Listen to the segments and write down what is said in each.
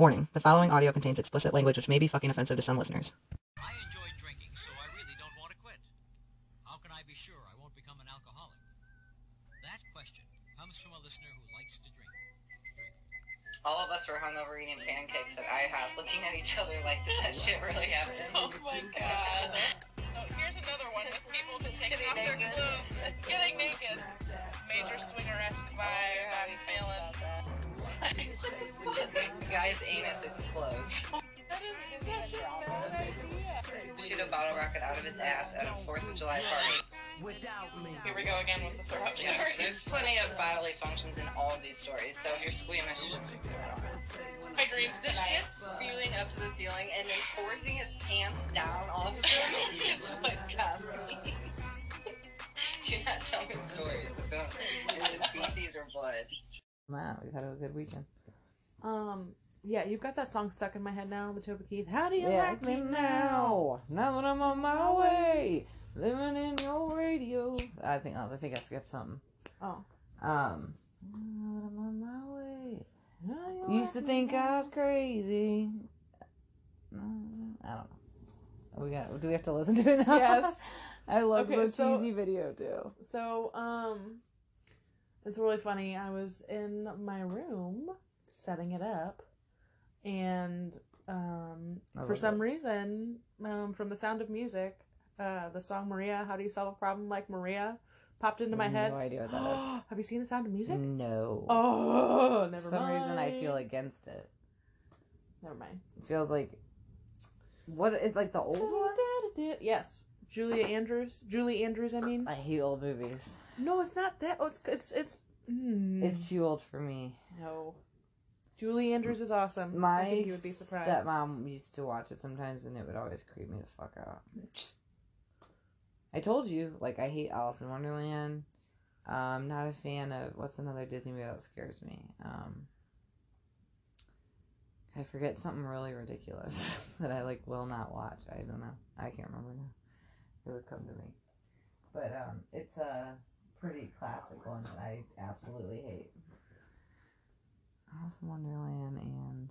Warning, the following audio contains explicit language which may be fucking offensive to some listeners. I enjoy drinking, so I really don't want to quit. How can I be sure I won't become an alcoholic? That question comes from a listener who likes to drink. Drink. All of us were hungover eating pancakes at IHOP, looking at each other like, did that shit really happen? Oh my god. So here's another one with people just taking off their clothes, getting naked. Major swinger-esque vibe. I'm feeling. the guy's anus explodes. That is such a bad idea. Shoot a bottle rocket out of his ass at a 4th of July party. Here we go again with the throw up Yeah, stories. there's plenty of bodily functions in all of these stories, so if you're squeamish, My dreams the tonight. shit spewing up to the ceiling and then forcing his pants down off of him is what got me. Do not tell me stories that don't feces or blood. Wow, we've had a good weekend. Um, yeah, you've got that song stuck in my head now, the Toby Keith. How do you Yeah, like me now? Now that I'm on my way, living in your radio. I think oh, I think I skipped something. Oh. Um, now that I'm on my way. How you Used to think me I was crazy. I don't know. We got. Do we have to listen to it now? Yes. I love Okay, the so- cheesy video too. So, um, it's really funny. I was in my room setting it up, and um, for some reason, um, from the sound of music, uh, the song Maria, How Do You Solve a Problem Like Maria, popped into my no head. No idea what that is. Have you seen the sound of music? No. Oh, For never some mind. reason, I feel against it. Never mind. It feels like what? It's like the old one. Did? Yes, Julia Andrews. Julie Andrews. I mean, I hate old movies. no, it's not that. Oh, it's it's it's. Mm, It's too old for me. no. Julie Andrews is awesome. My I think you would be surprised. stepmom used to watch it sometimes, and it would always creep me the fuck out. I told you, like, I hate Alice in Wonderland. I'm not a fan of what's another Disney movie that scares me. Um, I forget something really ridiculous that I like will not watch. I don't know. I can't remember now. It would come to me, but um, it's a pretty classic one that I absolutely hate. Alice in Wonderland and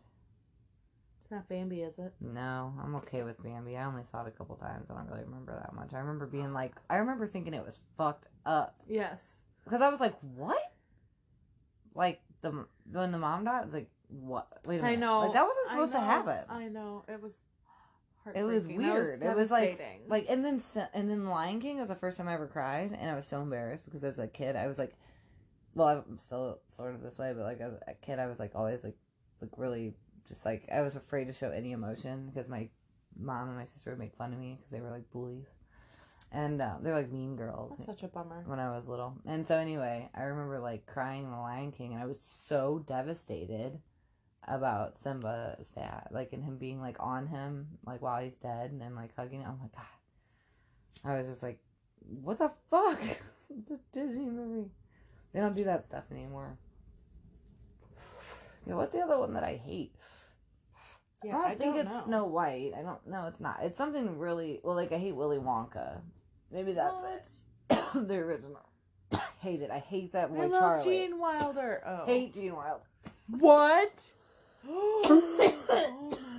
It's not Bambi, is it? no, I'm okay with Bambi. I only saw it a couple times. I don't really remember that much. I remember being like, I remember thinking it was fucked up Yes. because I was like, what? Like the when the mom died, it's like, what? Wait a minute. I know. Like that wasn't supposed to happen. I know. It was. It was weird. it was like, like, and then and then Lion King was the first time I ever cried, and I was so embarrassed because as a kid, I was like, well, I'm still sort of this way, but like as a kid, I was like always like, like really just like I was afraid to show any emotion because my mom and my sister would make fun of me because they were like bullies, and uh, they were like mean girls That's such a bummer. when I was little. And so anyway, I remember like crying in The Lion King, and I was so devastated about Simba's dad, like and him being like on him, like while he's dead, and then like hugging. him. Oh my god! I was just like, what the fuck? it's a Disney movie. They don't do that stuff anymore. Yeah, what's the other one that I hate? Yeah, I don't I think don't it's know. Snow White. I don't. No, it's not. It's something really. Well, like I hate Willy Wonka. Maybe that's it. the original. I hate it. I hate that boy I love Charlie. Gene Wilder. Oh. Hate Gene Wilder. What? Oh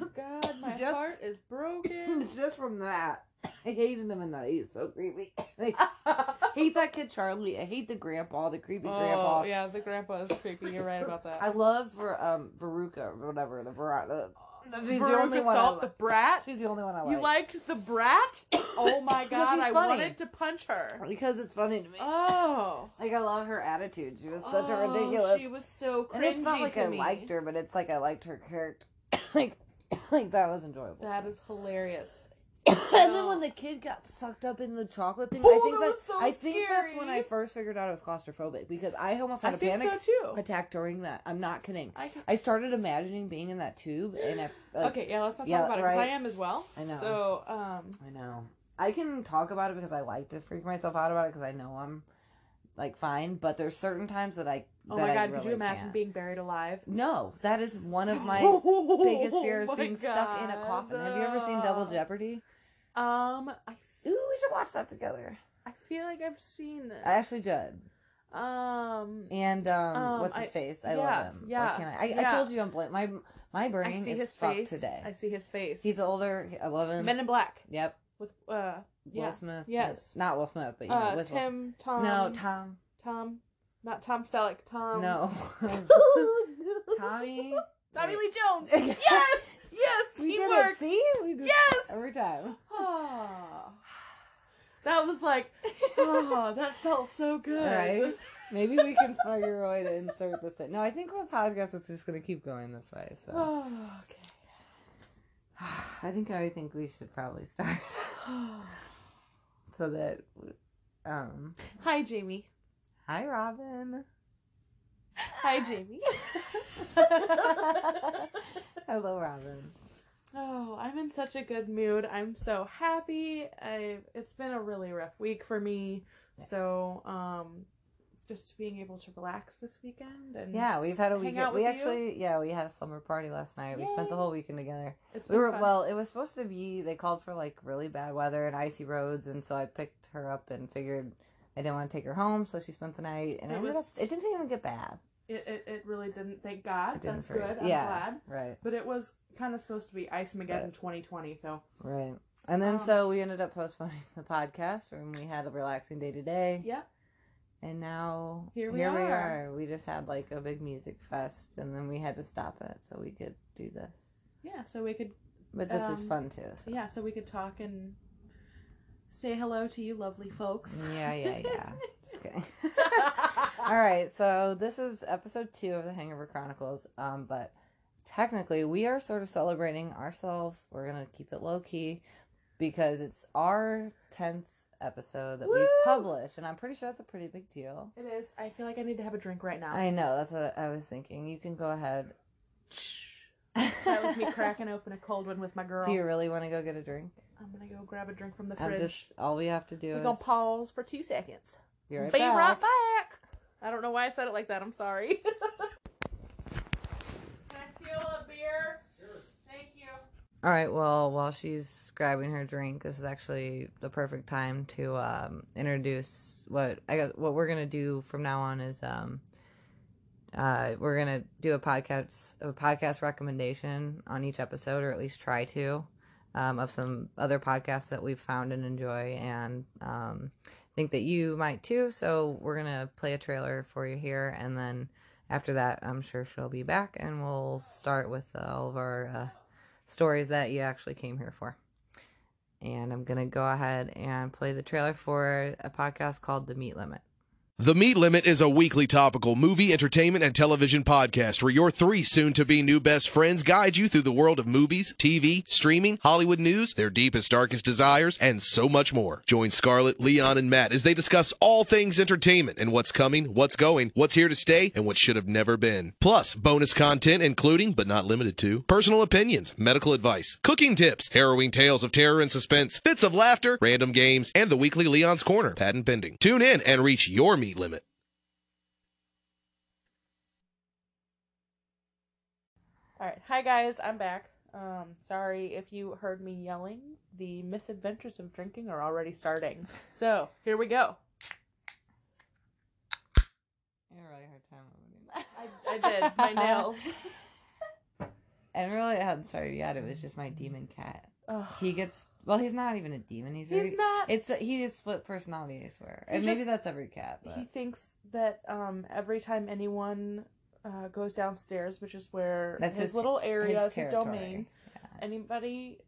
my god, my Just- heart is broken. it's just from that. I hated him in that. He's so creepy. I hate that kid Charlie. I hate the grandpa, the creepy grandpa. Oh yeah, the grandpa is creepy. You're right about that. I love for um Veruca or whatever the Veruca. She's the Veruca only one I Salt, the like. brat. She's the only one I like. You liked the brat? Oh my god, she's I funny. wanted to punch her. because it's funny to me. Oh. Like I love her attitude. She was such a Oh, ridiculous. She was so cringy and it's not like I me. liked her, but it's like I liked her character. like, like that was enjoyable. That is hilarious. And then when the kid got sucked up in the chocolate thing, I Oh, think that was so I think that's when I scary. first figured out I was claustrophobic because I almost had I a think panic so too. attack during that. I'm not kidding. I, I started imagining being in that tube, and I like, okay, yeah, let's not yeah, talk about it because I am as well. I know. So, um, I know. I can talk about it because I like to freak myself out about it because I know I'm like fine, but there's certain times that I. oh that my I god, could really you imagine can't. being buried alive? No, that is one of my Oh biggest fears my being stuck in a coffin. Have you ever seen Double Jeopardy? Um, I, Ooh, we should watch that together. I feel like I've seen it. Ashley Judd. Um, And um, Um, what's his I- face? I yeah, love him. yeah, Why can't I? I, I told you I'm blank. My my brain I see is his fucked face today. I see his face. He's older. I love him. Men in Black yep. with uh Will yeah Smith. Yes. Not Will Smith, but you know, uh with Will Tim Tom No, Tom. Tom not Tom Selleck Tom no. Tommy. Tommy Lee Jones yes. Yes We did teamwork it. See? We just, Yes! Every time. Ah. that was like oh that felt so good Right? Maybe we can figure a way to insert this in. No, I think our podcast is just going to keep going this way. So oh, okay I think I think we should probably start so that. Um. hi Jamie Hi, Robin. hi Jamie Hello, Robin. Oh, I'm in such a good mood. I'm so happy. I it's been a really rough week for me. So, um just being able to relax this weekend and Yeah, we've had a weekend. We with you. actually, yeah, we had a slumber party last night. We spent the whole weekend together. It's We were fun. well. It was supposed to be. They called for like really bad weather and icy roads, and so I picked her up and figured I didn't want to take her home, so she spent the night. And It it, was- up, it didn't even get bad. It, it it really didn't. Thank God. Didn't That's freeze. good. I'm Yeah. glad. Right, But it was kind of supposed to be Ice Mageddon But- 2020. So right. And then Um, so we ended up postponing the podcast, and we had a relaxing day today. yeah, And now Here we we are. are. We just had like a big music fest, and then we had to stop it so we could do this. yeah. So we could But this is Um, fun too. So. yeah. So we could talk and say hello to you, lovely folks. Yeah, yeah, yeah. Just kidding. All right, so this is episode two of the Hangover Chronicles. Um, but technically, we are sort of celebrating ourselves. We're gonna keep it low key because it's our tenth episode that we've published, and I'm pretty sure that's a pretty big deal. It is. I feel like I need to have a drink right now. I know that's what I was thinking. You can go ahead. that was me cracking open a cold one with my girl. Do you really want to go get a drink? I'm gonna go grab a drink from the I'm fridge. just all we have to do We're is gonna pause for two seconds. be right Be back. right back. I don't know why I said it like that. I'm sorry. Can I steal a beer? Thank you. All right. Well, while she's grabbing her drink, this is actually the perfect time to um, introduce what I guess what we're gonna do from now on is um, uh, we're gonna do a podcast a podcast recommendation on each episode, or at least try to, um, of some other podcasts that we've found and enjoy, and um, think that you might too. So we're gonna play a trailer for you here, and then after that, I'm sure she'll be back, and we'll start with all of our. Uh, stories that you actually came here for. And I'm going to go ahead and play the trailer for a podcast called The Meat Limit. The Meat Limit is a weekly topical movie, entertainment, and television podcast where your three soon to be new best friends guide you through the world of movies, TV, streaming, Hollywood news, their deepest, darkest desires, and so much more. Join Scarlett, Leon, and Matt as they discuss all things entertainment and what's coming, what's going, what's here to stay, and what should have never been. Plus, bonus content including, but not limited to, personal opinions, medical advice, cooking tips, harrowing tales of terror and suspense, fits of laughter, random games, and the weekly Leon's Corner, patent pending. Tune in and reach your meat limit. All right. Hi guys, I'm back. Um, sorry if you heard me yelling. The misadventures of drinking are already starting. So here we go. I had a really hard time opening I, I did my nails. And really, it hadn't started yet. It was just my demon cat. Ugh. He gets, well, he's not even a demon. He's very, He's not. It's, he is split personality, I swear. And maybe that's every cat, but. he thinks that um, every time anyone uh, goes downstairs, which is where That's his, his- little area, his his domain, anybody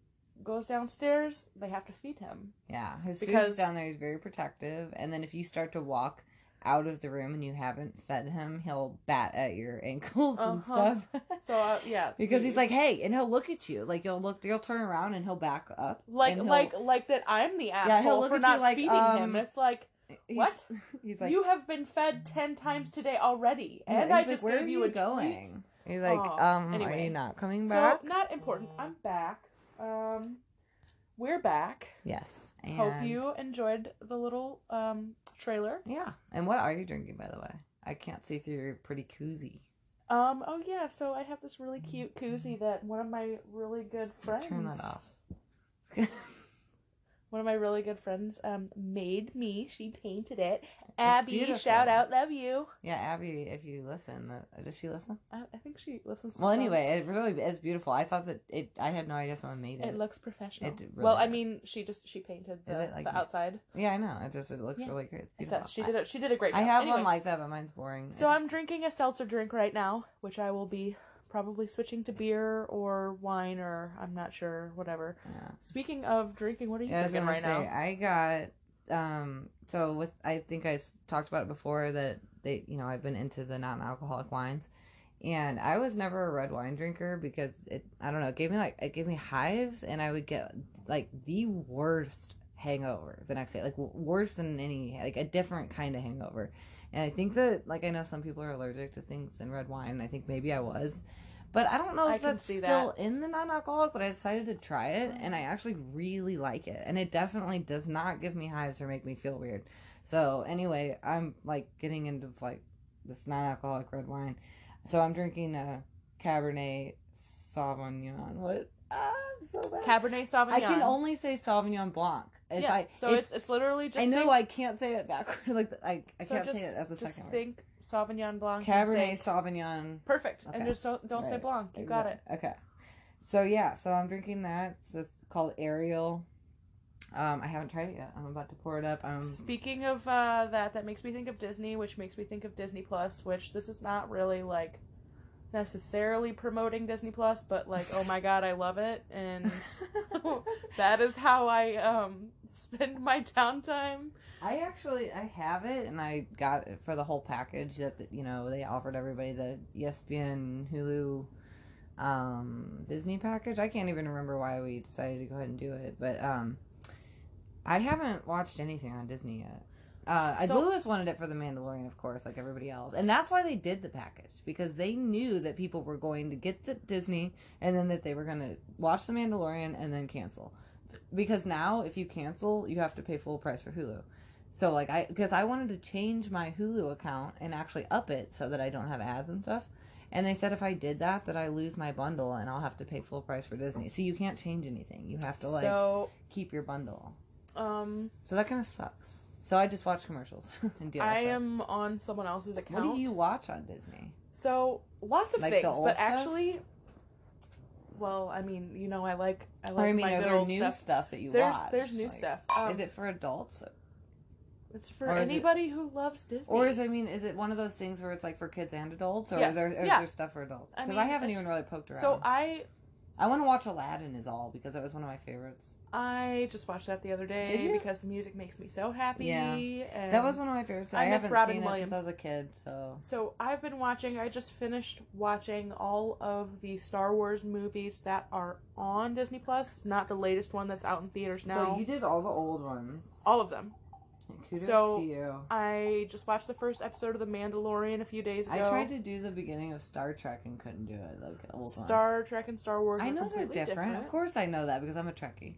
goes downstairs, they have to feed him. Yeah, his Because- food's down there. He's very protective. And then if you start to walk out of the room and you haven't fed him, he'll bat at your ankles and Uh-huh. stuff. So uh, yeah, because he's like, "Hey," and he'll look at you. Like you'll look, you'll turn around and he'll back up. like like like that. I'm the asshole Yeah, he'll look for at you not like, feeding um, him. It's like he's- what? He's like, you have been fed ten times today already, yeah, and I he's like, just "Where gave are you you a going?" Treat. He's like, Aw, "Um, are anyway. you not coming back? So not important. I'm back. Um, we're back. yes. And Hope you enjoyed the little um trailer. Yeah. And what are you drinking, by the way? I can't see through your pretty koozie. Um. Oh yeah. So I have this really cute koozie that one of my really good friends. Turn that off. one of my really good friends um made me. She painted it. Abby, beautiful. shout out, love you. Yeah, Abby, if you listen, uh, does she listen? I, I think she listens. To Well, anyway, it really is beautiful. I thought that it. I had no idea someone made it. it looks professional. It really well, I mean, she just she painted the, it like- the outside. yeah, I know. It just it looks Yeah, really great. It does. She did. A, she did a great I, job. I have Anyway, one like that, but mine's boring. So It's I'm just- drinking a seltzer drink right now, which I will be probably switching to beer or wine or I'm not sure, whatever. Yeah. Speaking of drinking, what are you Yeah, drinking right say now? I got um so with I think I talked about it before that they you know I've been into the non-alcoholic wines and I was never a red wine drinker because it I don't know it gave me like it gave me hives and I would get like the worst hangover the next day like w- worse than any like a different kind of hangover and I think that like I know some people are allergic to things in red wine and I think maybe I was but I don't know if that's still in the non-alcoholic. But I decided to try it, and I actually really like it. And it definitely does not give me hives or make me feel weird. So anyway, I'm like getting into like this non-alcoholic red wine. So I'm drinking a Cabernet Sauvignon. What? Ah, I'm so bad. Cabernet Sauvignon. I can only say Sauvignon Blanc. If yeah. I, so if- it's it's literally just I know think, I can't say it backward. Like I, I so can't just, say it as a second word. think Sauvignon Blanc. Cabernet say- Sauvignon. Perfect. Okay. And just don't, don't say Blanc. You got it. Okay. So yeah, so I'm drinking that. It's, it's called Ariel. Um, I haven't tried it yet. I'm about to pour it up. Um, Speaking of uh, that, that makes me think of Disney, which makes me think of Disney Plus, which this is not really like necessarily promoting Disney Plus, but like, oh my god, I love it, and that is how I um spend my downtime. I actually I have it, and I got it for the whole package that you know they offered everybody the ESPN Hulu um Disney package. I can't even remember why we decided to go ahead and do it, but um I haven't watched anything on Disney yet. Uh, So- Lewis wanted it for The Mandalorian, of course, like everybody else, and that's why they did the package because they knew that people were going to get the Disney, and then that they were going to watch The Mandalorian and then cancel. Because now, if you cancel, you have to pay full price for Hulu. So like I because I wanted to change my Hulu account and actually up it so that I don't have ads and stuff. And they said if I did that that I lose my bundle and I'll have to pay full price for Disney. So you can't change anything. You have to like so, keep your bundle. um, So that kind of sucks. So I just watch commercials and deal I with it. am on someone else's account. What do you watch on Disney? So lots of Like the things, old but stuff? actually, well, I mean, you know, I like I like or I mean, my are good there old new stuff. stuff. that you There's watch? there's new Like, stuff. Um, is it for adults, It's for or is it- anybody who loves Disney. or is I mean, is it one of those things where it's like for kids and adults, or Yes, is there, or is yeah. there stuff for adults? I Because I, mean, haven't it's- even really poked around. so I I want to watch Aladdin is all because that was one of my favorites. I just watched that the other day because the music makes me so happy. Yeah. and That was one of my favorites. I, I miss haven't Robin seen it Williams. since I was a kid, so So I've been watching. I just finished watching all of the Star Wars movies that are on Disney Plus, not the latest one that's out in theaters now. so you did all the old ones. all of them. Kudos So, to you. I just watched the first episode of The Mandalorian a few days ago. I tried to do the beginning of Star Trek and couldn't do it. Like old ones. Star Trek and Star Wars. I know they're completely different. Of course, I know that because I'm a Trekkie.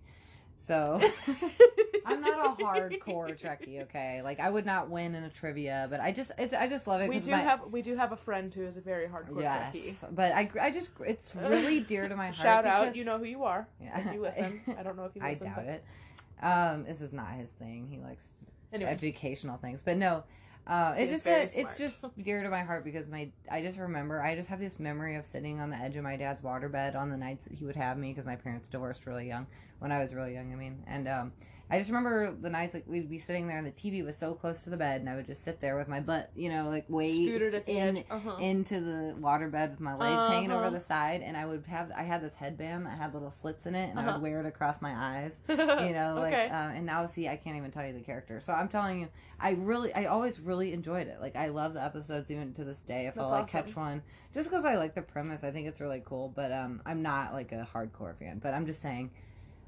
So I'm not a hardcore Trekkie. Okay, like I would not win in a trivia, but I just it's I just love it. We do my, have we do have a friend who is a very hardcore yes, Trekkie. but I I just it's really dear to my heart. Shout out, you know who you are. Yeah. If you listen, I don't know if you listen. I doubt but it. Um, this is not his thing. He likes Anyway, educational things, but no. Uh, it's just very that it's just dear to my heart because my I just remember I just have this memory of sitting on the edge of my dad's waterbed on the nights that he would have me because my parents divorced really young when I was really young. I mean, and um, I just remember the nights like we'd be sitting there and the TV was so close to the bed and I would just sit there with my butt, you know, like way in. Uh-huh. into the waterbed with my legs hanging over Uh-huh. the side and I would have I had this headband that had little slits in it and I Uh-huh. would wear it across my eyes you know like Okay. uh, and now see i can't even tell you the character so i'm telling you i really i always really enjoyed it like i love the episodes even to this day if That's i'll like catch one just because i like the premise i think it's really cool but um i'm not like a hardcore fan but i'm just saying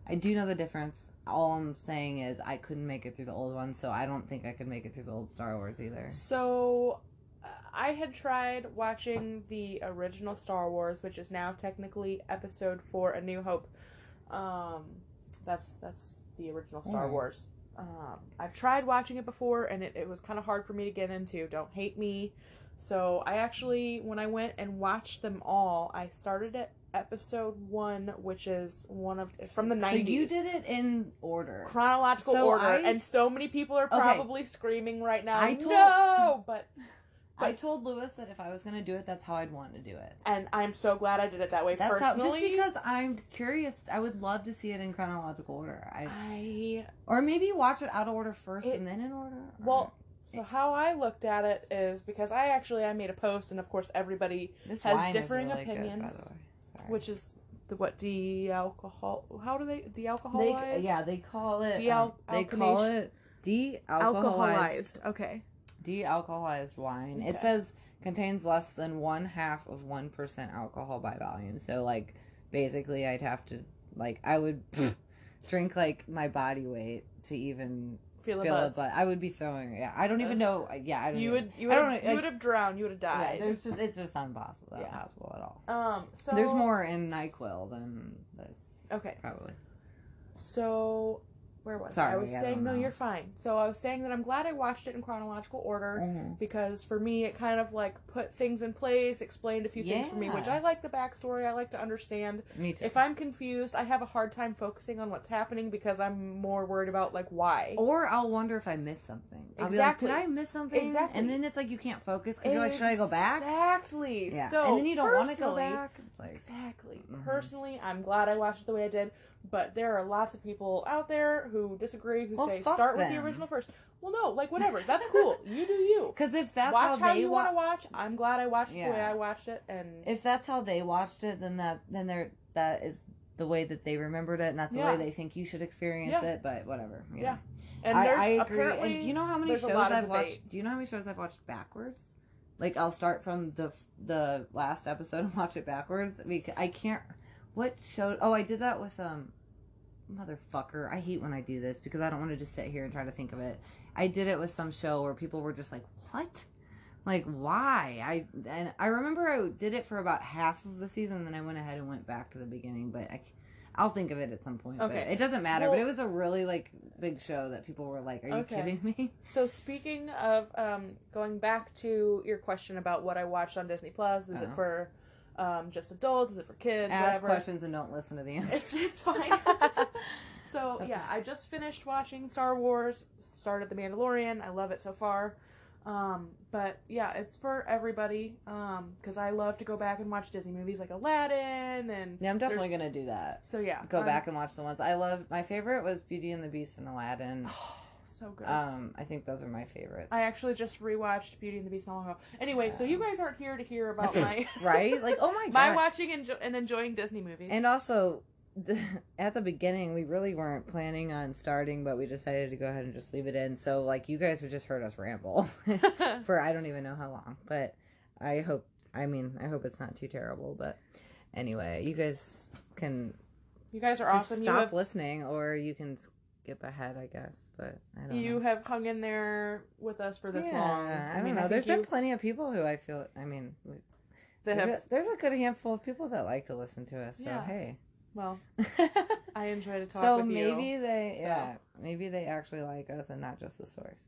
i do know the difference all i'm saying is i couldn't make it through the old ones so i don't think i could make it through the old star wars either So, uh, I had tried watching the original Star Wars, which is now technically Episode Four: A New Hope. Um, that's that's the original Star. Wars. Um, I've tried watching it before, and it, it was kind of hard for me to get into. Don't hate me. So I actually, when I went and watched them all, I started at episode one, which is one of from the nineties. So you did it in order. chronological So order, I- and so many people are Okay. probably screaming right now. I told- no, but I told Lewis that if I was gonna do it, that's how I'd want to do it. and I'm so glad I did it that way That's how, personally. just because I'm curious. I would love to see it in chronological order. I I or maybe watch it out of order first It- and then in order. or- well, so how I looked at it is because I actually I made a post, and of course everybody, has differing really Good, opinions, the Which is the what de-alcohol? How do they they de-alcoholized? yeah they call it De-al- um, they call it de-alcoholized alcoholized. Okay. de-alcoholized wine. It says contains less than one half of one percent alcohol by volume. So like basically, I'd have to like I would drink like my body weight to even Feel a buzz. But I would be throwing. Yeah, I don't even know. Yeah, I don't. You even, would you would have, know, you like- would have drowned. You would have Yeah, died. there's just it's just impossible. Not Yeah. possible at all. um. So There's more in Nyquil than this. Okay. Probably. So, where was I? Sorry, I was I saying, no, you're fine. So, I was saying that I'm glad I watched it in chronological order Mhm. because for me, it kind of like put things in place, explained a few things for me, which I like the backstory. I like to understand. Me too. If I'm confused, I have a hard time focusing on what's happening because I'm more worried about like why. Or I'll wonder if I missed something. I'll Exactly. like, did I miss something? Exactly. And then it's like you can't focus because you're like, should I go back? Exactly. Yeah. So, and then you don't want to go back. Like, Exactly. Mhm. Personally, I'm glad I watched it the way I did, but there are lots of people out there who disagree, who Well, say start with the original first. Well, no, like whatever. That's cool. you do you. because if that's watch how, they you wa- want to watch. I'm glad I watched it the way I watched it, and if that's how they watched it, then that then they're that is the way that they remembered it, and that's the Yeah. way they think you should experience Yeah. it. But whatever. you Yeah. know. and I, there's I agree. apparently And do you know how many shows I've watched? Do you know how many shows I've watched backwards? Like I'll start from the the last episode and watch it backwards because I can't. What show? Oh, I did that with um, motherfucker. I hate when I do this because I don't want to just sit here and try to think of it. I did it with some show where people were just like, "What?" Like why? I and I remember I did it for about half of the season, then I went ahead and went back to the beginning. But I, I'll think of it at some point. Okay. but it doesn't matter. Well- but it was a really like big show that people were like, "Are you Okay. kidding me?" So speaking of um, going back to your question about what I watched on Disney Plus, is it Oh. for um, just adults? Is it for kids? Ask whatever. questions and don't listen to the answers. It's, fine. so That's- yeah, I just finished watching Star Wars. Started The Mandalorian. I love it so far. Um, but yeah, it's for everybody. Um, because I love to go back and watch Disney movies like Aladdin and yeah, I'm definitely gonna do that. So yeah, Go I'm- back and watch the ones I love. My favorite was Beauty and the Beast and Aladdin. So good. Um, I think those are my favorites. I actually just rewatched Beauty and the Beast not long ago. Anyway, so you guys aren't here to hear about my right, like oh my god, my watching and, enjo- and enjoying Disney movies. And also, the, at the beginning, we really weren't planning on starting, but we decided to go ahead and just leave it in. So, like, you guys have just heard us ramble for I don't even know how long. But I hope, I mean, I hope it's not too terrible. But anyway, you guys can you guys are just awesome. stop have, listening, or you can skip ahead, I guess. But I don't you know. have hung in there with us for this yeah, long. I don't mean, know. There's been you- plenty of people who I feel. I mean, there's, have a, there's a good handful of people that like to listen to us. So Yeah. hey. well. I enjoy to talk so with you. maybe they So- yeah maybe they actually like us and not just the stories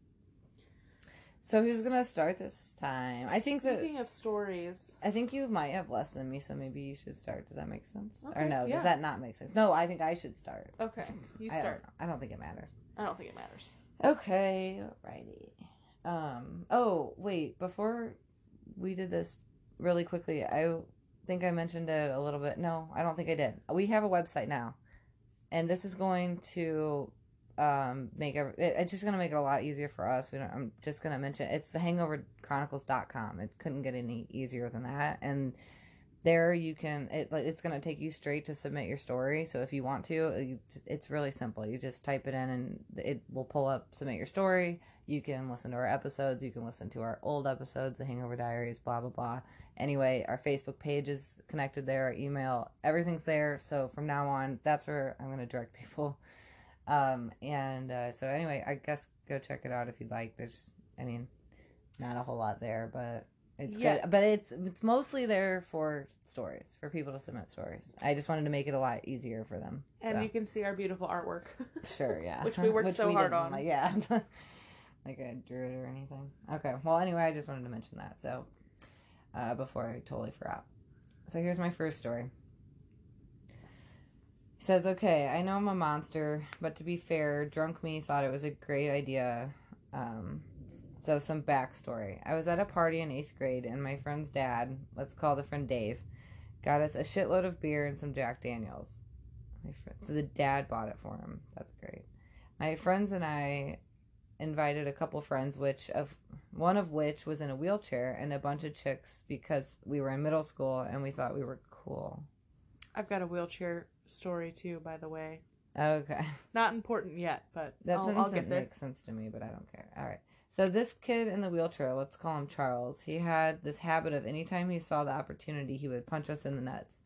so who's gonna start this time? I think that Speaking of stories, i think you might have less than me so maybe you should start. Does that make sense? Or no yeah. does that not make sense? No i think i should start. Okay, you I don't, start. I don't think it matters. I don't think it matters. okay righty um oh wait before we did this really quickly i think i mentioned it a little bit. No i don't think i did. We have a website now and this is going to um make it, it's just to make it a lot easier for us. We don't i'm just to mention it's the hangoverchronicles.com it couldn't get any easier than that. And there you can it, like, it's to take you straight to submit your story. So if you want to you, it's really simple. You just type it in and it will pull up submit your story. You can listen to our episodes. You can listen to our old episodes the hangover diaries blah blah blah. Anyway our facebook page is connected there. Our email everything's there. So from now on that's where i'm to direct people um and uh, so anyway i guess go check it out if you'd like there's i mean not a whole lot there but it's Yeah. good but it's it's mostly there for stories for people to submit stories i just wanted to make it a lot easier for them And so. you can see our beautiful artwork. Sure, yeah. Which we worked so hard on. Like, yeah. like I drew it or anything. Okay. Well, anyway, I just wanted to mention that. So, uh, before I totally forgot. So here's my first story. Says, "Okay, I know I'm a monster, but to be fair, drunk me thought it was a great idea." Um, so some backstory: I was at a party in eighth grade, and my friend's dad, let's call the friend Dave, got us a shitload of beer and some Jack Daniels. My friend, so the dad bought it for him. That's great. My friends and I invited a couple friends, which of one of which was in a wheelchair, and a bunch of chicks because we were in middle school and we thought we were cool. I've got a wheelchair story too, by the way. Okay. Not important yet, but That I'll, doesn't I'll get there. make sense to me, but I don't care. All right. So this kid in the wheelchair, let's call him Charles. He had this habit of anytime he saw the opportunity, he would punch us in the nuts.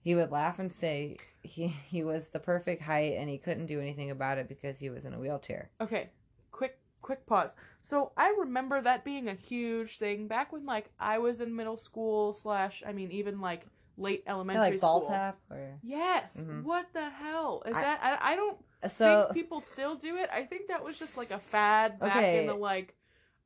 He would laugh and say he he was the perfect height and he couldn't do anything about it because he was in a wheelchair. Okay, quick quick pause. So I remember that being a huge thing back when like I was in middle school slash I mean even like late elementary like school. ball tap or Yes. Mhm. What the hell is I- that? I, I don't so think people still do it. I think that was just like a fad back Okay. in the like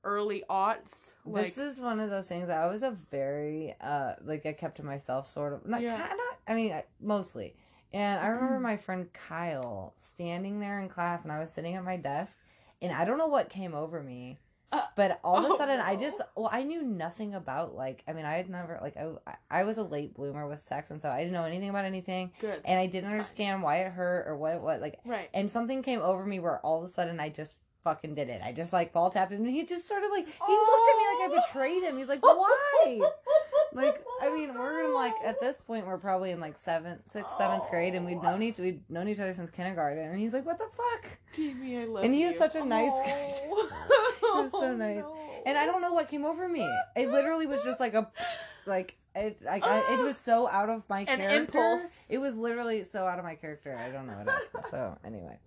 early aughts. Like this is one of those things I was a very uh like I kept to myself sort of not Yeah. kind of I mean I- mostly. And I remember my friend Kyle standing there in class and I was sitting at my desk and I don't know what came over me. Uh, but all of a oh, sudden I just well I knew nothing about like I mean I had never like I I was a late bloomer with sex and so I didn't know anything about anything good. and I didn't understand why it hurt or what it was like right. and something came over me where all of a sudden I just fucking did it. I just like ball tapped him and he just sort of like he Oh. looked at me like I betrayed him. He's like, Why? Like I mean, we're in like at this point we're probably in like seventh, sixth, seventh grade, and we've known each we've known each other since kindergarten. And he's like, "What the fuck?" Jamie, I love And he you. is such a nice oh. guy. Oh. He was so nice. no. And I don't know what came over me. It literally was just like a like it like I, it was so out of my An character. impulse. It was literally so out of my character. I don't know what happened. So anyway,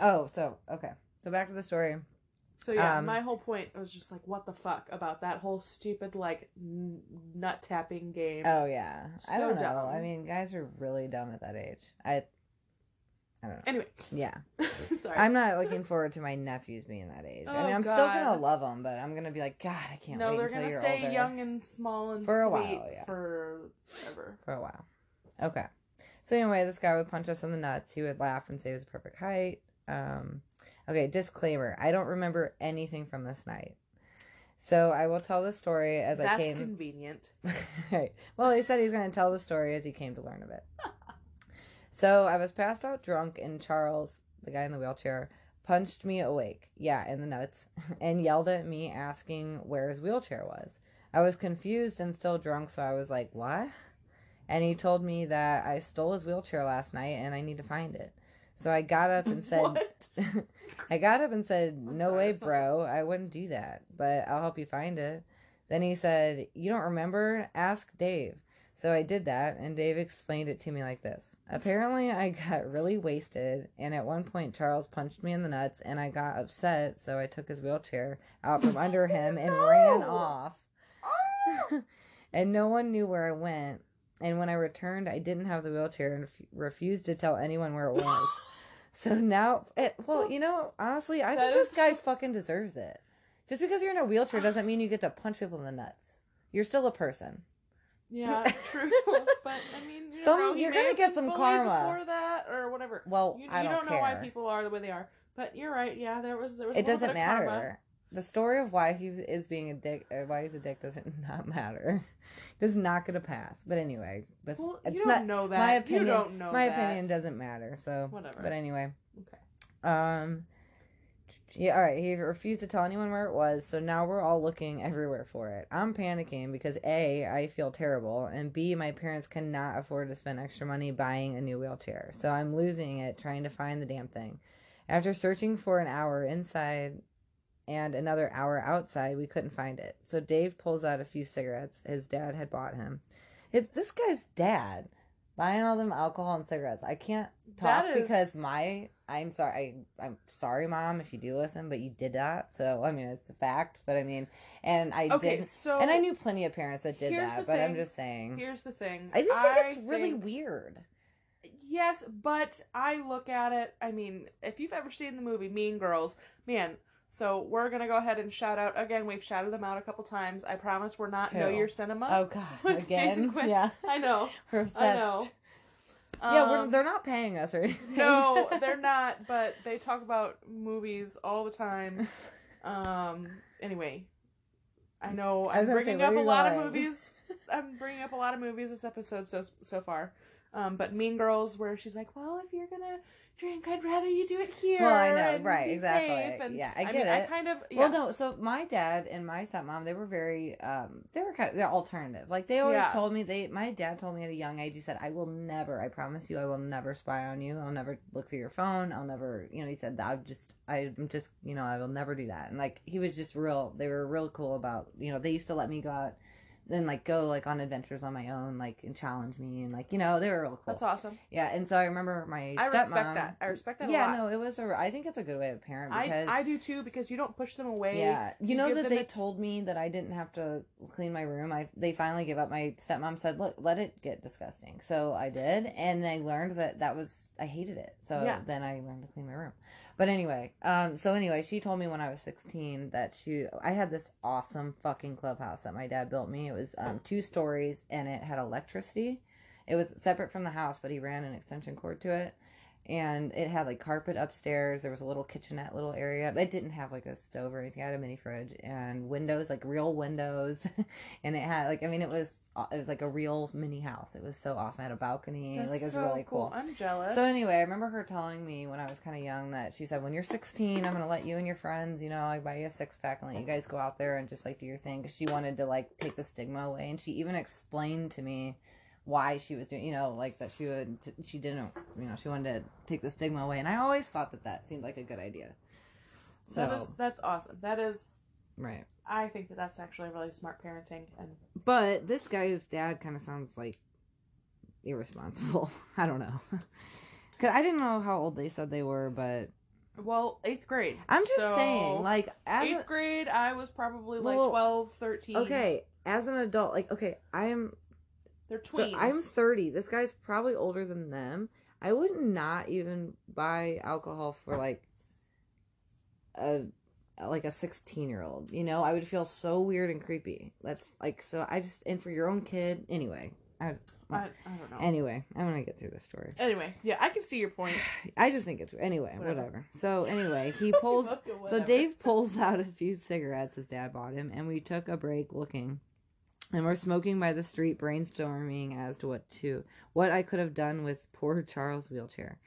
oh so okay. So back to the story. So yeah, Um, my whole point was just like, what the fuck about that whole stupid like n- nut tapping game? Oh yeah, I So don't know. dumb. I mean, guys are really dumb at that age. I, I don't know. Anyway, Yeah, sorry. I'm not looking forward to my nephews being that age. I Oh, mean, I'm still gonna love them, but I'm gonna be like, God, I can't no, wait they're until gonna you're stay older young and small and For a while, yeah. forever. for a while. Okay. So anyway, this guy would punch us in the nuts. He would laugh and say it was perfect height. Um, okay, disclaimer: I don't remember anything from this night. So I will tell the story as I came. That's convenient. right. Well, he said he's going to tell the story as he came to learn of it. so I was passed out drunk, and Charles, the guy in the wheelchair, punched me awake. Yeah, in the nuts, and yelled at me, asking where his wheelchair was. I was confused and still drunk, so I was like, "What?" And he told me that I stole his wheelchair last night, and I need to find it. So I got up and said. I got up and said, No sorry, way, bro. I wouldn't do that, but I'll help you find it. Then he said, You don't remember? Ask Dave. So I did that, and Dave explained it to me like this. Apparently, I got really wasted, and at one point, Charles punched me in the nuts, and I got upset, so I took his wheelchair out from under him and ran No. off. and no one knew where I went. And when I returned, I didn't have the wheelchair and ref- refused to tell anyone where it was. So now, it, well, you know, honestly, I think this is- guy fucking deserves it. Just because you're in a wheelchair doesn't mean you get to punch people in the nuts. You're still a person. Yeah, true. but I mean, you some know, you're gonna get some karma. before that or whatever. Well, you, I you don't know why people are the way they are. But you're right. Yeah, there was there was. a It doesn't bit of karma. matter. The story of why he is being a dick, or why he's a dick, doesn't not matter. Does not get a pass. But anyway, but Well, you not don't know that. my opinion. You don't know my that. opinion doesn't matter. So Whatever. But anyway, Okay. Um. Yeah, all right. He refused to tell anyone where it was, so now we're all looking everywhere for it. I'm panicking because A, I feel terrible, and B, my parents cannot afford to spend extra money buying a new wheelchair. So I'm losing it trying to find the damn thing. After searching for an hour inside and another hour outside, we couldn't find it. So Dave pulls out a few cigarettes his dad had bought him. It's this guy's dad buying all them alcohol and cigarettes. I can't talk is- because my I'm sorry I, I'm sorry mom if you do listen, but you did that. So I mean it's a fact, but I mean and I Okay, did so and I knew plenty of parents that did that, but I'm just saying Here's the thing. I just think it's I really weird. Yes, but I look at it. I mean, if you've ever seen the movie Mean Girls, man. So we're gonna go ahead and shout out again. We've shouted them out a couple times. I promise we're not know your cinema. Oh god, again. Jason Quinn. Yeah. I know. We're obsessed. I know. Yeah, we're Um, they're not paying us or anything. no, they're not, but they talk about movies all the time. Um. Anyway, I know I I'm gonna say, bringing up a lot of movies. I'm bringing up a lot of movies this episode so so far. Um, but Mean Girls, where she's like, "Well, if you're gonna drink, I'd rather you do it here." Well, I know, right, exactly. And, Yeah, I mean, get I it. I kind of yeah. Well, no. So my dad and my stepmom, they were very, um, they were kind of they're alternative. Like they always Yeah. told me they. My dad told me at a young age. He said, "I will never. I promise you, I will never spy on you. I'll never look through your phone. I'll never. You know." He said, "I'll just. I'm just. You know, I will never do that." And like he was just real. They were real cool about. You know, they used to let me go out. And like go like on adventures on my own, like and challenge me, and like you know they were real cool. That's awesome. Yeah, and so I remember my I stepmom. respect that. I respect that a yeah, no, it was a. I think it's a good way of parent because I I do too because you don't push them away. yeah, you You know that they t- told me that I didn't have to clean my room. I they finally gave up. My stepmom said, "Look, let it get disgusting." So I did, and I learned that that was I hated it. So Yeah. then I learned to clean my room. But anyway, um, so anyway, she told me when I was sixteen that she I had this awesome fucking clubhouse that my dad built me. It was um, two stories and it had electricity. It was separate from the house, but he ran an extension cord to it and it had like carpet upstairs. There was a little kitchenette little area. It didn't have like a stove or anything. It had a mini fridge and windows, like real windows. and it had like I mean it was it was like a real mini house. It was so awesome. It had a balcony. That's like it was so really cool. I'm jealous. So anyway, I remember her telling me when I was kind of young that she said, "When you're 16, I'm gonna let you and your friends, you know, like buy you a six pack and let you guys go out there and just like do your thing." Because she wanted to like take the stigma away, and she even explained to me why she was doing, you know, like that she would, she didn't, you know, she wanted to take the stigma away, and I always thought that that seemed like a good idea. So that is that's awesome. That is right, I think that that's actually really smart parenting and but this guy's dad kind of sounds like irresponsible. I don't know. Cause I didn't know how old they said they were, but well, eighth grade. I'm just So, saying, like, as a- eighth grade, I was probably like Well, twelve, thirteen. 12, 13. Okay, as an adult, like okay, I am. They're So tweens. I'm 30. This guy's probably older than them. I would not even buy alcohol for like a like a 16 year old. You know, I would feel so weird and creepy. That's like so. I just and for your own kid anyway. I, I, I don't know. anyway, I'm gonna get through this story. anyway, yeah, I can see your point. I just think it's anyway, Whatever. whatever. So anyway, he pulls. So. Dave pulls out a few cigarettes his dad bought him, and we took a break looking. And we're smoking by the street, brainstorming as to what to what I could have done with poor Charles' wheelchair.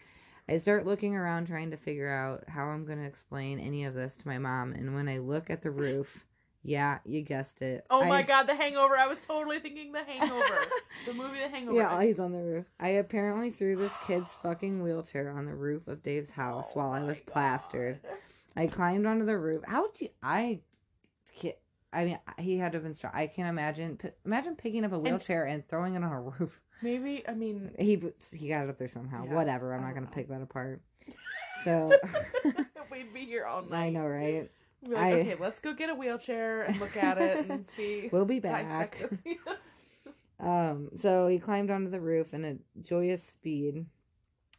I start looking around trying to figure out how I'm going to explain any of this to my mom, and when I look at the roof, yeah, you guessed it. Oh I- my god, The Hangover! I was totally thinking The Hangover, the movie The Hangover. Yeah, he's on the roof. I apparently threw this kid's fucking wheelchair on the roof of Dave's house Oh while I was God. plastered. I climbed onto the roof. How would you? I can't. I mean, he had to have been strong. I can't imagine. P- imagine picking up a wheelchair and, throwing it on a roof. Maybe I mean He he got it up there somehow. Yeah, Whatever. I'm not gonna know. pick that apart. So we'd be here all night. I know, right? Like, I- okay, let's go get a wheelchair and look at it and see. We'll be back. Um, so he climbed onto the roof in a joyous speed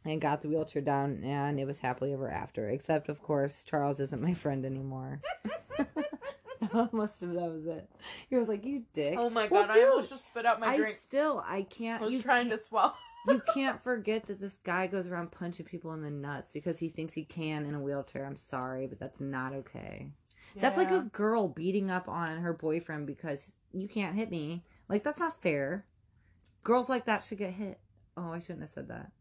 and got the wheelchair down, and it was happily ever after. Except, of course, Charles isn't my friend anymore. That must have that was it. He was like, "You dick." oh my Well, god, I dude, almost just spit out my I drink. still I can't. I was you trying can't, to swallow. you can't forget that this guy goes around punching people in the nuts because he thinks he can in a wheelchair. I'm sorry, but that's not okay. That's like a girl beating up on her boyfriend because you can't hit me. Like that's not fair. Girls like that should get hit. Oh, I shouldn't have said that.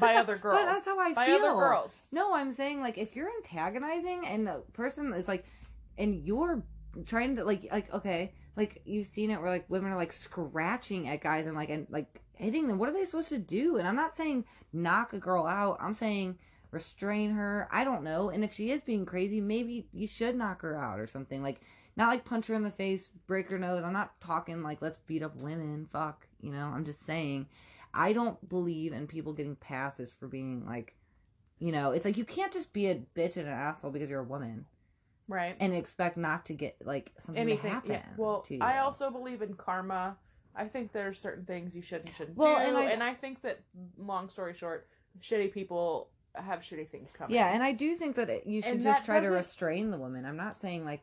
by other girls. But that's how I by feel. By other girls. No, I'm saying like if you're antagonizing and the person is like, and you're trying to like like okay, like you've seen it where like women are like scratching at guys and like and like hitting them. What are they supposed to do? And I'm not saying knock a girl out. I'm saying restrain her. I don't know. And if she is being crazy, maybe you should knock her out or something. Like not like punch her in the face, break her nose. I'm not talking like let's beat up women. Fuck, you know. I'm just saying. I don't believe in people getting passes for being like, you know, it's like you can't just be a bitch and an asshole because you're a woman Right. and expect not to get like something Anything. to happen. Yeah. Well, to you. I also believe in karma. I think there are certain things you should and shouldn't Well, do, and and I- I, think that, long story short, shitty people have shitty things coming. yeah, and I do think that it, you should And just try to restrain the woman. I'm not saying like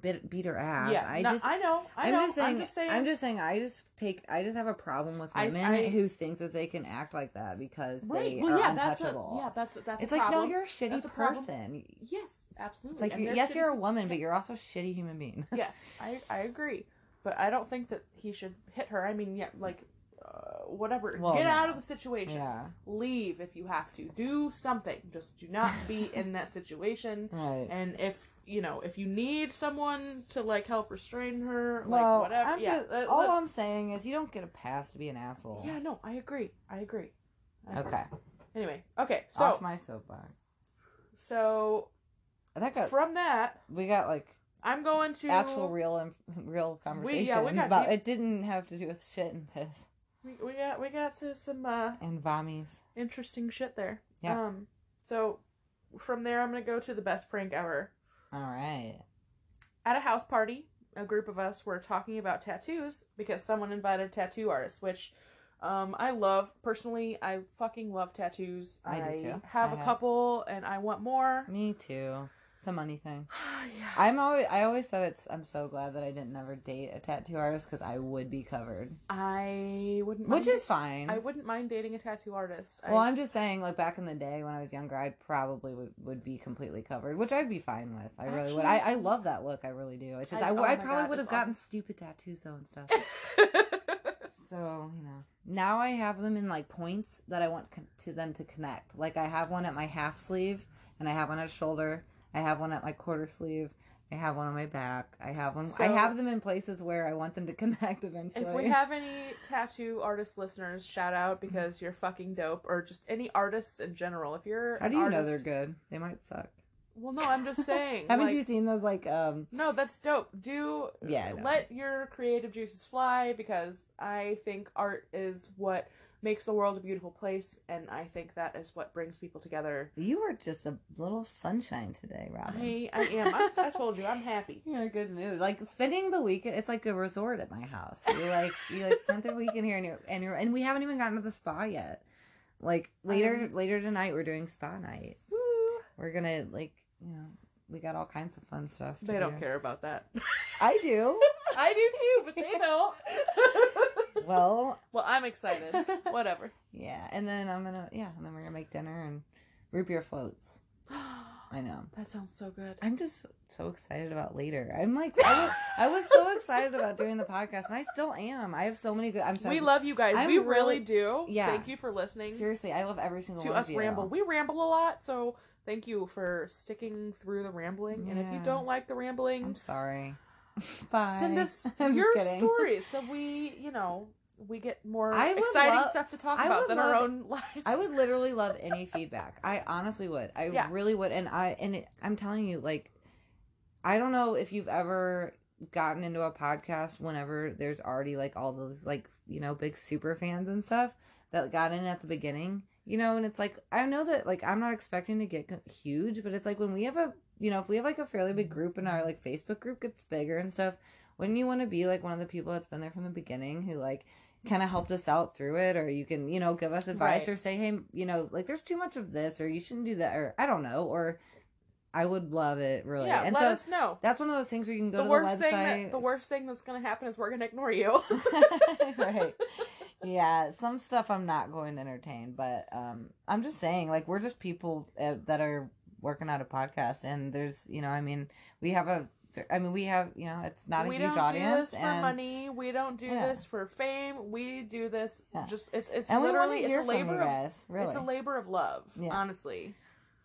bit, beat her ass. yeah, I no, just I know. I am know. just saying. I'm just saying. I'm just saying. I just take. I just have a problem with women I- who think that they can act like that because right. they Well, are yeah, that's a, untouchable. yeah, that's that's. it's a like problem. no, you're a shitty That's a person. Yes, absolutely. It's like you- yes, shitty- you're a woman, but you're also a shitty human being. yes, I I agree, but I don't think that he should hit her. I mean, yeah, like uh, whatever. Well, Get no. out of the situation. yeah. Leave if you have to. Do something. Just do not be in that situation. Right. And if you know, if you need someone to like help restrain her, well, like whatever. I'm yeah. just- let- all let- I'm saying is you don't get a pass to be an asshole. yeah. No, I agree. I agree. I agree. Okay. Anyway. Okay. So Off my soapbox. so that got, from that, we got like I'm going to actual real inf- real conversation, we got but deep- it didn't have to do with shit and piss We, we got we got to some uh, and vommies. interesting shit there. Yeah. Um. So from there, I'm gonna go to the best prank ever. All right. At a house party, a group of us were talking about tattoos because someone invited a tattoo artist, which um, I love personally. I fucking love tattoos. I do too. have I a have- couple, and I want more. Me too. A money thing. yeah. I'm always I always said it's I'm so glad that I didn't never date a tattoo artist because I would be covered, I wouldn't. Mind which is fine. I wouldn't mind dating a tattoo artist. well, I, I'm just saying, like back in the day when I was younger, I probably would, would be completely covered, which I'd be fine with. I really would. I, I love that look. I really do. It's just I- I, oh I probably would have gotten awesome. stupid tattoos though and stuff. So you know, now I have them in like points that I want to them to connect. Like I have one at my half sleeve, and I have one at shoulder. I have one at my quarter sleeve. I have one on my back. I have one. I have them in places where I want them to connect eventually. If we have any tattoo artist listeners, shout out because you're fucking dope, or just any artists in general. If you're how do you know they're good? They might suck. Well, no, I'm just saying. Haven't like- you seen those like um? No, that's dope. Do Yeah, let your creative juices fly because I think art is what makes the world a beautiful place, and I think that is what brings people together. You are just a little sunshine today, Robin. I, I am. I, I told you, I'm happy. You're in a good mood. Like spending the weekend, it's like a resort at my house. You like you like spent the weekend here, and you're and you're and we haven't even gotten to the spa yet. Like later Um, later tonight, we're doing spa night. Woo. We're gonna like you know we got all kinds of fun stuff. to They don't care about that. I do. I do too, but they don't. well, well, I'm excited. Whatever. yeah, and then I'm gonna yeah, and then we're gonna make dinner and root beer floats. I know. That sounds so good. I'm just so excited about later. I'm like, I was, I was so excited about doing the podcast, and I still am. I have so many good. I'm sorry. We love you guys. I'm we really- really do. Yeah. Thank you for listening Seriously, I love every single to one us of you. ramble. We ramble a lot, so thank you for sticking through the rambling. And if you don't like the rambling, I'm sorry. Bye. send us I'm your stories so we, you know, we get more exciting love- stuff to talk I about than our own lives. I would literally love any feedback. I honestly would. I Yeah. really would. And I and it, I'm telling you, like, I don't know if you've ever gotten into a podcast whenever there's already like all those like you know big super fans and stuff that got in at the beginning. You know, and it's like I know that like I'm not expecting to get huge, but it's like when we have a you know if we have like a fairly big group and our like Facebook group gets bigger and stuff, wouldn't you want to be like one of the people that's been there from the beginning who like kind of helped us out through it or you can you know give us advice Right. or say hey you know like there's too much of this or you shouldn't do that or i don't know or i would love it really yeah, and let so us know. that's one of those things where you can go The to worst the thing that the worst thing that's gonna happen is we're gonna ignore you. right yeah some stuff i'm not going to entertain but um i'm just saying like we're just people uh, that are working out a podcast and there's you know i mean we have a i mean we have you know it's not a we huge don't audience do this for and money. We don't do Yeah. this for fame. We do this Yeah. just it's it's and we literally it's a labor you of guys really it's a labor of love. Yeah. Honestly,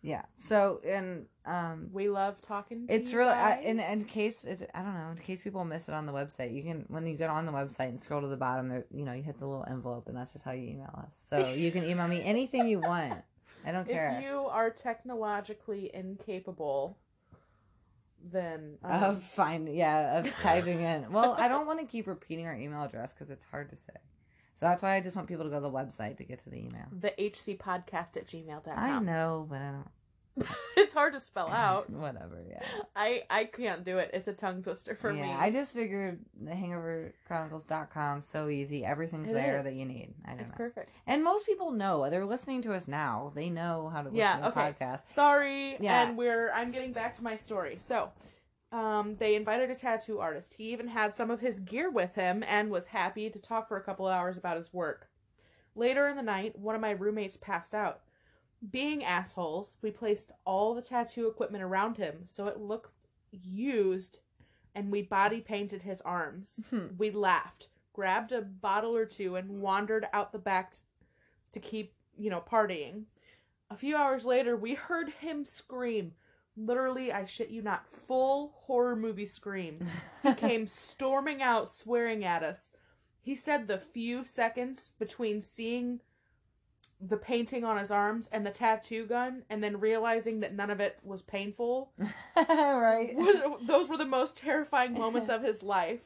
yeah so and um we love talking. to It's really I, in in case it's I don't know in case people miss it on the website. You can when you get on the website and scroll to the bottom, there you know you hit the little envelope and that's just how you email us. So you can email me anything you want. I don't care. If you are technologically incapable, then um, of find yeah of typing in. Well, I don't want to keep repeating our email address because it's hard to say. So that's why I just want people to go to the website to get to the email. the HC podcast at gmail.com. I know, but I don't. it's hard to spell out. Whatever. Yeah. I I can't do it. It's a tongue twister for yeah, me. I just figured the hangoverchronicles.com so easy. Everything's It there is. that you need. I don't it's know. perfect. And most people know. They're listening to us now. They know how to listen Yeah, to okay. podcasts. Sorry, Yeah. and we're I'm getting back to my story. So, Um, they invited a tattoo artist. He even had some of his gear with him and was happy to talk for a couple hours about his work. Later in the night, one of my roommates passed out. Being assholes, we placed all the tattoo equipment around him so it looked used and we body painted his arms. Hmm. We laughed, grabbed a bottle or two, and wandered out the back to keep, you know, partying. A few hours later, we heard him scream. Literally, I shit you not, full horror movie scream. He came storming out, swearing at us. He said the few seconds between seeing the painting on his arms and the tattoo gun and then realizing that none of it was painful right. was- those were the most terrifying moments of his life.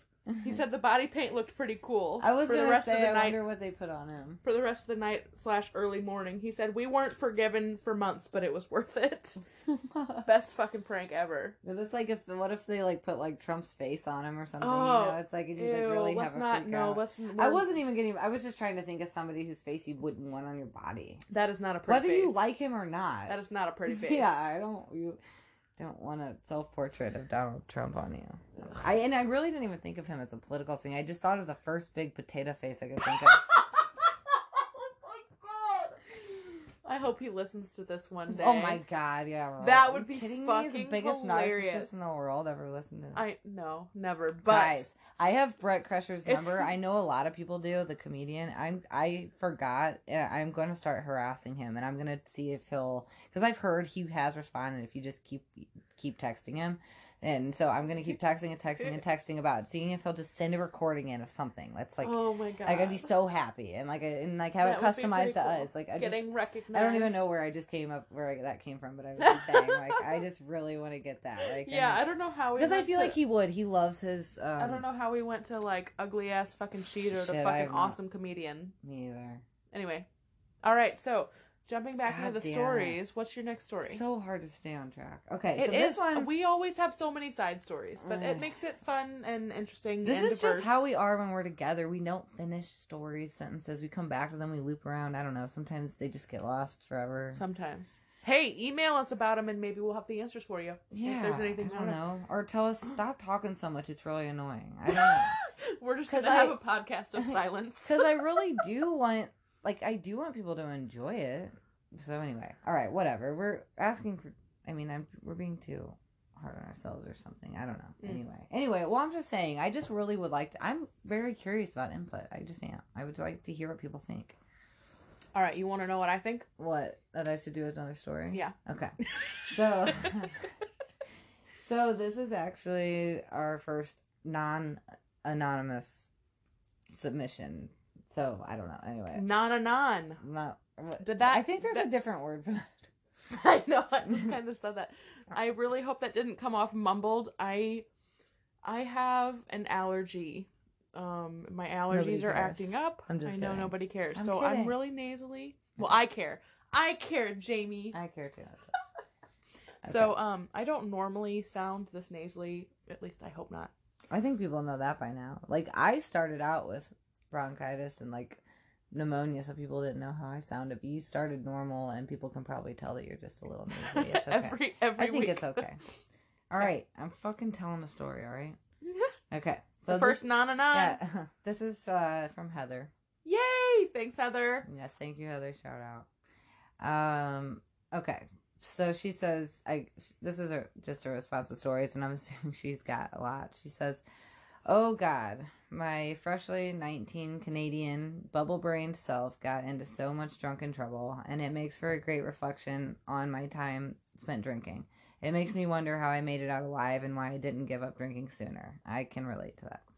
He said the body paint looked pretty cool. I was for gonna the rest say, of the I night. wonder what they put on him. For the rest of the night slash early morning, he said we weren't forgiven for months, but it was worth it. Best fucking prank ever. Because it's like if what if they like put like Trump's face on him or something? Oh, you know, it's like you like really have a not. freak No, out. let's. I wasn't even getting. I was just trying to think of somebody whose face you wouldn't want on your body, That is not a pretty whether face. you like him or not. That is not a pretty face. Yeah, I don't. You don't want a self portrait of Donald Trump on you. I and I really didn't even think of him as a political thing. I just thought of the first big potato face I could think of. oh my god! I hope he listens to this one oh day. oh my god, yeah. Right. That would be kidding me? He's the biggest hilarious. narcissist in the world ever listened to. I no, never. But Guys, I have Bert Kreischer's If- number. I know a lot of people do. The comedian. I'm. I forgot. I'm going to start harassing him, and I'm going to see if he'll. Because I've heard he has responded. If you just keep keep texting him, and so I'm going to keep texting and texting and texting about seeing if he'll just send a recording in of something. That's like. oh my god, Like I'd be so happy and like and like have That it customized to cool. us. Like I just getting recognized. I don't even know where I just came up where I, that came from, but I was just saying like I just really want to get that. Like Yeah, I don't know how. we because I feel to- like he would. He loves his. Um, I don't know how we went to like ugly ass fucking cheater to Shit, I fucking awesome comedian. Me either. Anyway, all right. So jumping back God into the damn it. stories, what's your next story? So hard to stay on track. Okay, It so is. this one. We always have so many side stories, but it makes it fun and interesting. this and is diverse. just how we are when we're together. We don't finish stories, sentences. We come back to them. We loop around. I don't know. Sometimes they just get lost forever. sometimes. Hey, email us about them, and maybe we'll have the answers for you. yeah, if there's anything I don't know. Or tell us stop talking so much. It's really annoying. I don't know. We're just gonna have a podcast of silence. Because I really do want, like, I do want people to enjoy it. So anyway, all right, whatever. We're asking for. I mean, I'm we're being too hard on ourselves or something. I don't know. Mm. Anyway, anyway. Well, I'm just saying. I just really would like to. I'm very curious about input. I just am. I would like to hear what people think. All right, you want to know what I think? What that I should do another story? Yeah. Okay. So. so this is actually our first non-anonymous submission. So I don't know. Anyway. Non a non. Not, Did that- I think there's that- a different word for that. I know. I just kind of said that. I really hope that didn't come off mumbled. I, I have an allergy. Um, my allergies Nobody are cares. acting up. I'm just I know kidding. nobody cares. I'm so kidding. I'm really nasally. Well, I care. I care, Jamie. I care too. It. So um, I don't normally sound this nasally. At least I hope not. I think people know that by now. Like I started out with bronchitis and like pneumonia, so people didn't know how I sounded. But you started normal, and people can probably tell that you're just a little. It's okay. every every I think week. it's okay. All right, I'm fucking telling a story. All right. Okay. So the first this, non a non. yeah, this is uh, from Heather. Yay! Thanks, Heather. Yes, thank you, Heather. Shout out. Um, okay. So she says, I this is a, just a response to stories, and I'm assuming she's got a lot. She says, "Oh God, my freshly 19 Canadian bubble-brained self got into so much drunken trouble, and it makes for a great reflection on my time spent drinking. It makes me wonder how I made it out alive and why I didn't give up drinking sooner. I can relate to that."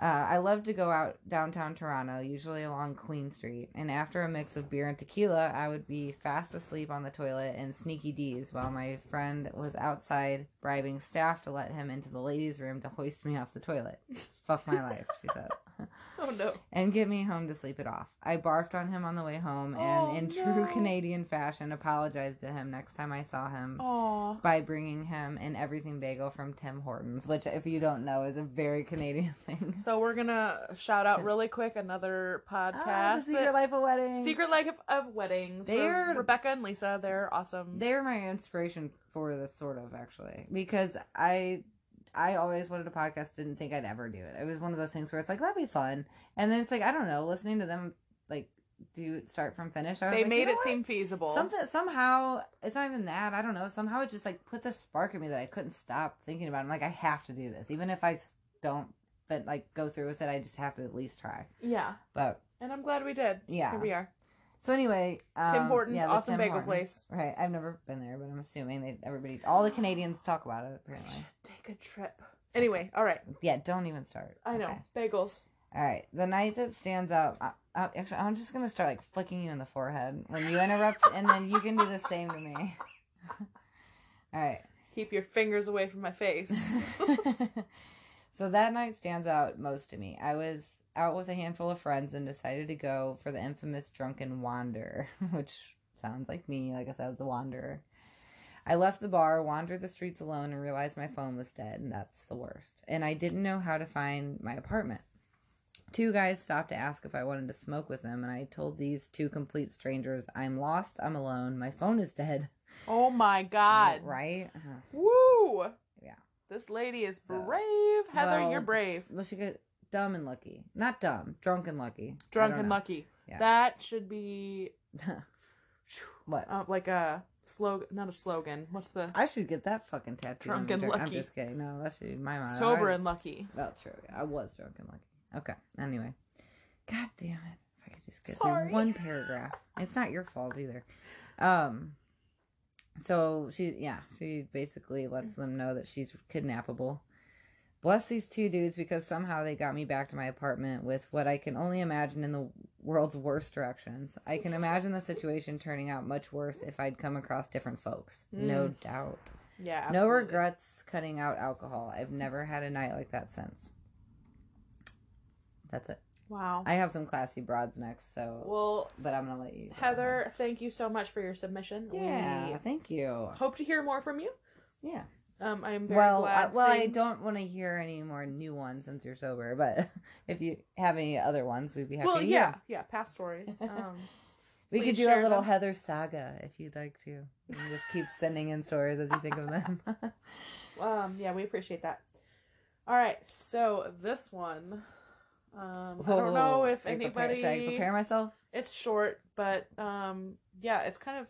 Uh, I love to go out downtown Toronto, usually along Queen Street, and after a mix of beer and tequila, I would be fast asleep on the toilet in Sneaky Dee's while my friend was outside bribing staff to let him into the ladies' room to hoist me off the toilet. Fuck my life, she said. Oh no. and get me home to sleep it off. I barfed on him on the way home and, Oh, in true. Canadian fashion, apologized to him next time I saw him Aw. by bringing him an everything bagel from Tim Hortons, which, if you don't know, is a very Canadian thing. So we're gonna shout out really quick another podcast. Ah, the Secret that- Life of Weddings. Secret Life of, of Weddings. They're Rebecca and Lisa. They're awesome. They're my inspiration for this sort of actually because I I always wanted a podcast, didn't think I'd ever do it. It was one of those things where it's like that'd be fun, and then it's like I don't know, listening to them like do start from finish. I was they like, made you know it what? seem feasible. Something somehow it's not even that. I don't know. Somehow it just like put the spark in me that I couldn't stop thinking about. it. I'm like I have to do this, even if I don't. But like go through with it, I just have to at least try. Yeah. But And I'm glad we did. Yeah. Here we are. So anyway, um, Tim Hortons, yeah, the awesome Tim bagel Hortons. place. Right, I've never been there, but I'm assuming they everybody, all the Canadians talk about it. Apparently, Should take a trip. Anyway, all right. yeah. Don't even start. I know. Okay. Bagels. All right, the night that stands out. I, I, actually, I'm just gonna start like flicking you in the forehead when you interrupt, and then you can do the same to me. all right. Keep your fingers away from my face. so that night stands out most to me. I was out with a handful of friends and decided to go for the infamous drunken wander, which sounds like me. Like I said, I was the wanderer. I left the bar, wandered the streets alone, and realized my phone was dead, and that's the worst. And I didn't know how to find my apartment. Two guys stopped to ask if I wanted to smoke with them, and I told these two complete strangers, I'm lost, I'm alone, my phone is dead. oh my god. Right? Uh-huh. Woo! Yeah. This lady is So- brave. Heather, Well, you're brave. Well, she got dumb and lucky. Not dumb, drunk and lucky. Drunk and know. lucky. Yeah. That should be what? uh, like a slogan, not a slogan. What's the I should get that fucking tattoo. Drunk and me. I'm just kidding. No, that should be my mind. sober and lucky? Well, true. I was drunk and lucky. Okay. Anyway. God damn it. If I could just get Sorry. through one paragraph. It's not your fault either. Um so she yeah, she basically lets them know that she's kidnappable. Bless these two dudes because somehow they got me back to my apartment with what I can only imagine in the world's worst directions. I can imagine the situation turning out much worse if I'd come across different folks. Mm. No doubt. Yeah. No regrets cutting out alcohol. I've never had a night like that since. That's it. Wow. I have some classy broads next, so well, but I'm gonna let you. Heather, thank you so much for your submission. Yeah, We thank you. hope to hear more from you. Yeah. Um, I am very Well, I, glad. well, I don't want to hear any more new ones since you're sober, but if you have any other ones, we'd be happy Well, to yeah, hear. yeah, past stories. Um, We could do a little them. Heather saga if you'd like to. You just keep sending in stories as you think of them. um, yeah, we appreciate that. All right, so this one, um, I don't know if should I prepare- anybody. should I prepare myself? It's short, but um, yeah, it's kind of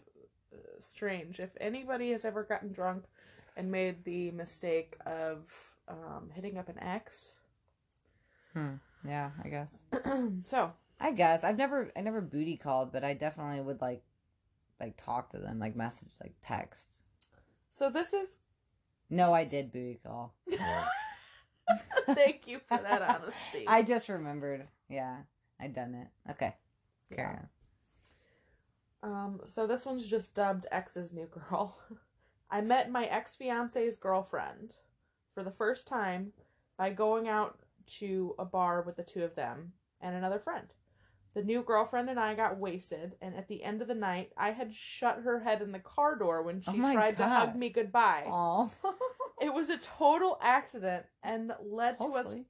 uh, strange. If anybody has ever gotten drunk and made the mistake of um, hitting up an ex, Hmm. Yeah, I guess. so I guess I've never I never booty called, but I definitely would like like talk to them, like message, like text. so this is. No, I did booty call. Thank you for that honesty. I just remembered. Yeah, I'd done it. Okay, carry on. Um, so this one's just dubbed X's New Girl. I met my ex fiance's girlfriend for the first time by going out to a bar with the two of them and another friend. The new girlfriend and I got wasted, and at the end of the night, I had shut her head in the car door when she Oh tried to hug me goodbye. Oh, It was a total accident and led to us Hopefully.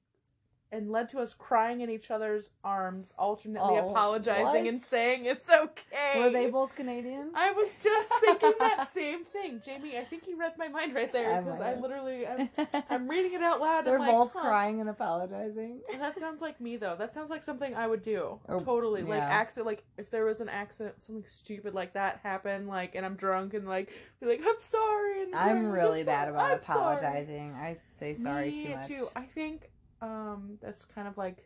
And led to us crying in each other's arms, alternately Oh, apologizing what? and saying it's okay. Were they both Canadian? I was just thinking that same thing, Jamie. I think you read my mind right there because might I, literally, I'm, I'm reading it out loud. They're I'm like, both huh. crying and apologizing. That sounds like me though. That sounds like something I would do. Or- totally. Like accident like if there was an accident, something stupid like that happened, like and I'm drunk and like be like, I'm sorry and I'm really so- bad about I'm sorry." apologizing. I say sorry Me too much. Too. I think um that's kind of like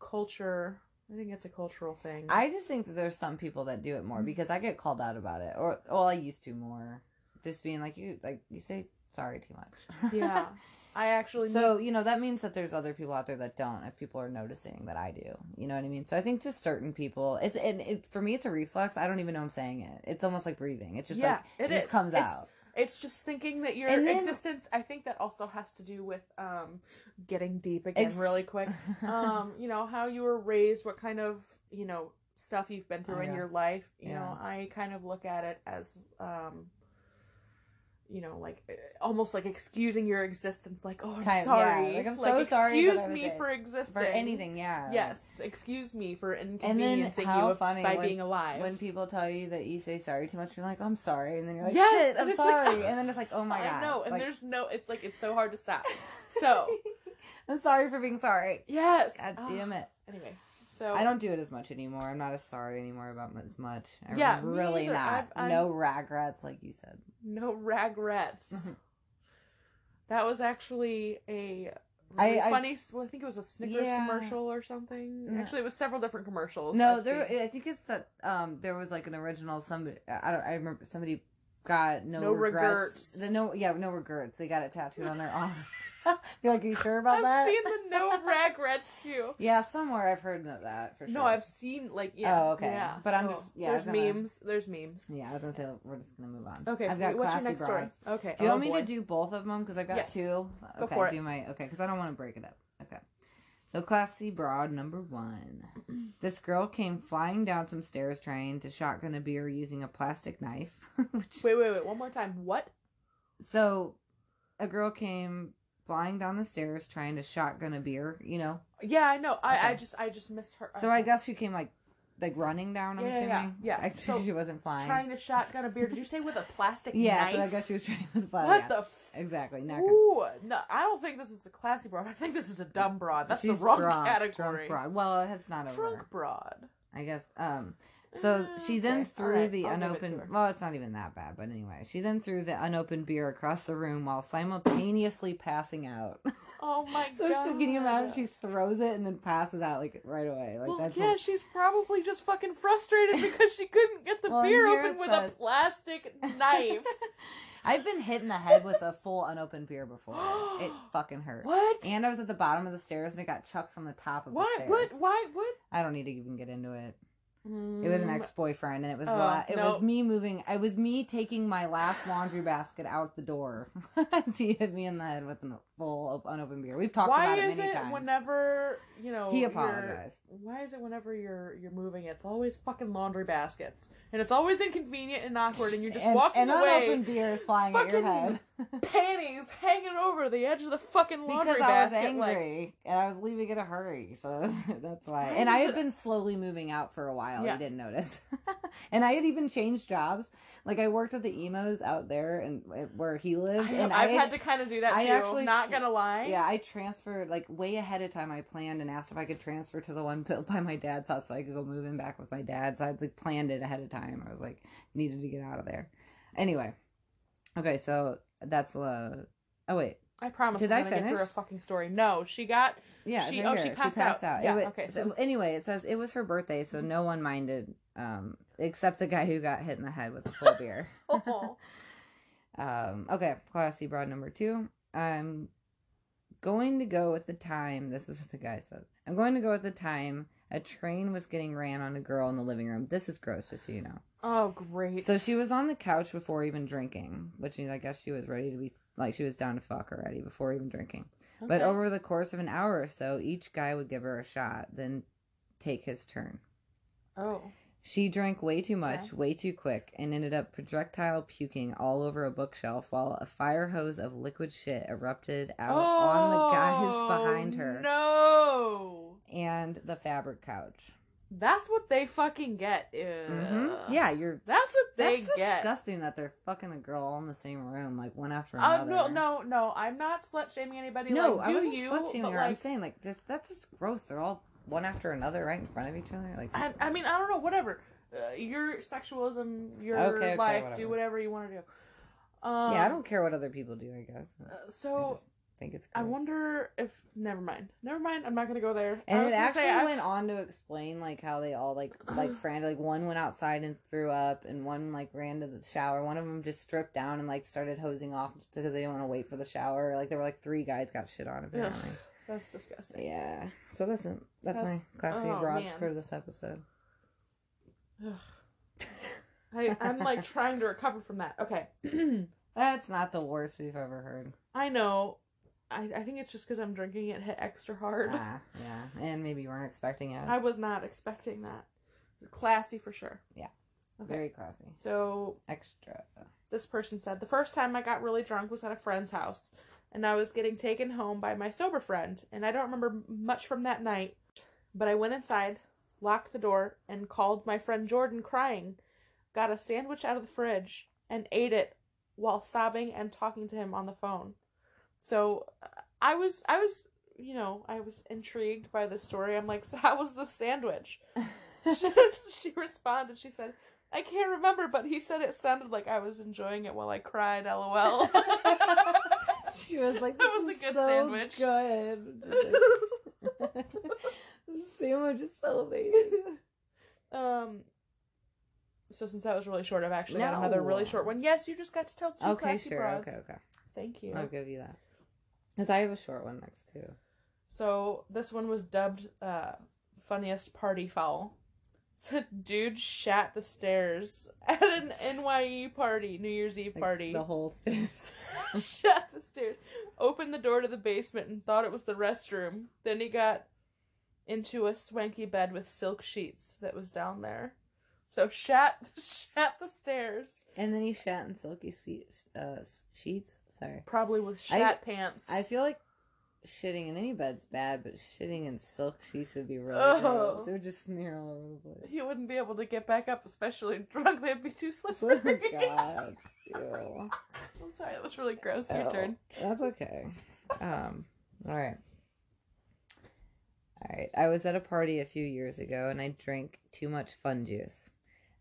culture. I think it's a cultural thing. I just think that there's some people that do it Mm. more because I get called out about it, or well, I used to more, just being like you, like you say sorry too much. yeah. I actually so you know that means that there's other people out there that don't. If people are noticing that I do, you know what I mean. So I think just certain people, it's and it, for me, it's a reflex. I don't even know I'm saying it. It's almost like breathing. It's just Yeah, like it, it just comes It's- out. It's just thinking that your then- existence. I think that also has to do with um, getting deep again, Ex- really quick. Um, you know how you were raised, what kind of you know stuff you've been through Oh, in yeah. your life. You Yeah. know, I kind of look at it as um, you know, like uh, almost like excusing your existence. Like, oh, I'm Kind- yeah, sorry. like, I'm so sorry Excuse me for existing for anything, yeah. Yes, excuse me for And inconveniencing then how you funny by when, being alive. when people tell you that you say sorry too much, you're like, oh, I'm sorry, and then you're like, Yes, I'm it's like- sorry, and then it's like, oh my god, I know, and like, there's no. It's like it's so hard to stop. So I'm sorry for being sorry. yes. God Ah. damn it. Anyway, so I don't do it as much anymore. I'm not as sorry anymore about as much. I'm Yeah, really not. I've- no regrets, like you said. no regrets. Mhm. that was actually a really I- funny. s- Well, I think it was a Snickers Yeah. commercial or something. No. Actually, it was several different commercials. No, I've there. seen. I think it's that. Um, there was like an original. Somebody. I don't. I remember somebody got no, No regrets. regrets. The no. Yeah, no regrets. They got it tattooed on their arm. You're like, are you sure about that? I've seen the no regrets too. Yeah, somewhere I've heard of that for sure. No, I've seen like yeah. Oh, okay. Yeah. But I'm Oh, just- yeah, There's gonna- memes. There's memes. Yeah, I was gonna say we're just gonna move on. Okay. I've got what's your next broads. story? Okay. Do you oh, want me to do both of them? Because I've got Yeah. two. Go Okay, it. do my okay. Because I don't want to break it up. Okay. So classy broad number one. This girl came flying down some stairs trying to shotgun a beer using a plastic knife. Which, Wait, wait, wait. One more time. What? so, a girl came flying down the stairs trying to shotgun a beer. You know. Yeah, I know. I, I just I just missed her. So I guess she came like like running down. I'm Yeah, yeah, assuming. yeah. Yeah. Actually, So, she wasn't flying. trying to shotgun a beer. Did you say with a plastic yeah. knife? So I guess she was trying with a plastic what plastic. the? F- Exactly. Not Ooh, no, I don't think this is a classy broad. I think this is a dumb broad. That's She's the wrong drunk, category. Drunk broad. Well, it's not a Drunk broad. I guess. Um. So Eh, she then okay, threw alright, the I'll give it unopened. Well, it's not even that bad, but anyway, she then threw the unopened beer across the room while simultaneously passing out. Oh my god. so god. she, can you imagine? She throws it and then passes out like right away. Like well, that's yeah, what- she's probably just fucking frustrated because she couldn't get the Well, beer open with says- a plastic knife. I've been hit in the head with a full unopened beer before. it fucking hurt. what? And I was at the bottom of the stairs and it got chucked from the top of What? the stairs. What? What? Why? What? I don't need to even get into it. It was an Mm, ex boyfriend, and it was Oh, la- it no. was me moving. It was me taking my last laundry basket out the door. as he hit me in the head with a full op- unopened beer. We've talked Why about it is many it times. whenever you know He apologized. Why is it whenever you're you're moving, it's always fucking laundry baskets, and it's always inconvenient and awkward, and you're just and, walking and away, unopened beer is flying at your head panties hanging over the edge of the fucking laundry because I was basket. like- angry and I was leaving in a hurry. So that's why. And I had been slowly moving out for a while. Yeah. You didn't notice. and I had even changed jobs. Like I worked at the emos out there and uh, where he lived, I and have I had to kind of do that I too. actually not gonna lie. Yeah, I transferred like way ahead of time. I planned and asked if I could transfer to the one built by my dad's house so I could go move in back with my dad. So I'd like planned it ahead of time. I was like needed to get out of there. Anyway, okay, so that's uh oh wait I promise. Did I'm I gonna get through finish? a fucking story. No, she got. yeah She- oh, she passed passed out. out. Yeah, okay, so so- Mm-hmm. anyway, it says it was her birthday, so no one minded um except the guy who got hit in the head with a full beer. Oh, Um, okay, classy broad number two. I'm going to go with the time. This is what the guy said. I'm going to go with the time a train was getting ran on a girl in the living room. This is gross, just so you know. Oh great. So she was on the couch before even drinking, which means I guess she was ready to be like she was down to fuck already before even drinking. But over the course of an hour or so, each guy would give her a shot, then take his turn. oh. She drank way too much, Okay. way too quick, and ended up projectile puking all over a bookshelf while a fire hose of liquid shit erupted out on the guys behind her Oh, No. and the fabric couch. That's what they fucking get. Ew. hmm Yeah, you're. That's what they That's get. disgusting that they're fucking a girl all in the same room, like one after Oh another. no, no, no! I'm not slut shaming anybody. no! like, I do wasn't you? slut shaming her. I'm saying like just that's just gross. They're all one after another, right in front of each other. Like I, I mean, I don't know. Whatever. Uh, your sexualism, your Okay, okay, life. whatever. Do whatever you want to do. Um, yeah, I don't care what other people do. I guess. uh, I So just think it's. I wonder if. Never mind. Never mind. I'm not gonna go there. I And was it actually say, went on to explain like how they all like like frantic. Like one went outside and threw up, and one like ran to the shower. One of them just stripped down and like started hosing off because they didn't want to wait for the shower. Like there were like three guys got shit on apparently. That's disgusting. Yeah. So that's. That's, That's- my classy oh, broads man. for this episode. I, I'm like trying to recover from that. Okay. That's not the worst we've ever heard. I know. I, I think it's just because I'm drinking it hit extra hard. Ah, yeah, and maybe you weren't expecting it. I was not expecting that. Classy for sure. Yeah. Okay. very classy. So Extra. this person said the first time I got really drunk was at a friend's house, and I was getting taken home by my sober friend, and I don't remember much from that night, but I went inside, locked the door, and called my friend Jordan crying, got a sandwich out of the fridge, and ate it while sobbing and talking to him on the phone. So uh, I was I was you know I was intrigued by the story. I'm like, so how was the sandwich? she, she responded. She said, "I can't remember, but he said it sounded like I was enjoying it while I cried." LOL. she was like, That was a good so sandwich." Good. Like- the sandwich is so amazing. um. So since that was really short, I've actually got another really short one. Yes, you just got to tell two Okay, classy sure. broads. Okay, okay. Thank you. I'll give you that. Because I have a short one next too. So this one was dubbed uh, funniest party foul. Said dude shat the stairs at an NYE party, New Year's Eve Like, party. The whole stairs. shat the stairs. Opened the door to the basement and thought it was the restroom. Then he got into a swanky bed with silk sheets that was down there. So shat shat the stairs. and then he shat in silky se- uh, sheets. Sorry. Probably with I- shat pants. I feel like shitting in any bed's bad, but shitting in silk sheets would be really Oh. gross. It would just smear all over the place. he wouldn't be able to get back up, especially drunk. They'd be too Oh slippery. God. Ew. I'm sorry, that was really gross. Your Oh, turn. That's okay. Um, all right. All right. I was at a party a few years ago and I drank too much fun juice.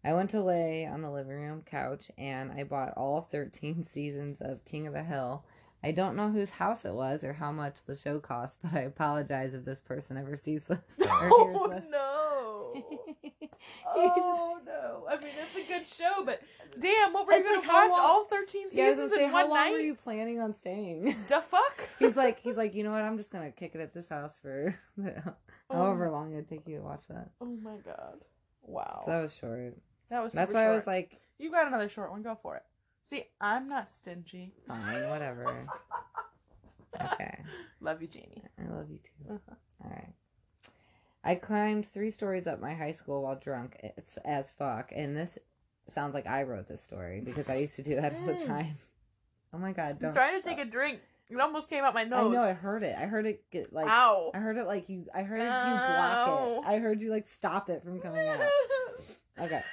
I went to lay on the living room couch and I bought all 13 seasons of King of the Hill. I don't know whose house it was or how much the show cost, but I apologize if this person ever sees this Oh this. no! Oh no! I mean, it's a good show, but damn, what were you gonna like, how watch long- all thirteen yeah, I was seasons gonna say, how long night? were you planning on staying? The fuck? he's like, he's like, you know what? I'm just gonna kick it at this house for Oh. however long it'd take you to watch that. Oh my god! Wow, So that was short. That was. That's why I was like, you got another short one. Go for it. See, I'm not stingy. fine, whatever. Okay. Love you, Jamie. I love you too. Uh-huh. All right. I climbed three stories up my high school while drunk as, as fuck, and this sounds like I wrote this story because I used to do that all the time. Oh my god! I'm Don't trying to take a drink. It almost came out my nose. I know. I heard it. I heard it get like. Ow! I heard it like you. I heard you block it. I heard you like stop it from coming out. Okay.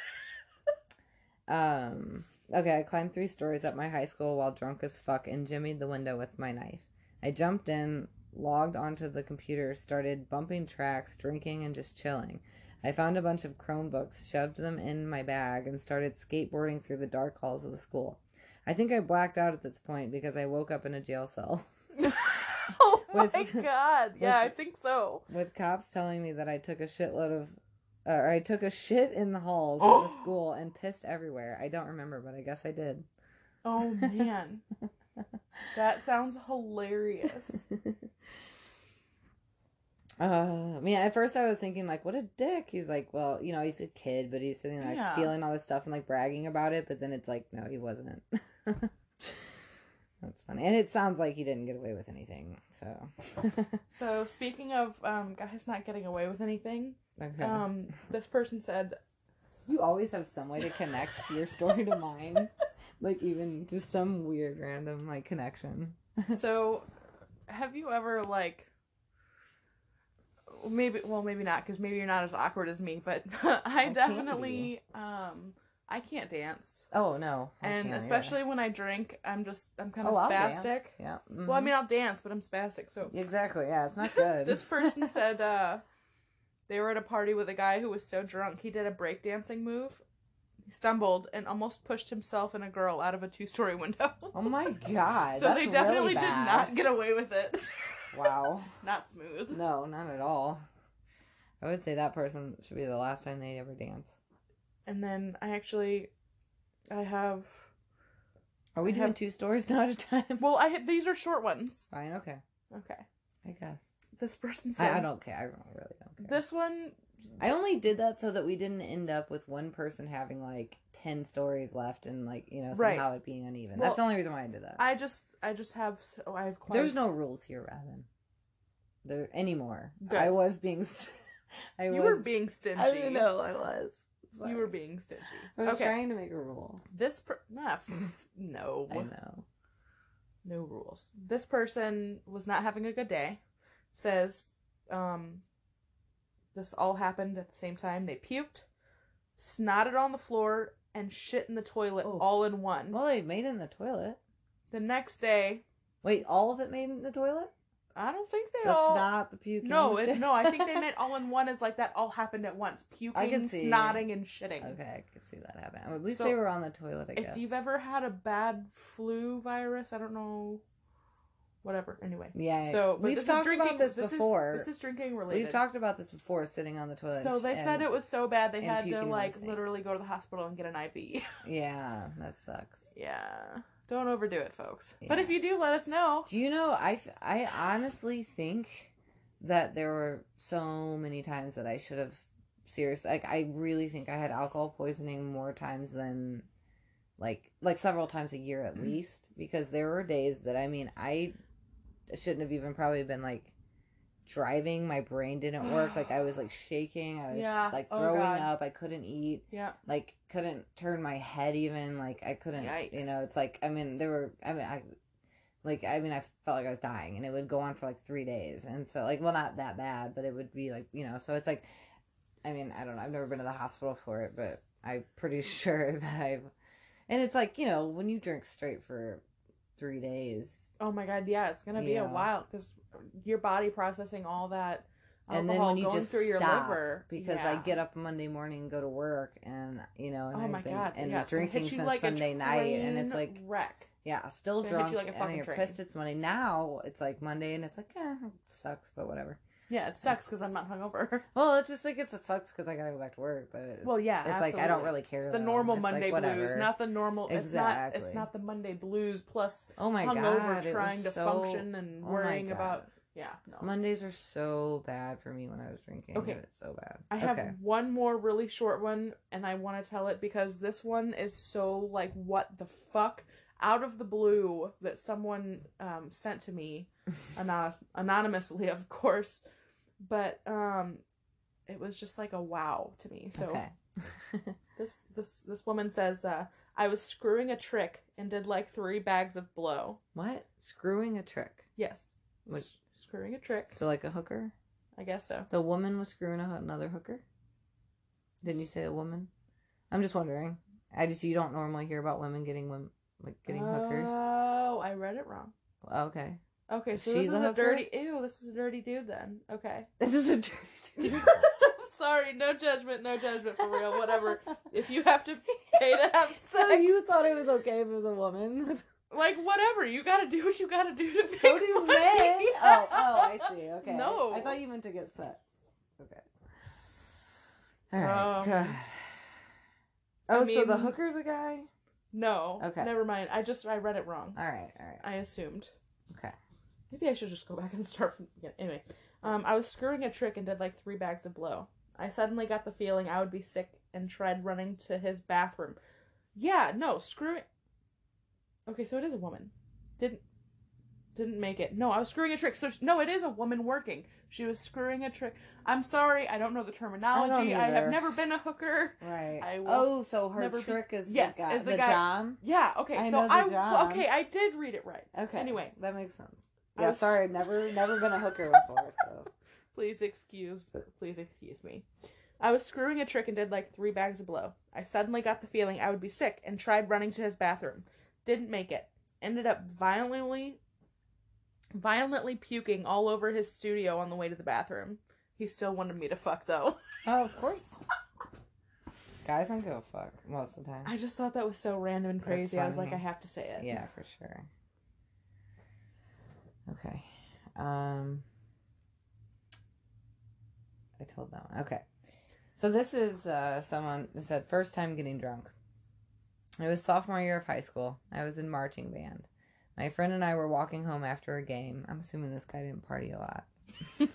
Um. Okay, I climbed three stories up my high school while drunk as fuck and jimmied the window with my knife. I jumped in, logged onto the computer, started bumping tracks, drinking, and just chilling. I found a bunch of Chromebooks, shoved them in my bag, and started skateboarding through the dark halls of the school. I think I blacked out at this point because I woke up in a jail cell. oh my With- god! Yeah, I think so. with cops telling me that I took a shitload of, or I took a shit in the halls of the school and pissed everywhere. I don't remember, but I guess I did. Oh man, that sounds hilarious. Uh, I mean, at first I was thinking like, what a dick. He's like, well, you know, he's a kid, but he's sitting there like Yeah. stealing all this stuff and like bragging about it. But then it's like, no, he wasn't. That's funny, and it sounds like he didn't get away with anything. So, So speaking of um, guys not getting away with anything, okay. um, this person said, you always have some way to connect your story to mine, like even just some weird random like connection. so have you ever like maybe well maybe not because maybe you're not as awkward as me but i can't definitely um i can't dance Oh no, I and especially when i drink i'm just i'm kind of Oh, spastic Yeah. well i mhm. mean i'll dance but i'm spastic so exactly. Yeah, it's not good. this person said uh they were at a party with a guy who was so drunk he did a breakdancing move he stumbled and almost pushed himself and a girl out of a two-story window oh my god. so they definitely really did not get away with it Wow. not smooth No, not at all. I would say that person should be the last time they ever dance. And then I actually, I have. Are we I doing have- two stories now at a time? Well, I these are short ones. Fine. Okay. Okay. I guess. This person said I, I don't care. I don't, really don't care. this one I only did that so that we didn't end up with one person having like ten stories left and like you know Right. somehow it being uneven. Well, That's the only reason why I did that. I just I just have so I have quite There's no rules here, Robin. There anymore. Good. I was being. St- I you was. were being stingy. I know I was. You were being stingy. I was okay. trying to make a rule. This per- nah, f- no. I know. no rules. This person was not having a good day. Says, um, this all happened at the same time. They puked, snotted on the floor, and shit in the toilet Oh. all in one. Well, they made it in the toilet. The next day, Wait, all of it made in the toilet? I don't think they The all. snot, the puking. no, it, no, I think they meant all in one is like that all happened at once. Puking, see. snotting, and shitting. Okay, I could see that happen. At least So, they were on the toilet, I if guess. you've ever had a bad flu virus, I don't know. Whatever. Anyway. Yeah, So we've this talked is drinking, about this, is- before. this is drinking related. We've talked about this before, sitting on the toilet. So they said it was so bad they had to puking in the like literally go to the hospital and get an IV. Yeah, that sucks. yeah. Don't overdo it, folks. But if you do, let us know. Do you know? I I honestly think that there were so many times that I should have serious. Like I really think I had alcohol poisoning more times than like like several times a year at mm-hmm. least because there were days that I mean I shouldn't have even probably been like driving my brain didn't work. Like i was like shaking. I was Yeah. like Oh, throwing God. up. I couldn't eat. Yeah. like couldn't turn my head even. Like i couldn't you know it's like i mean there were i mean i like i mean i felt like i was dying and it would go on for like three days. And so like well not that bad but it would be like you know so it's like i mean i don't know. I've never been to the hospital for it but i'm pretty sure that i've and it's like you know when you drink straight for three days Oh my god, yeah, it's gonna be Yeah. a while because your body processing all that alcohol and then when you going just through your liver. because I get up Monday morning and go to work and you know and Oh I've my been god, and yeah, drinking since like Sunday night and it's like wreck. yeah still drunk you like a and you're train. pissed it's Monday now it's like Monday and it's like eh, it sucks but whatever Yeah, it sucks because I'm not hungover. well it just like it's it sucks because I gotta go back to work but well, yeah, it's like I don't really care It's the normal It's like, Monday blues, not the normal. It's not. It's not the Monday blues plus oh my hungover, god trying to so- function and oh worrying about. Yeah, no. Mondays are so bad for me when I was drinking Okay. it's so bad I have okay one more really short one, and I want to tell it because this one is so like what the fuck out of the blue that someone um, sent to me, anonymous, anonymously, of course, but um, it was just like a wow to me. So okay this this this woman says, uh, "I was screwing a trick and did like three bags of blow." what screwing a trick Yes, S- screwing a trick. so like a hooker I guess so. The woman was screwing a, another hooker. Didn't you say a woman? I'm just wondering. I just you don't normally hear about women getting women like getting hookers. Oh, I read it wrong. Okay, Okay, so she this is a hooker? dirty. Ew, this is a dirty dude then. Okay. this is a dirty. Dude. Sorry, no judgment, no judgment for real. Whatever. If you have to pay to have sex, so you thought it was okay if it was a woman? like whatever, you gotta do what you gotta do to make so do money. men. Oh, oh, I see. Okay. No. I thought you meant to get sex. Okay. All right. Um, good. I Oh, so the hooker's a guy. No. Okay. Never mind. I just I read it wrong. All right. All right. I assumed. Okay. Maybe I should just go back and start from again. Anyway, um, I was screwing a trick and did like three bags of blow. I suddenly got the feeling I would be sick and tried running to his bathroom. Yeah, no, screwing. Okay, so it is a woman. Didn't didn't make it. No, I was screwing a trick. So no, it is a woman working. She was screwing a trick. I'm sorry, I don't know the terminology. I, have never been a hooker. Right. I oh, so her never be- trick is Yes, the guy, is the the, guy- John. Yeah. Okay. I so I John. okay, I did read it right. Okay. Anyway. that makes sense. Yeah, was- sorry, never, never been a hooker before. So Please excuse, please excuse me. I was screwing a trick and did like three bags of blow. I suddenly got the feeling I would be sick and tried running to his bathroom. Didn't make it. Ended up violently, violently puking all over his studio on the way to the bathroom. He still wanted me to fuck though. oh, of course. Guys don't give a fuck most of the time. I just thought that was so random and crazy. I was like. I have to say it. Yeah, for sure. Okay. Um I told that one. Okay. So this is uh someone that said first time getting drunk. It was sophomore year of high school. I was in marching band. My friend and I were walking home after a game. I'm assuming this guy didn't party a lot.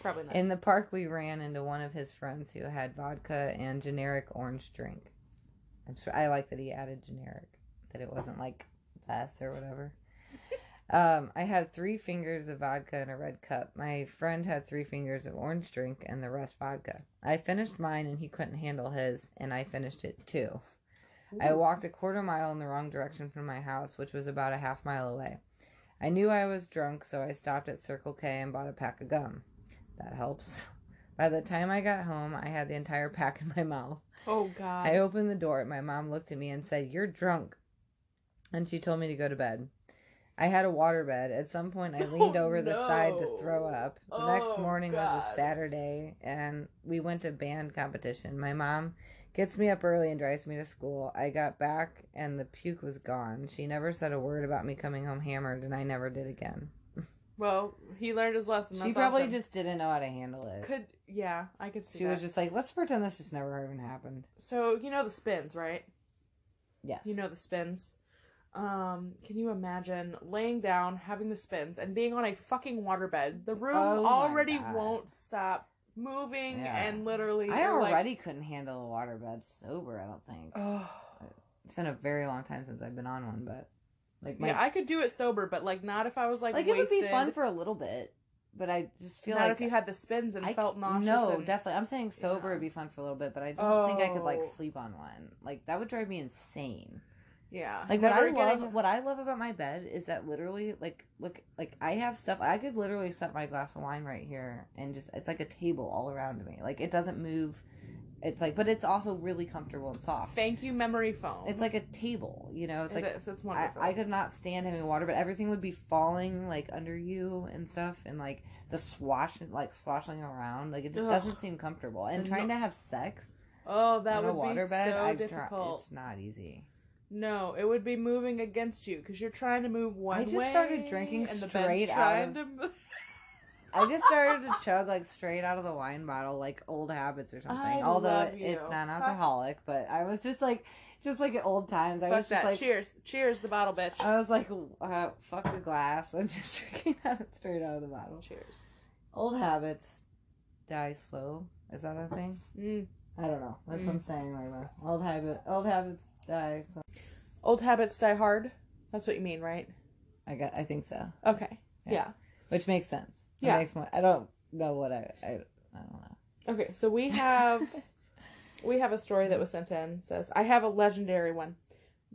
Probably not. In the park, we ran into one of his friends who had vodka and generic orange drink. I'm sure I like that he added generic, that it wasn't like Bess or whatever. Um, I had three fingers of vodka in a red cup. My friend had three fingers of orange drink and the rest vodka. I finished mine and he couldn't handle his, and I finished it too. I walked a quarter mile in the wrong direction from my house, which was about a half mile away. I knew I was drunk, so I stopped at Circle K and bought a pack of gum. That helps. By the time I got home, I had the entire pack in my mouth. oh God. I opened the door. And my mom looked at me and said, You're drunk. And she told me to go to bed. I had a waterbed. At some point, I oh, leaned Oh, over the side to throw up. The Oh, next morning was a Saturday, and we went to band competition. My mom gets me up early and drives me to school. I got back, and the puke was gone. She never said a word about me coming home hammered, and I never did again. well, he learned his lesson. she probably awesome. just didn't know how to handle it. could. Yeah, I could see she that. was just like, let's pretend this just never even happened. So you know the spins, right? Yes. You know the spins. Um, can you imagine laying down, having the spins, and being on a fucking waterbed? The room Oh already God. won't stop moving, Yeah. and literally, I you're like, already couldn't handle a waterbed sober, I don't think. oh. It's been a very long time since I've been on one, but like my yeah, I could do it sober, but like not if I was like like it would be fun for a little bit, but I just feel not like if you had the spins and I felt nauseous. No, and... definitely. I'm saying sober Yeah. would be fun for a little bit, but I don't think I could like Oh. sleep on one. Like that would drive me insane. Yeah, Like what I love, getting- what I love about my bed is that literally, like, look, like I have stuff. I could literally set my glass of wine right here, and just it's like a table all around me. Like it doesn't move. It's like, but it's also really comfortable and soft. Thank you, memory foam. It's like a table, you know. It's It like is. It's I, wonderful. I could not stand having water, but everything would be falling like under you and stuff, and like the swash, like swashing around. Like it just Ugh. doesn't seem comfortable. And trying to have sex oh, that would be so I try- difficult. it's not easy. No, it would be moving against you because you're trying to move one way. I just way. started drinking and straight out of- to. I just started to chug like straight out of the wine bottle, like old habits or something. I Although it's non-alcoholic, but I was just like, just like at old times. I was that. just like, Cheers. Cheers, the bottle bitch. I was like, uh, fuck the glass. I'm just drinking out of, straight out of the bottle. Cheers. Old habits die slow. Is that a thing? Mm. I don't know. That's Mm. what I'm saying, like Layla. Old habit. Old habits die. So- Old habits die hard. That's what you mean, right? I got. I think so. Okay. Yeah. Yeah. Which makes sense. Yeah. Makes more, I don't know what I. I, I don't know. Okay. So we have we have a story that was sent in. It says I have a legendary one.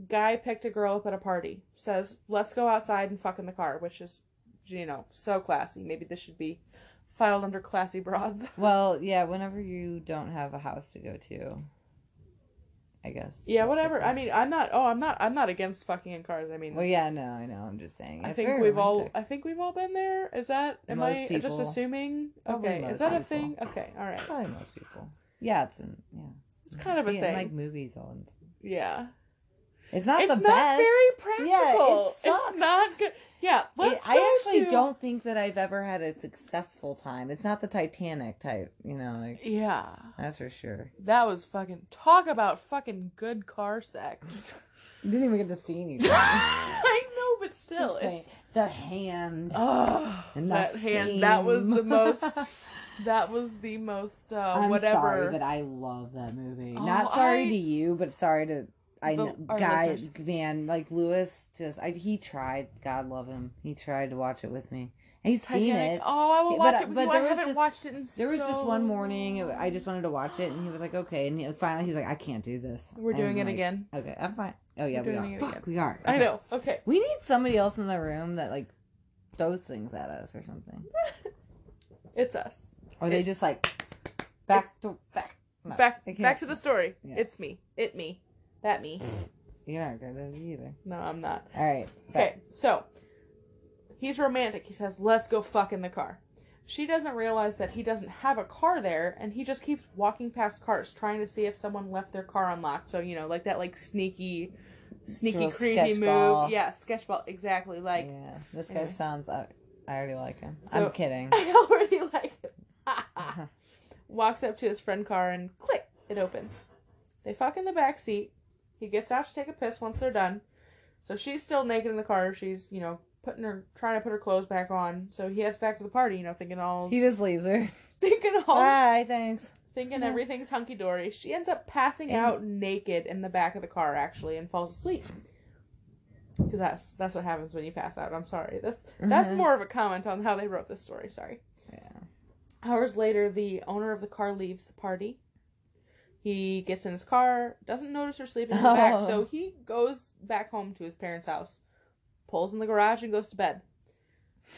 Guy picked a girl up at a party. Says let's go outside and fuck in the car, which is you know so classy. Maybe this should be filed under classy broads. Well, yeah. Whenever you don't have a house to go to, I guess. Yeah, whatever. I mean, I'm not. Oh, I'm not. I'm not against fucking in cars. I mean, Well, yeah. No, I know. I'm just saying. I think we've all. I think we've all been there. Is that? Am Most I just assuming? Okay, is that a thing? Okay, all right. Probably most people. Yeah, it's in. Yeah. It's kind of a thing. In, like movies, all. the- yeah, It's not it's the not best. very practical. Yeah, it it's not good. Yeah, It-. I actually to- don't think that I've ever had a successful time. It's not the Titanic type, you know, like Yeah, that's for sure. that was fucking. Talk about fucking good car sex. You didn't even get to see anything. I know, but still, Just the- it's. the hand Oh, the that hand. That was the most. That was the most. Uh, I'm whatever. sorry, but I love that movie. Oh, Not sorry I- to you, but sorry to I know, guy listeners. man like Lewis. Just I, he tried. God love him. He tried to watch it with me. And he's seen it. Oh, I will watch but- it but you. there I was haven't just- watched it in There was just one morning. long. I just wanted to watch it, and he was like, "Okay." And he, finally, he was like, "I can't do this." We're And doing I'm it like, again. Okay, I'm fine. Oh yeah, We're we are. it Fuck, we are. I know. Okay. We need somebody else in the room that like throws things at us or something. It's us. Or they just like back to back. No, back back to the story. Yeah. It's me. It me. That me. You're not good at it either. No, I'm not. All right. Okay, so he's romantic. He says, "Let's go fuck in the car." She doesn't realize that he doesn't have a car there, and he just keeps walking past cars, trying to see if someone left their car unlocked. So you know, like that, like sneaky, sneaky, Little creepy move. ball. Yeah, sketchball. Exactly. Like yeah, this guy anyway. sounds. I, I already like him. So- I'm kidding. I already like it. Walks up to his friend car and click, it opens. They fuck in the back seat. He gets out to take a piss once they're done. So she's still naked in the car. She's, you know, putting her, trying to put her clothes back on. So he heads back to the party, you know, thinking all, He just leaves her. thinking all, Bye, thanks. thinking Yeah. everything's hunky dory. She ends up passing And- out naked in the back of the car, actually, and falls asleep. Because that's that's what happens when you pass out. I'm sorry. That's that's Mhm. more of a comment on how they wrote this story. Sorry. Yeah. Hours later, the owner of the car leaves the party. He gets in his car, doesn't notice her sleeping in the back, Oh. so he goes back home to his parents' house, pulls in the garage, and goes to bed.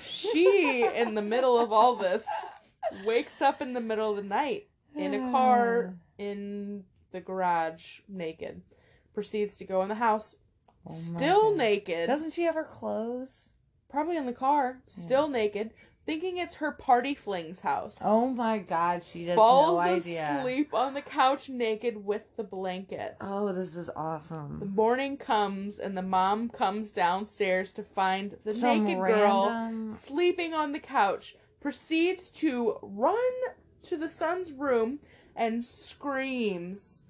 She, in the middle of all this, wakes up in the middle of the night in a car in the garage naked. Proceeds to go in the house, Oh still God. naked. Doesn't she have her clothes? Probably in the car, still naked, thinking it's her party fling's house. Oh my god, she has falls no idea. asleep on the couch naked with the blanket. Oh, this is awesome. The morning comes and the mom comes downstairs to find the Some naked girl sleeping on the couch. Proceeds to run to the son's room and screams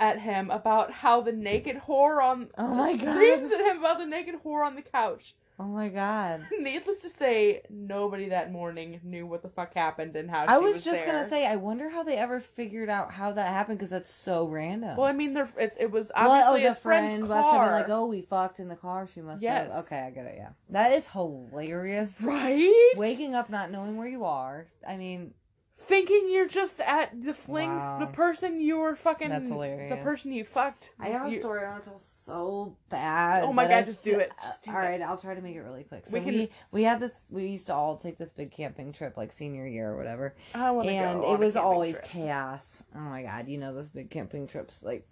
at him about how the naked whore on Oh my God. screams at him about the naked whore on the couch. Oh my god. Needless to say, nobody that morning knew what the fuck happened and how she I was, was just there. gonna say, I wonder how they ever figured out how that happened because that's so random. Well, I mean, there it's, it was Well, oh, obviously oh, the his friend's friend car, must have been like, "Oh, we fucked in the car." She must Yes. have. Okay, I get it. Yeah, that is hilarious. right? Waking up not knowing where you are. I mean, thinking you're just at the flings, Wow. the person you were fucking, That's hilarious. the person you fucked. I have a story I want to tell so bad. Oh my God, just do it. Just do uh, all it. right, I'll try to make it really quick. So We we can- we, had this. We used to all take this big camping trip, like senior year or whatever, I want to and go. on it was always trip. chaos. Oh my god, you know those big camping trips, like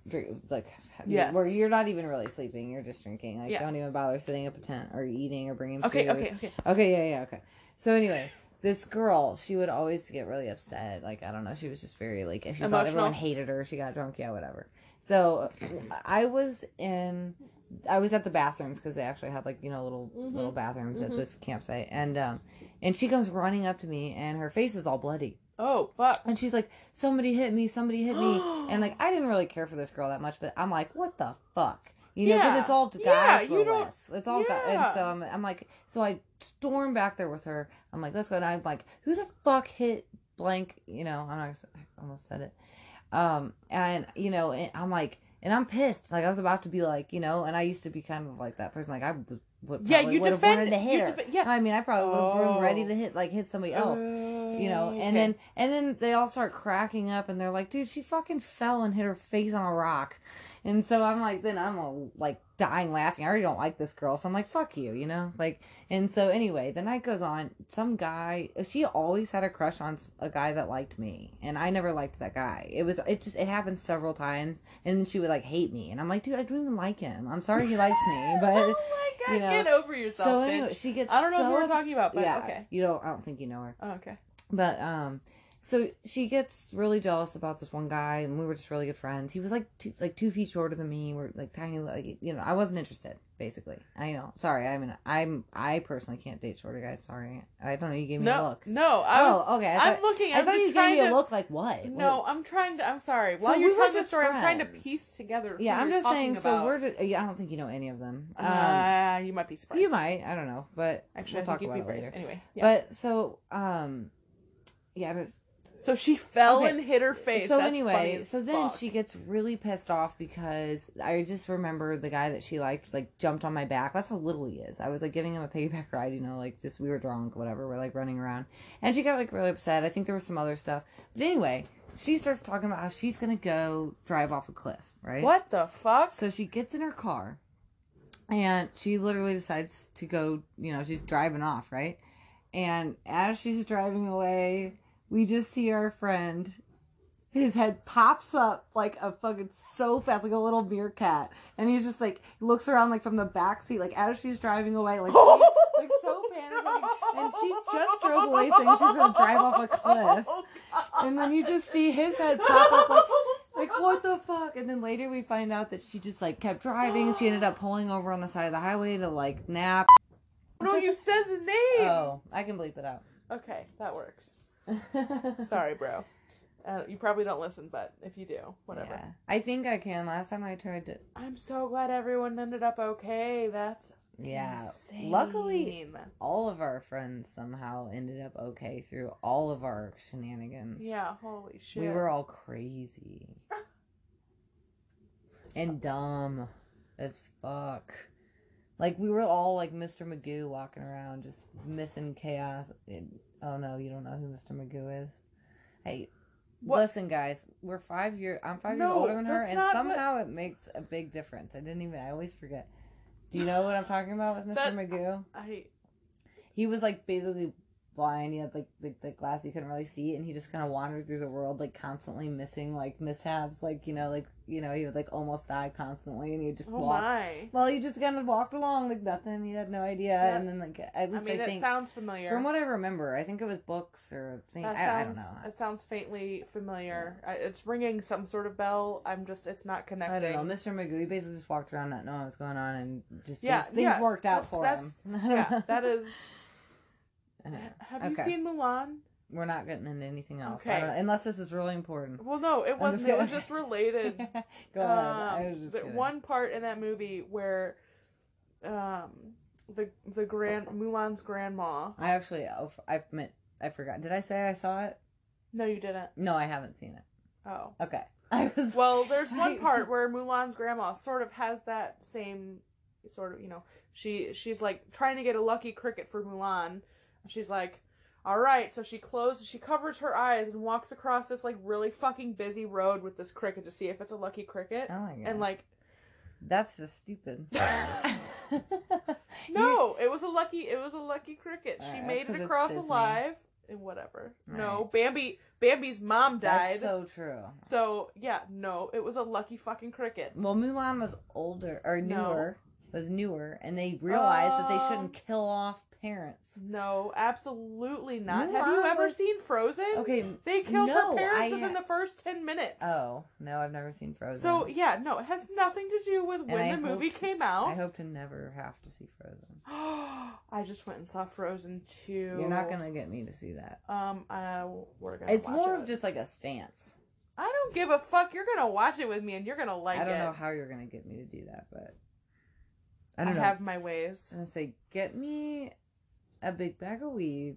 like Yes. where you're not even really sleeping, you're just drinking. Like Yeah. don't even bother setting up a tent or eating or bringing Okay, food. okay, okay. Okay, yeah, yeah, okay. So anyway, this girl, she would always get really upset. Like I don't know, she was just very like she thought everyone hated her. She got drunk, yeah, whatever. So I was in, I was at the bathrooms because they actually had like you know little Mhm. little bathrooms at Mhm. this campsite, and um, and she comes running up to me, and her face is all bloody. Oh fuck! And she's like, somebody hit me, somebody hit me. and like, I didn't really care for this girl that much, but I'm like, what the fuck? You know, because Yeah. it's all guys Yeah, you don't- with. It's all guys. Yeah. And so I'm, I'm like, so I storm back there with her. I'm like, let's go. And I'm like, who the fuck hit blank? You know, I'm not, I almost said it. Um, and, you know, and I'm like, and I'm pissed. Like, I was about to be like, you know, and I used to be kind of like that person. Like, I would, Yeah, probably you would have wanted to hit you her. yeah. I mean, I probably would have been ready Oh. to hit, like, hit somebody else you know and Okay. then and then they all start cracking up and they're like dude she fucking fell and hit her face on a rock and so i'm like then i'm all like dying laughing. I already don't like this girl. So i'm like fuck you you know? Like and so anyway the night goes on. Some guy she always had a crush on a guy that liked me. And i never liked that guy. It was it just it happened several times. And then she would like hate me. And i'm like dude i don't even like him. I'm sorry he likes me but oh my god, you know, get over yourself, so bitch. anyway she gets I don't know so who we're talking about, but yeah, okay. you don't i don't think you know her. Oh, okay. but um, so she gets really jealous about this one guy, and we were just really good friends. He was like two, like two feet shorter than me. We're like tiny, like you know. I wasn't interested, basically. I know. Sorry. I mean, I'm I personally can't date shorter guys. Sorry. I don't know. You gave me a look. no. I was, oh, okay. I I'm thought, looking. I I'm thought you gave me to. a look like what? No, What- I'm trying to. I'm sorry. While we you're were telling the story, I'm trying to piece together. Yeah, I'm just saying. talking So we're just. Yeah, I don't think you know any of them. Um, Uh, you might be surprised. you might. I don't know, but Actually, we'll I talk about it later. Anyway, yeah. But so um, yeah. Just, so she fell Okay. and hit her face. So That's anyway, so then fuck. she gets really pissed off because I just remember the guy that she liked like jumped on my back. That's how little he is. I was like giving him a piggyback ride, you know, like just we were drunk, whatever. We're like running around, and she got like really upset. I think there was some other stuff, but anyway, she starts talking about how she's gonna go drive off a cliff, right? What the fuck? So she gets in her car and she literally decides to go, you know, she's driving off, right? And as she's driving away, we just see our friend. His head pops up like a fucking so fast, like a little meerkat, and he's just like looks around like from the back seat, like as she's driving away, like like so panicking, and she just drove away saying she's gonna drive off a cliff, oh, and then you just see his head pop up like like what the fuck? And then later we find out that she just like kept driving. And she ended up pulling over on the side of the highway to like nap. No, you said the name. oh i can bleep it out. Okay, that works. Sorry, bro. Uh, you probably don't listen, but if you do, whatever. Yeah. i think i can last time i tried to I'm so glad everyone ended up okay. That's Yeah. insane. Luckily, all of our friends somehow ended up okay through all of our shenanigans. yeah, holy shit. We were all crazy. and dumb as fuck. Like we were all like Mr. Magoo walking around just missing chaos. Oh no, you don't know who Mr. Magoo is? Hey, What? listen guys, we're five years I'm five years older than her and not what- somehow it makes a big difference. I didn't even I always forget. Do you know what I'm talking about with Mr. That- Magoo? I he was like basically blind. He had like the, the glass he couldn't really see, and he just kind of wandered through the world, like constantly missing like mishaps, like you know, like you know, he would like almost die constantly, and he just oh walked. my. Well, he just kind of walked along like nothing. He had no idea, Yeah. and then like at I least I, mean, it think sounds familiar. from what I remember, I think it was books or things. I, I don't know. it sounds faintly familiar. I, it's ringing some sort of bell. I'm just it's not I connecting. don't know. Mr. Magoo, he basically just walked around not knowing what's going on, and just Yeah, things, things yeah, worked out that's- for him. yeah, that is. Have you Okay. seen Mulan? We're not getting into anything else. Okay. unless this is really important. Well, no, it wasn't. It was just related. Go Um, was just one part in that movie where, um, the the grand Mulan's grandma. I actually, oh, I meant, I forgot. Did I say I saw it? No, you didn't. No, I haven't seen it. Oh. Okay. I was. Well, there's one part where Mulan's grandma sort of has that same sort of, you know, she she's like trying to get a lucky cricket for Mulan. She's like, "All right," so she closes, she covers her eyes and walks across this like really fucking busy road with this cricket to see if it's a lucky cricket. oh my god. And like, that's just stupid. no, it was a lucky, it was a lucky cricket. She that's made it across alive and whatever. No, Bambi, Bambi's mom died. That's so true. so yeah, no, it was a lucky fucking cricket. Well, Mulan was older or No. newer, was newer, and they realized that they Um, shouldn't kill off parents. No, absolutely not. Have you ever was- seen Frozen? Okay. They killed no, her parents I within ha- the first 10 minutes. Oh no, I've never seen Frozen. So, yeah, no, it has nothing to do with And when I the movie came out. I hope to never have to see Frozen. I just went and saw Frozen 2. You're not gonna get me to see that. Um, uh, we're gonna It's more it. of just like a stance. I don't give a fuck. You're gonna watch it with me and you're gonna like it. I don't it. know how you're gonna get me to do that, but I I, don't know. have my ways. I'm gonna say, get me a big bag of weed,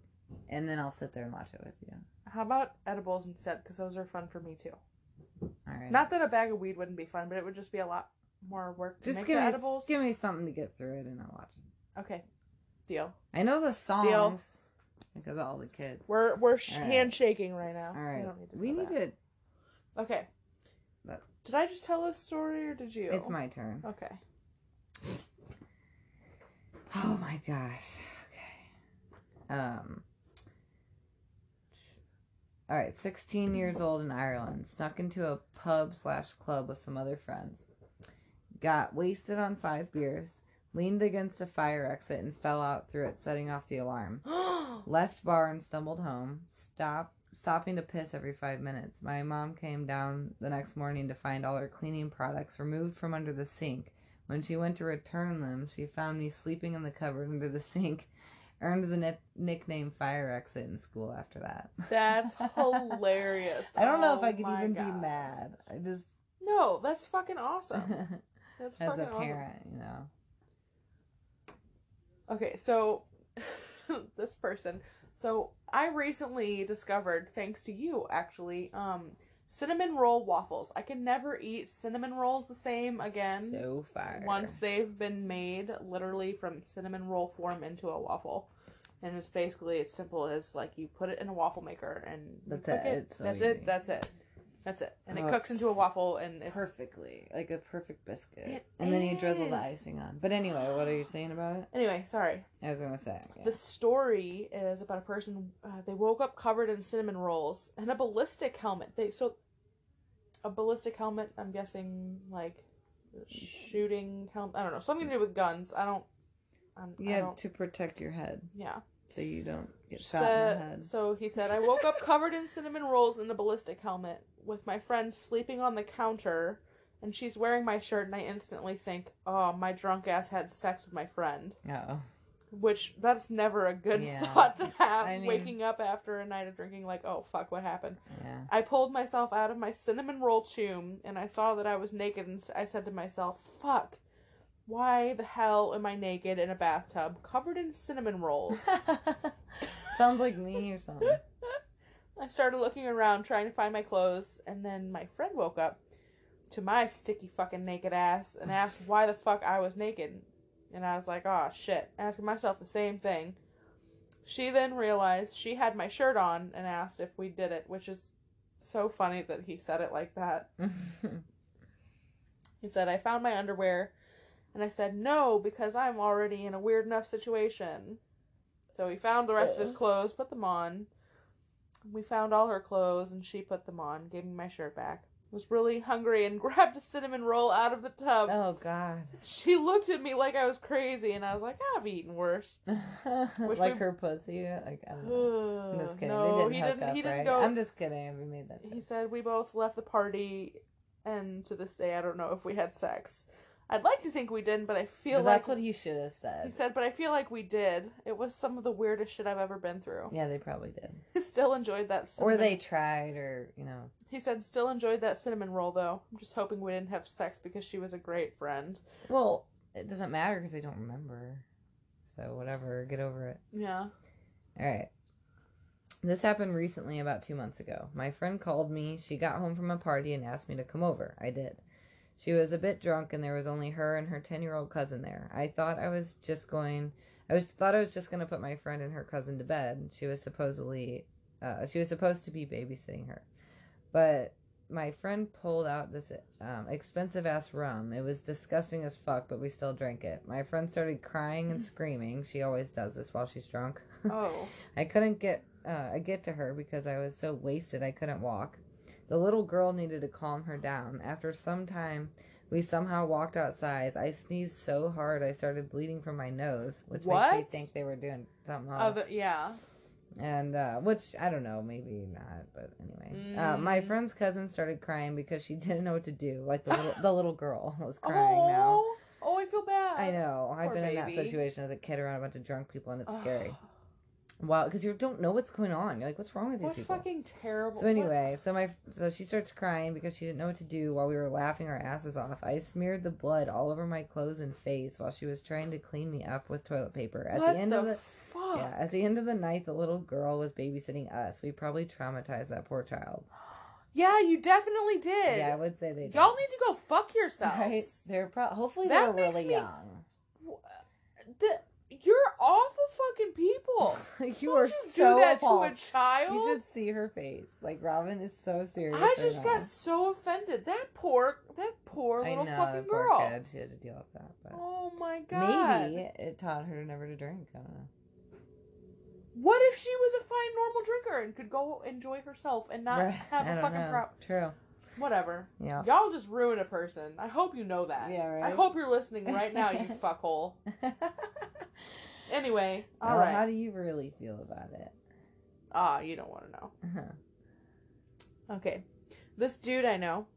and then I'll sit there and watch it with you. How about edibles instead? Because those are fun for me too. All right. Not that a bag of weed wouldn't be fun, but it would just be a lot more work to just make give the me edibles. give me something to get through it, and I'll watch it. Okay, deal. I know the songs because of all the kids. We're we're sh- All right. handshaking right now. All right, We, don't need to we know need that. to. Okay. That- Did I just tell a story or did you? It's my turn. Okay. Oh my gosh. Um. All right, 16 years old in Ireland, snuck into a pub slash club with some other friends. Got wasted on five beers, leaned against a fire exit and fell out through it, setting off the alarm. Left bar and stumbled home. Stop, stopping to piss every five minutes. My mom came down the next morning to find all her cleaning products removed from under the sink. When she went to return them, she found me sleeping in the cupboard under the sink. Earned the nickname Fire Exit in school after that. That's hilarious. I don't know if Oh I could even be mad. I just, No, that's fucking awesome. That's as fucking a parent, you know. awesome. Okay, so this person. So I recently discovered, thanks to you actually, um, cinnamon roll waffles. I can never eat cinnamon rolls the same again. So fire. once they've been made literally from cinnamon roll form into a waffle. And it's basically as simple as like you put it in a waffle maker and That's it. So that's it. That's it. That's it. And it cooks into a waffle and it's perfectly. Like a perfect biscuit. It and then you drizzle the is. icing on. But anyway, what are you saying about it? Anyway, sorry. I was going to say. yeah. The story is about a person. Uh, they woke up covered in cinnamon rolls and a ballistic helmet. They so a ballistic helmet. I'm guessing like shooting helmet. I don't know something to do with guns. I don't. I'm, I Yeah, don't, to protect your head yeah. so you don't get shot in the head. So he said, I woke up covered in cinnamon rolls and a ballistic helmet with my friend sleeping on the counter, and she's wearing my shirt, and I instantly think, oh, my drunk ass had sex with my friend. Oh. Which, that's never a good Yeah. thought to have, I mean- waking up after a night of drinking, like, oh, fuck, what happened? Yeah. I pulled myself out of my cinnamon roll tomb, and I saw that I was naked, and I said to myself, fuck. why the hell am I naked in a bathtub covered in cinnamon rolls? Sounds like me or something. I started looking around trying to find my clothes, and then my friend woke up to my sticky fucking naked ass and asked why the fuck I was naked. And I was like, oh shit, asking myself the same thing. She then realized she had my shirt on and asked if we did it, which is so funny that he said it like that. He said, I found my underwear. And I said, no, because I'm already in a weird enough situation. So he found the rest of his clothes, put them on. We found all her clothes, and she put them on, gave me my shirt back. Was really hungry and grabbed a cinnamon roll out of the tub. oh God. She looked at me like I was crazy, and I was like, I've eaten worse. like we- her pussy. Like I don't know. I'm just kidding. no, they didn't he hook didn't. up, he didn't right? go. I'm just kidding. We made that. he said we both left the party, and to this day, I don't know if we had sex. I'd like to think we didn't, but I feel But like that's what he should have said. he said. But I feel like we did. It was some of the weirdest shit I've ever been through. Yeah, they probably did. Still enjoyed that. Or they tried, or you know. He said still enjoyed that cinnamon roll though. I'm just hoping we didn't have sex because she was a great friend. Well, it doesn't matter because they don't remember. So whatever, get over it. Yeah. All right. This happened recently, about two months ago. My friend called me. She got home from a party and asked me to come over. I did. She was a bit drunk, and there was only her and her ten-year-old cousin there. I thought I was just going. I was thought I was just going to put my friend and her cousin to bed. She was supposedly, uh, she was supposed to be babysitting her, but my friend pulled out this um, expensive ass rum. It was disgusting as fuck, but we still drank it. My friend started crying and screaming. She always does this while she's drunk. Oh. I couldn't get uh, get to her because I was so wasted I couldn't walk. The little girl needed to calm her down. After some time, we somehow walked outside. I sneezed so hard I started bleeding from my nose, which makes me think they were doing something else. Other, yeah. And uh, which I don't know, maybe not, but anyway. Uh, my Mm. friend's cousin started crying because she didn't know what to do. Like the little, the little girl was crying now. Oh. Oh, I feel bad. I know. I've Poor been in that situation as a kid around a bunch of drunk people, and it's scary. Wow, because you don't know what's going on. You're like, what's wrong with these What people? fucking terrible. So anyway, so my so she starts crying because she didn't know what to do while we were laughing our asses off. I smeared the blood all over my clothes and face while she was trying to clean me up with toilet paper. At what the end the of the fuck? yeah, at the end of the night, the little girl was babysitting us. We probably traumatized that poor child. Yeah, you definitely did. Yeah, I would say they did. Y'all need to go fuck yourselves. right? They're pro- hopefully That they're really me- young. Uh, the, you're awful fucking people. like you Why are you so do that appalled. to a child. You should see her face. Like Robin is so serious. I just got so offended. That poor, that poor I little know, fucking poor girl. kid. She had to deal with that, but Oh my god. maybe it taught her never to drink. I don't know. What if she was a fine normal drinker and could go enjoy herself and not Right, have I a fucking problem? True. Whatever. Yeah. Y'all just ruin a person. I hope you know that. Yeah, right. I hope you're listening right now, you fuckhole. Anyway, all Well, right. How do you really feel about it? Ah, you don't want to know. Uh-huh. Okay. This dude I know,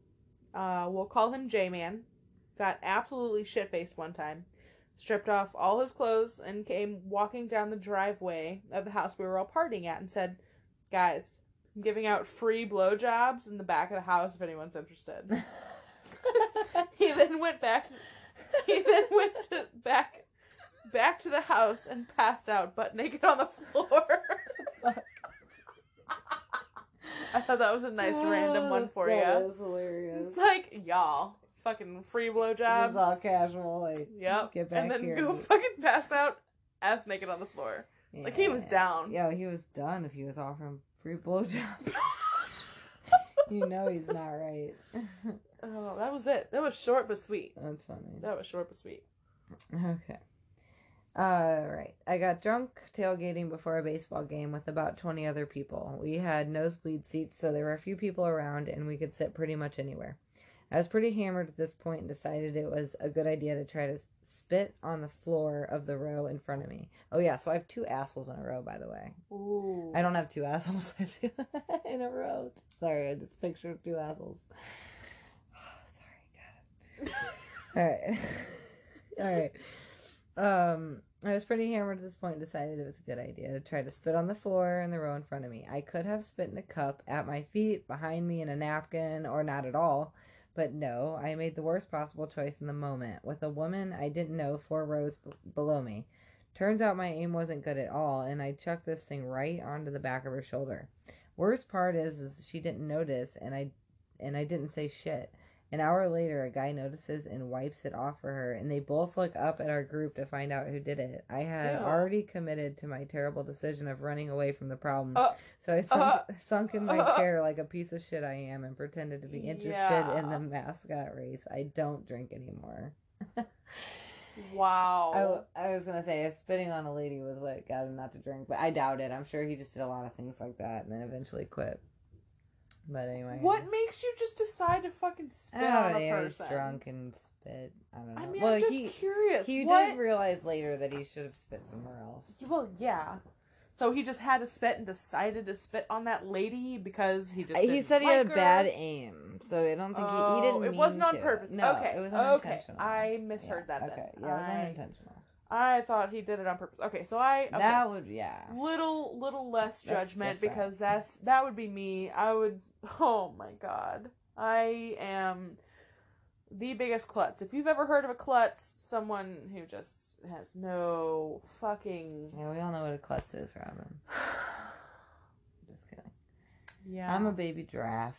uh, we'll call him J Man, got absolutely shit faced one time, stripped off all his clothes, and came walking down the driveway of the house we were all partying at and said, Guys, I'm giving out free blowjobs in the back of the house if anyone's interested. he then went back to, he then went to back back to the house and passed out butt naked on the floor. I thought that was a nice random one for you. That is hilarious. It's like y'all fucking free blowjobs. all casual. Like, Yep. Get back and then here. go fucking pass out ass naked on the floor. Like, he was down. Yeah, he was done if he was offering free blowjobs. you know he's not right. Oh, that was it. That was short but sweet. That's funny. That was short but sweet. Okay. All right. I got drunk tailgating before a baseball game with about 20 other people. We had nosebleed seats, so there were a few people around and we could sit pretty much anywhere. I was pretty hammered at this point and decided it was a good idea to try to spit on the floor of the row in front of me. Oh, yeah, so I have two assholes in a row, by the way. Ooh. I don't have two assholes I have two in a row. Sorry, I just pictured two assholes. Sorry, got it. All right. All right. Um, I was pretty hammered at this point and decided it was a good idea to try to spit on the floor in the row in front of me. I could have spit in a cup, at my feet, behind me, in a napkin, or not at all. But no, I made the worst possible choice in the moment with a woman I didn't know four rows b- below me. Turns out my aim wasn't good at all, and I chucked this thing right onto the back of her shoulder. Worst part is, is she didn't notice, and I, and I didn't say shit. An hour later, a guy notices and wipes it off for her, and they both look up at our group to find out who did it. I had Ew. already committed to my terrible decision of running away from the problem, Uh, so I sunk, uh, sunk in my uh. chair like a piece of shit I am and pretended to be interested in the mascot race. I don't drink anymore. Wow. I, I was gonna say spitting on a lady was what got him not to drink, but I doubt it. I'm sure he just did a lot of things like that and then eventually quit. But anyway, what makes you just decide to fucking spit I on don't a know. He was person? drunk and spit. I don't know. I mean, well, I'm just he curious. he what? did realize later that he should have spit somewhere else. Well, yeah. So he just had to spit and decided to spit on that lady because he just. Uh, he didn't said he like had a bad aim, so I don't think he, he oh, didn't. Oh, It mean wasn't on to. purpose. No, okay. it was okay. unintentional. I misheard Yeah, that. Okay, Then. yeah, it was I, unintentional. I thought he did it on purpose. Okay, so I okay. That would, yeah. little little less judgment different. because that's that would be me. I would. Oh my god, I am the biggest klutz. If you've ever heard of a klutz, someone who just has no fucking. Yeah, we all know what a klutz is, Robin. Just kidding. Yeah, I'm a baby giraffe.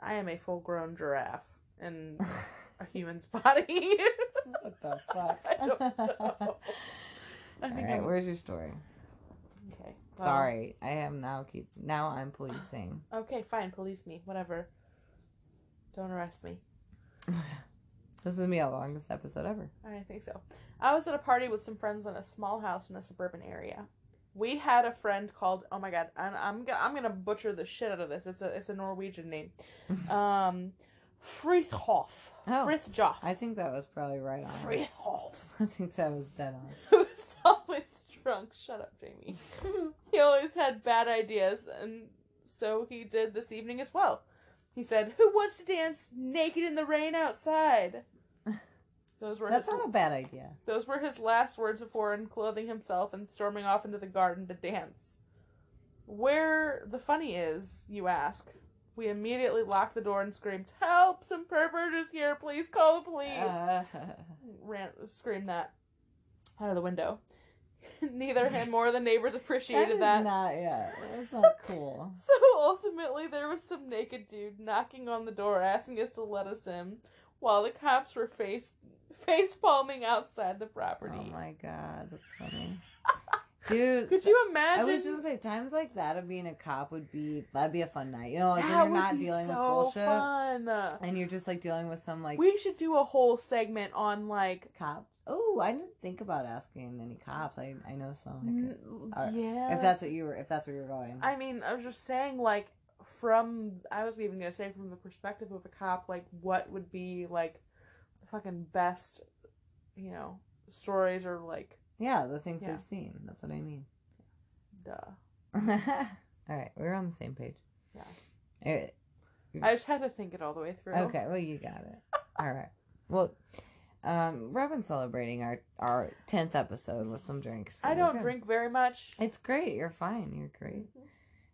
I am a full grown giraffe in a human's body. what the fuck? I don't know. I All think right, I'm where's your story? okay. well, Sorry, I am now keep now I'm policing. Okay, fine. Police me. Whatever. Don't arrest me. this is be the longest episode ever. I think so. I was at a party with some friends in a small house in a suburban area. We had a friend called Oh my god, and I'm gonna I'm gonna butcher the shit out of this. It's a it's a Norwegian name. Um. Oh. Frithjof. I think that was probably right on. Frithhof. I think that was dead on. Who was always drunk. Shut up, Jamie. he always had bad ideas, and so he did this evening as well. He said, "Who wants to dance naked in the rain outside?" Those were That's his, not a bad idea. those were his last words before unclothing himself and storming off into the garden to dance. Where the funny is, you ask. We immediately locked the door and screamed, "Help! Some pervert is here! Please call the police!" Uh, ran screamed that out of the window. Neither him or the neighbors appreciated is that. not yeah. That's not cool. So ultimately, there was some naked dude knocking on the door, asking us to let us in, while the cops were face face palming outside the property. Oh my god, that's funny. Dude, Could you imagine? I was just gonna say times like that of being a cop would be that'd be a fun night. You know, like you're not dealing with bullshit fun. and you're just like dealing with some like we should do a whole segment on like. cops. Oh, I didn't think about asking any cops. I I know some. I n- could, yeah. if that's what you were, if that's where you're going. I mean, I was just saying, like, from I was even gonna say from the perspective of a cop, like, what would be like the fucking best, you know, stories or like, yeah, the things Yeah. they've seen. That's what I mean. duh. All right, we're on the same page. Yeah. All right. I just had to think it all the way through. Okay, well you got it. All right. Well, um, Robin's celebrating our our tenth episode with some drinks. so I we're don't good. drink very much. It's great. You're fine. You're great.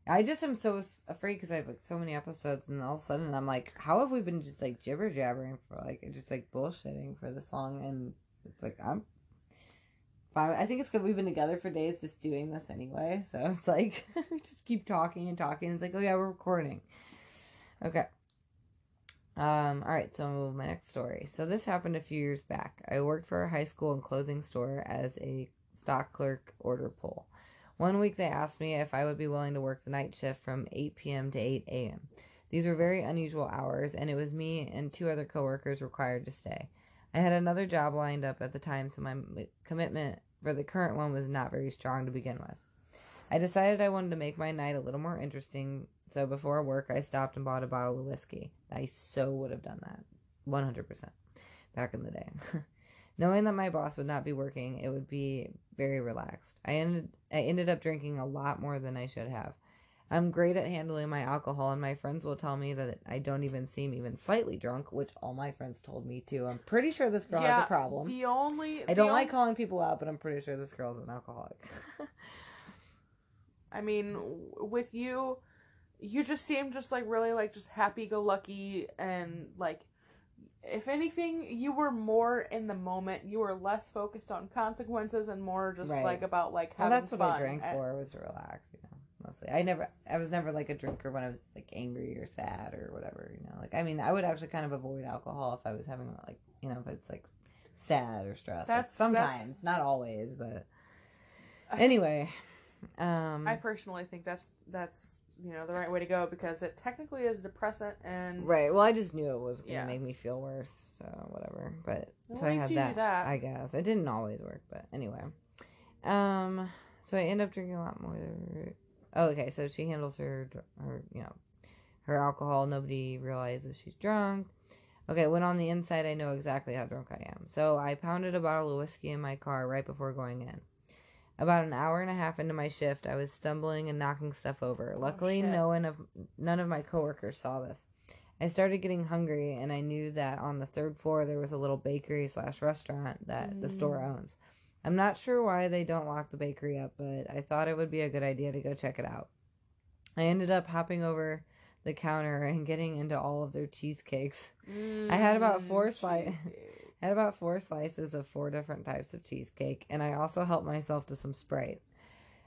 I just am so s- afraid because I have like so many episodes, and all of a sudden I'm like, how have we been just like jibber jabbering for like just like bullshitting for this long? And it's like I'm fine. I think it's good we've been together for days just doing this anyway. So it's like just keep talking and talking. It's like, oh yeah, we're recording. Okay. Um, all right, so my next story. So this happened a few years back. I worked for a high school and clothing store as a stock clerk order pull. One week they asked me if I would be willing to work the night shift from 8 p.m. to 8 a.m. These were very unusual hours, and it was me and two other coworkers required to stay. I had another job lined up at the time, so my commitment for the current one was not very strong to begin with. I decided I wanted to make my night a little more interesting, so before work I stopped and bought a bottle of whiskey. I so would have done that. 100% back in the day. Knowing that my boss would not be working, it would be very relaxed. I ended I ended up drinking a lot more than I should have. I'm great at handling my alcohol, and my friends will tell me that I don't even seem even slightly drunk, which all my friends told me too. I'm pretty sure this girl has a problem. The only I don't like on- calling people out, but I'm pretty sure this girl's an alcoholic. I mean, with you, you just seem just like really like just happy go lucky and like if anything you were more in the moment you were less focused on consequences and more just Right. like about like Well, having that's what fun. I drank And- for was to relax, you know. Mostly, I never, I was never like a drinker when I was like angry or sad or whatever, you know. Like, I mean, I would actually kind of avoid alcohol if I was having like, you know, if it's like sad or stressed. Like, That's- sometimes, that's- not always, but anyway. Um, I personally think that's that's you know the right way to go because it technically is a depressant and right. Well, I just knew it was gonna Yeah. make me feel worse, so whatever. But Well, so at I had that, that. I guess it didn't always work, but anyway. Um, so I end up drinking a lot more. Oh, okay. So she handles her, her, you know, her alcohol. Nobody realizes she's drunk. Okay, when on the inside, I know exactly how drunk I am. So I pounded a bottle of whiskey in my car right before going in. About an hour and a half into my shift, I was stumbling and knocking stuff over. Luckily, shit. no one of none of my coworkers saw this. I started getting hungry, and I knew that on the third floor there was a little bakery slash restaurant that the store Mm. owns. I'm not sure why they don't lock the bakery up, but I thought it would be a good idea to go check it out. I ended up hopping over the counter and getting into all of their cheesecakes. I had about four Mm, sli- cheesecake. I had about four slices of four different types of cheesecake, and I also helped myself to some Sprite.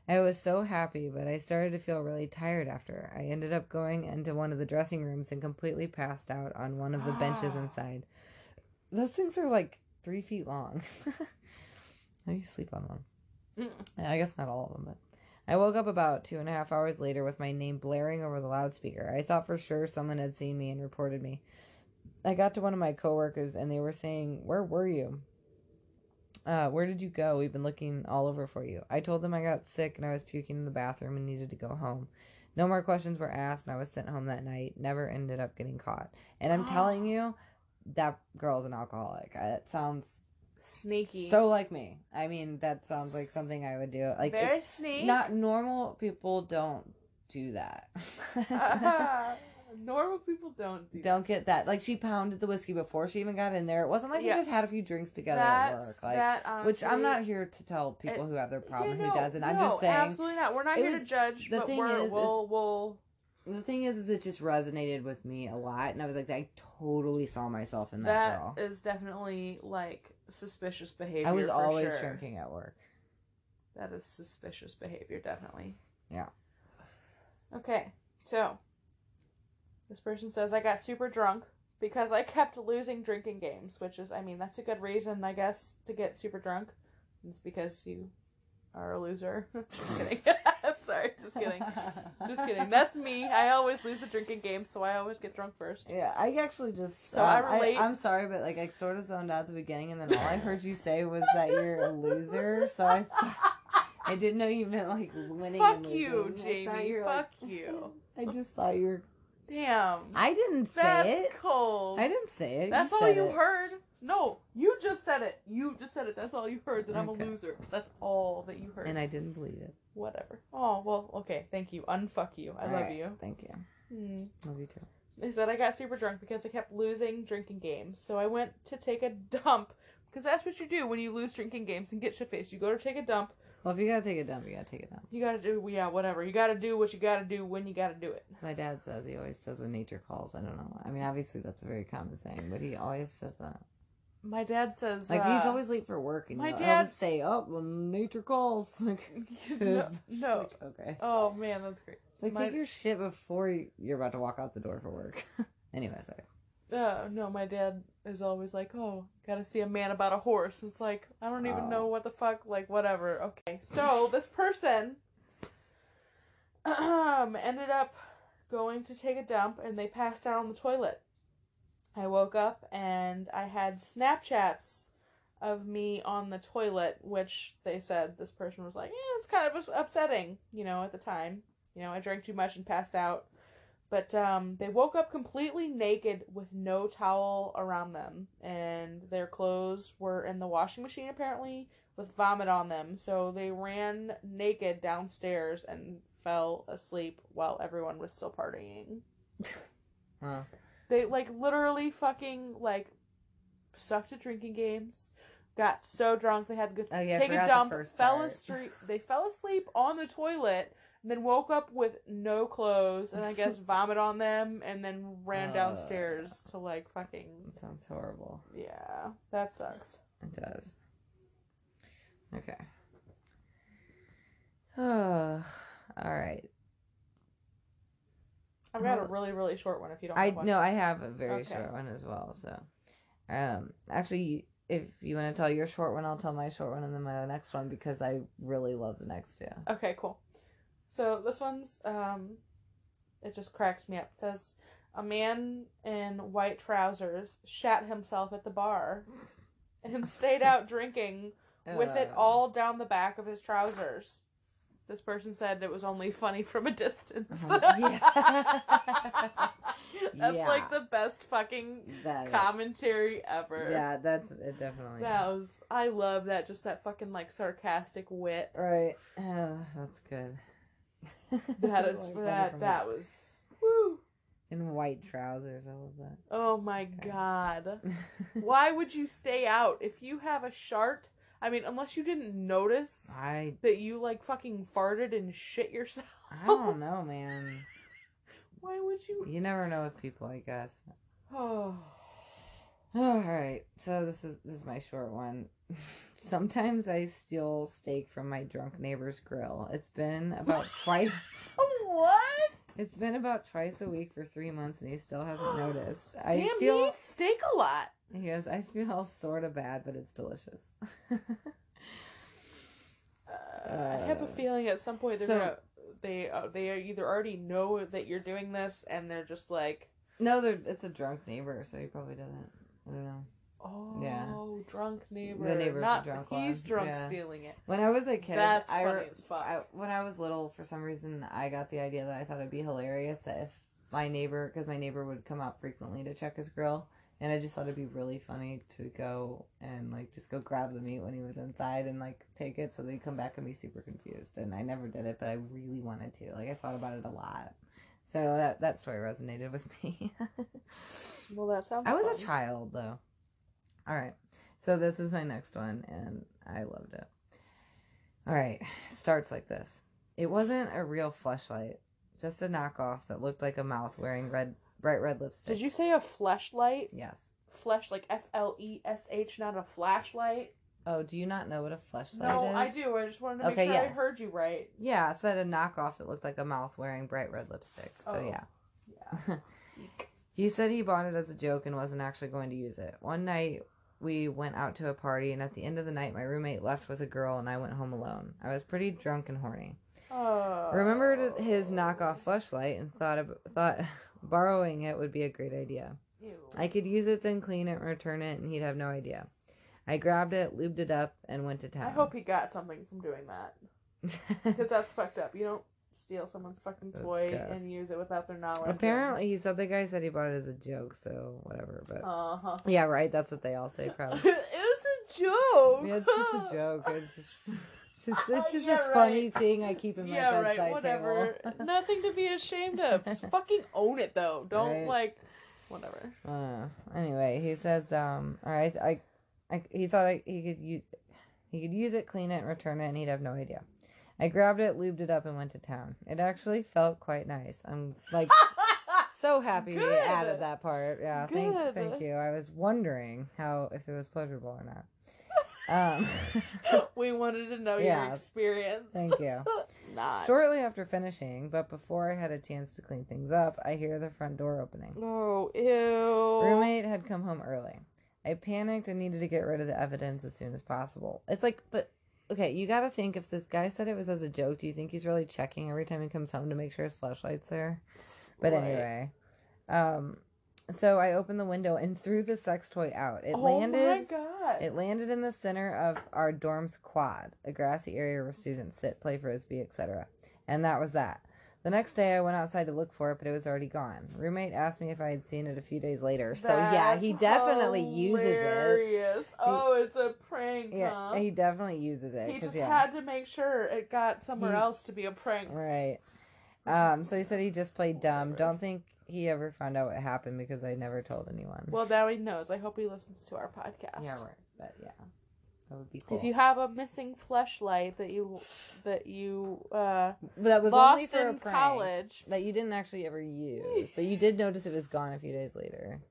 I was so happy, but I started to feel really tired after. I ended up going into one of the dressing rooms and completely passed out on one of the benches inside. Those things are like three feet long. You sleep on one? Mm. I guess not all of them, but I woke up about two and a half hours later with my name blaring over the loudspeaker. I thought for sure someone had seen me and reported me. I got to one of my coworkers and they were saying, "Where were you? Uh, where did you go? We've been looking all over for you." I told them I got sick and I was puking in the bathroom and needed to go home. No more questions were asked, and I was sent home that night. Never ended up getting caught. And I'm telling you, that girl's an alcoholic. It sounds Sneaky. so like me. I mean, that sounds like something I would do. Like, very sneaky. not normal people don't do that. Normal people don't do don't get that. Like, she pounded the whiskey before she even got in there. It wasn't like Yeah. they just had a few drinks together That's, at work. Like, that which I'm not here to tell people it- who have their problem Yeah, who no, doesn't. I'm just saying. absolutely not. We're not here to judge. the but thing we're, is- is- we'll we'll The thing is, is it just resonated with me a lot, and I was like, I totally saw myself in that, that girl. is definitely like suspicious behavior. I was always sure. drinking at work. That is suspicious behavior, definitely. Yeah. Okay, so this person says I got super drunk because I kept losing drinking games, which is, I mean, that's a good reason, I guess, to get super drunk. It's because you are a loser. just kidding. Sorry, just kidding. Just kidding. That's me. I always lose the drinking game, so I always get drunk first. Yeah, I actually just. So I um, relate- I, am sorry, but like I sort of zoned out at the beginning, and then all I heard you say was that you're a loser. So I, I didn't know you meant like winning. Fuck and you, losing. I thought Jamie. Fuck like- you. I just thought you were. Damn. I didn't say That's it. cold. I didn't say it. That's you all you it. heard. No, you just said it. You just said it. That's all you heard. That I'm a loser. That's all that you heard. and I didn't believe it. Whatever. Oh well. Okay. Thank you. Unfuck you. I All love right, you. Thank you. Hmm. Love you too. They said I got super drunk because I kept losing drinking games. So I went to take a dump because that's what you do when you lose drinking games and get shit faced. You go to take a dump. Well, if you gotta take a dump, you gotta take a dump. You gotta do yeah whatever. You gotta do what you gotta do when you gotta do it. My dad says, he always says when nature calls. I don't know. I mean, obviously that's a very common saying, but he always says that. My dad says Like uh, he's always late for work, and my dad- just say, "Oh, well, nature calls." Like, no, no. like, okay. Oh man, that's great. Like My- take your shit before you- you're about to walk out the door for work. anyway, sorry. Uh, no, my dad is always like, "Oh, gotta see a man about a horse." It's like I don't even Oh. know what the fuck. Like whatever. Okay, so this person um ended up going to take a dump, and they passed out on the toilet. I woke up and I had Snapchats of me on the toilet, which they said this person was like, "Yeah, it's kind of upsetting," you know, at the time. You know, I drank too much and passed out. But um, they woke up completely naked with no towel around them, and their clothes were in the washing machine apparently with vomit on them. So they ran naked downstairs and fell asleep while everyone was still partying. Huh. They like literally fucking like sucked at drinking games. Got so drunk they had to Oh, yeah, take a dump. Fell asleep. They fell asleep on the toilet and then woke up with no clothes and I guess vomit on them and then ran Uh. downstairs to like fucking That sounds horrible. yeah, that sucks. It does. Okay. Oh, all right. I've got a really really short one if you don't. I no, I have a very Okay. short one as well. So, um, actually, if you want to tell your short one, I'll tell my short one and then my next one because I really love the next two. Okay, cool. So this one's um it just cracks me up. It says a man in white trousers shat himself at the bar and stayed out drinking with it all down the back of his trousers. This person said it was only funny from a distance. Uh-huh. Yeah. That's Yeah. like the best fucking that. commentary ever. Yeah, that's it. Definitely. That was I love that just that fucking like sarcastic wit. Right. Uh, that's good. That is Like, that that was woo. in white trousers. I love that. Oh my Okay. god. Why would you stay out if you have a shart? I mean, unless you didn't notice I that you like fucking farted and shit yourself. I don't know, man. Why would you? You never know with people, I guess. Oh. All right, so this is this is my short one. Sometimes I steal steak from my drunk neighbor's grill. It's been about twice. what? It's been about twice a week for three months, and he still hasn't noticed. I Damn, he eats steak a lot. He goes, I feel sort of bad, but it's delicious. Uh, I have a Uh, feeling at some point they're so- gonna they uh, they either already know that you're doing this and they're just like, no, they're, it's a drunk neighbor, so he probably doesn't. I don't know. oh, Yeah. drunk neighbor. The neighbor's Not drunk he's one, drunk yeah. stealing it. When I was a kid, That's I, funny as fuck. I when I was little, for some reason, I got the idea that I thought it'd be hilarious that if my neighbor, because my neighbor would come out frequently to check his grill, and I just thought it'd be really funny to go and like just go grab the meat when he was inside and like take it, so they'd come back and be super confused. And I never did it, but I really wanted to. Like I thought about it a lot. So that that story resonated with me. Well, that sounds. I was fun. a child though. All right. So this is my next one and I loved it. All right. Starts like this. It wasn't a real fleshlight, just a knockoff that looked like a mouth wearing red bright red lipstick. Did you say a fleshlight? Yes. Flesh like F L E S H, not a flashlight. Oh, do you not know what a fleshlight No, is? No, I do. I just wanted to make Okay, sure I heard you right. Yeah, it said a knockoff that looked like a mouth wearing bright red lipstick. So Oh. yeah. Yeah. He said he bought it as a joke and wasn't actually going to use it. One night, we went out to a party, and at the end of the night, my roommate left with a girl, and I went home alone. I was pretty drunk and horny. Oh. Remembered his knockoff flashlight and thought ab- thought borrowing it would be a great idea. Ew. I could use it, then clean it, and return it, and he'd have no idea. I grabbed it, lubed it up, and went to town. I hope he got something from doing that because that's fucked up. You don't steal someone's fucking toy and use it without their knowledge. Apparently, he said the guy said he bought it as a joke, so whatever. But Uh huh. yeah, right. That's what they all say, probably. it was a joke. Yeah, it's just a joke. It's just, it's just, it's just Yeah, this funny thing I keep in my yeah, bedside right. Whatever. table. Nothing to be ashamed of. Just fucking own it, though. Don't Right. like. Whatever. uh, anyway, he says, um, all right, I, I, he thought I, he could use, he could use it, clean it, and return it, and he'd have no idea. I grabbed it, lubed it up, and went to town. It actually felt quite nice. I'm like so happy Good. added that part. Yeah, thank, thank you. I was wondering how if it was pleasurable or not. Um, we wanted to know Yeah. your experience. thank you. Not. Shortly after finishing, but before I had a chance to clean things up, I hear the front door opening. Oh, ew. Roommate had come home early. I panicked and needed to get rid of the evidence as soon as possible. It's like, but okay, you got to think if this guy said it was as a joke, do you think he's really checking every time he comes home to make sure his flashlight's there? But Right. anyway, um, so I opened the window and threw the sex toy out. It oh my landed. god. It landed in the center of our dorm's quad, a grassy area where students sit, play frisbee, etc. And that was that. The next day, I went outside to look for it, but it was already gone. Roommate asked me if I had seen it a few days later. So yeah, he That's definitely uses it. hilarious. Oh, it's a prank, Yeah, huh? he definitely uses it. He just yeah, had to make sure it got somewhere He- else to be a prank. right. Um, so he said he just played dumb. Don't think he ever found out what happened because I never told anyone. Well, now he knows. I hope he listens to our podcast. yeah, right. But yeah. That would be cool. If you have a missing fleshlight that you that you uh, that was only lost for a in prank college, that you didn't actually ever use, but you did notice it was gone a few days later.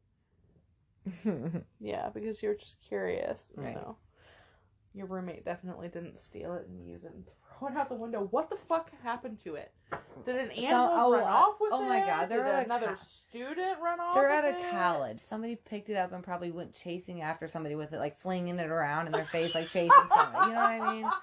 yeah, because you're just curious, you Right. know. Your roommate definitely didn't steal it and use it and out the window. What the fuck happened to it? Did an animal oh, run uh, off with it? oh my God, they're Did at another co- student run off. They're at a it? college. Somebody picked it up and probably went chasing after somebody with it, like flinging it around in their face, like chasing somebody. You know what I mean?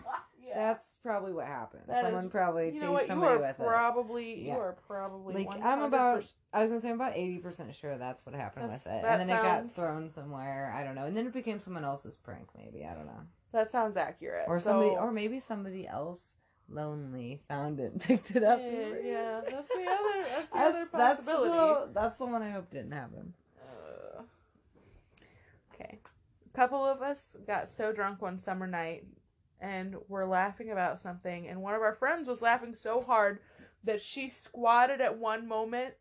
Yeah. That's probably what happened. That is- Someone probably you chased know what? You somebody are with it. probably Yeah. you are probably Like 100%. I'm about, I was gonna say I'm about eighty percent sure that's what happened That's- with it, and then it got thrown somewhere. I don't know, and then it became someone else's prank. Maybe I don't know, That sounds accurate. or So- somebody, or maybe somebody else lonely found it, and picked it up. yeah, yeah, that's the other that's the That's, other that's possibility. the that's the one I hope didn't happen. Uh, okay. A couple of us got so drunk one summer night and were laughing about something, and one of our friends was laughing so hard that she squatted at one moment,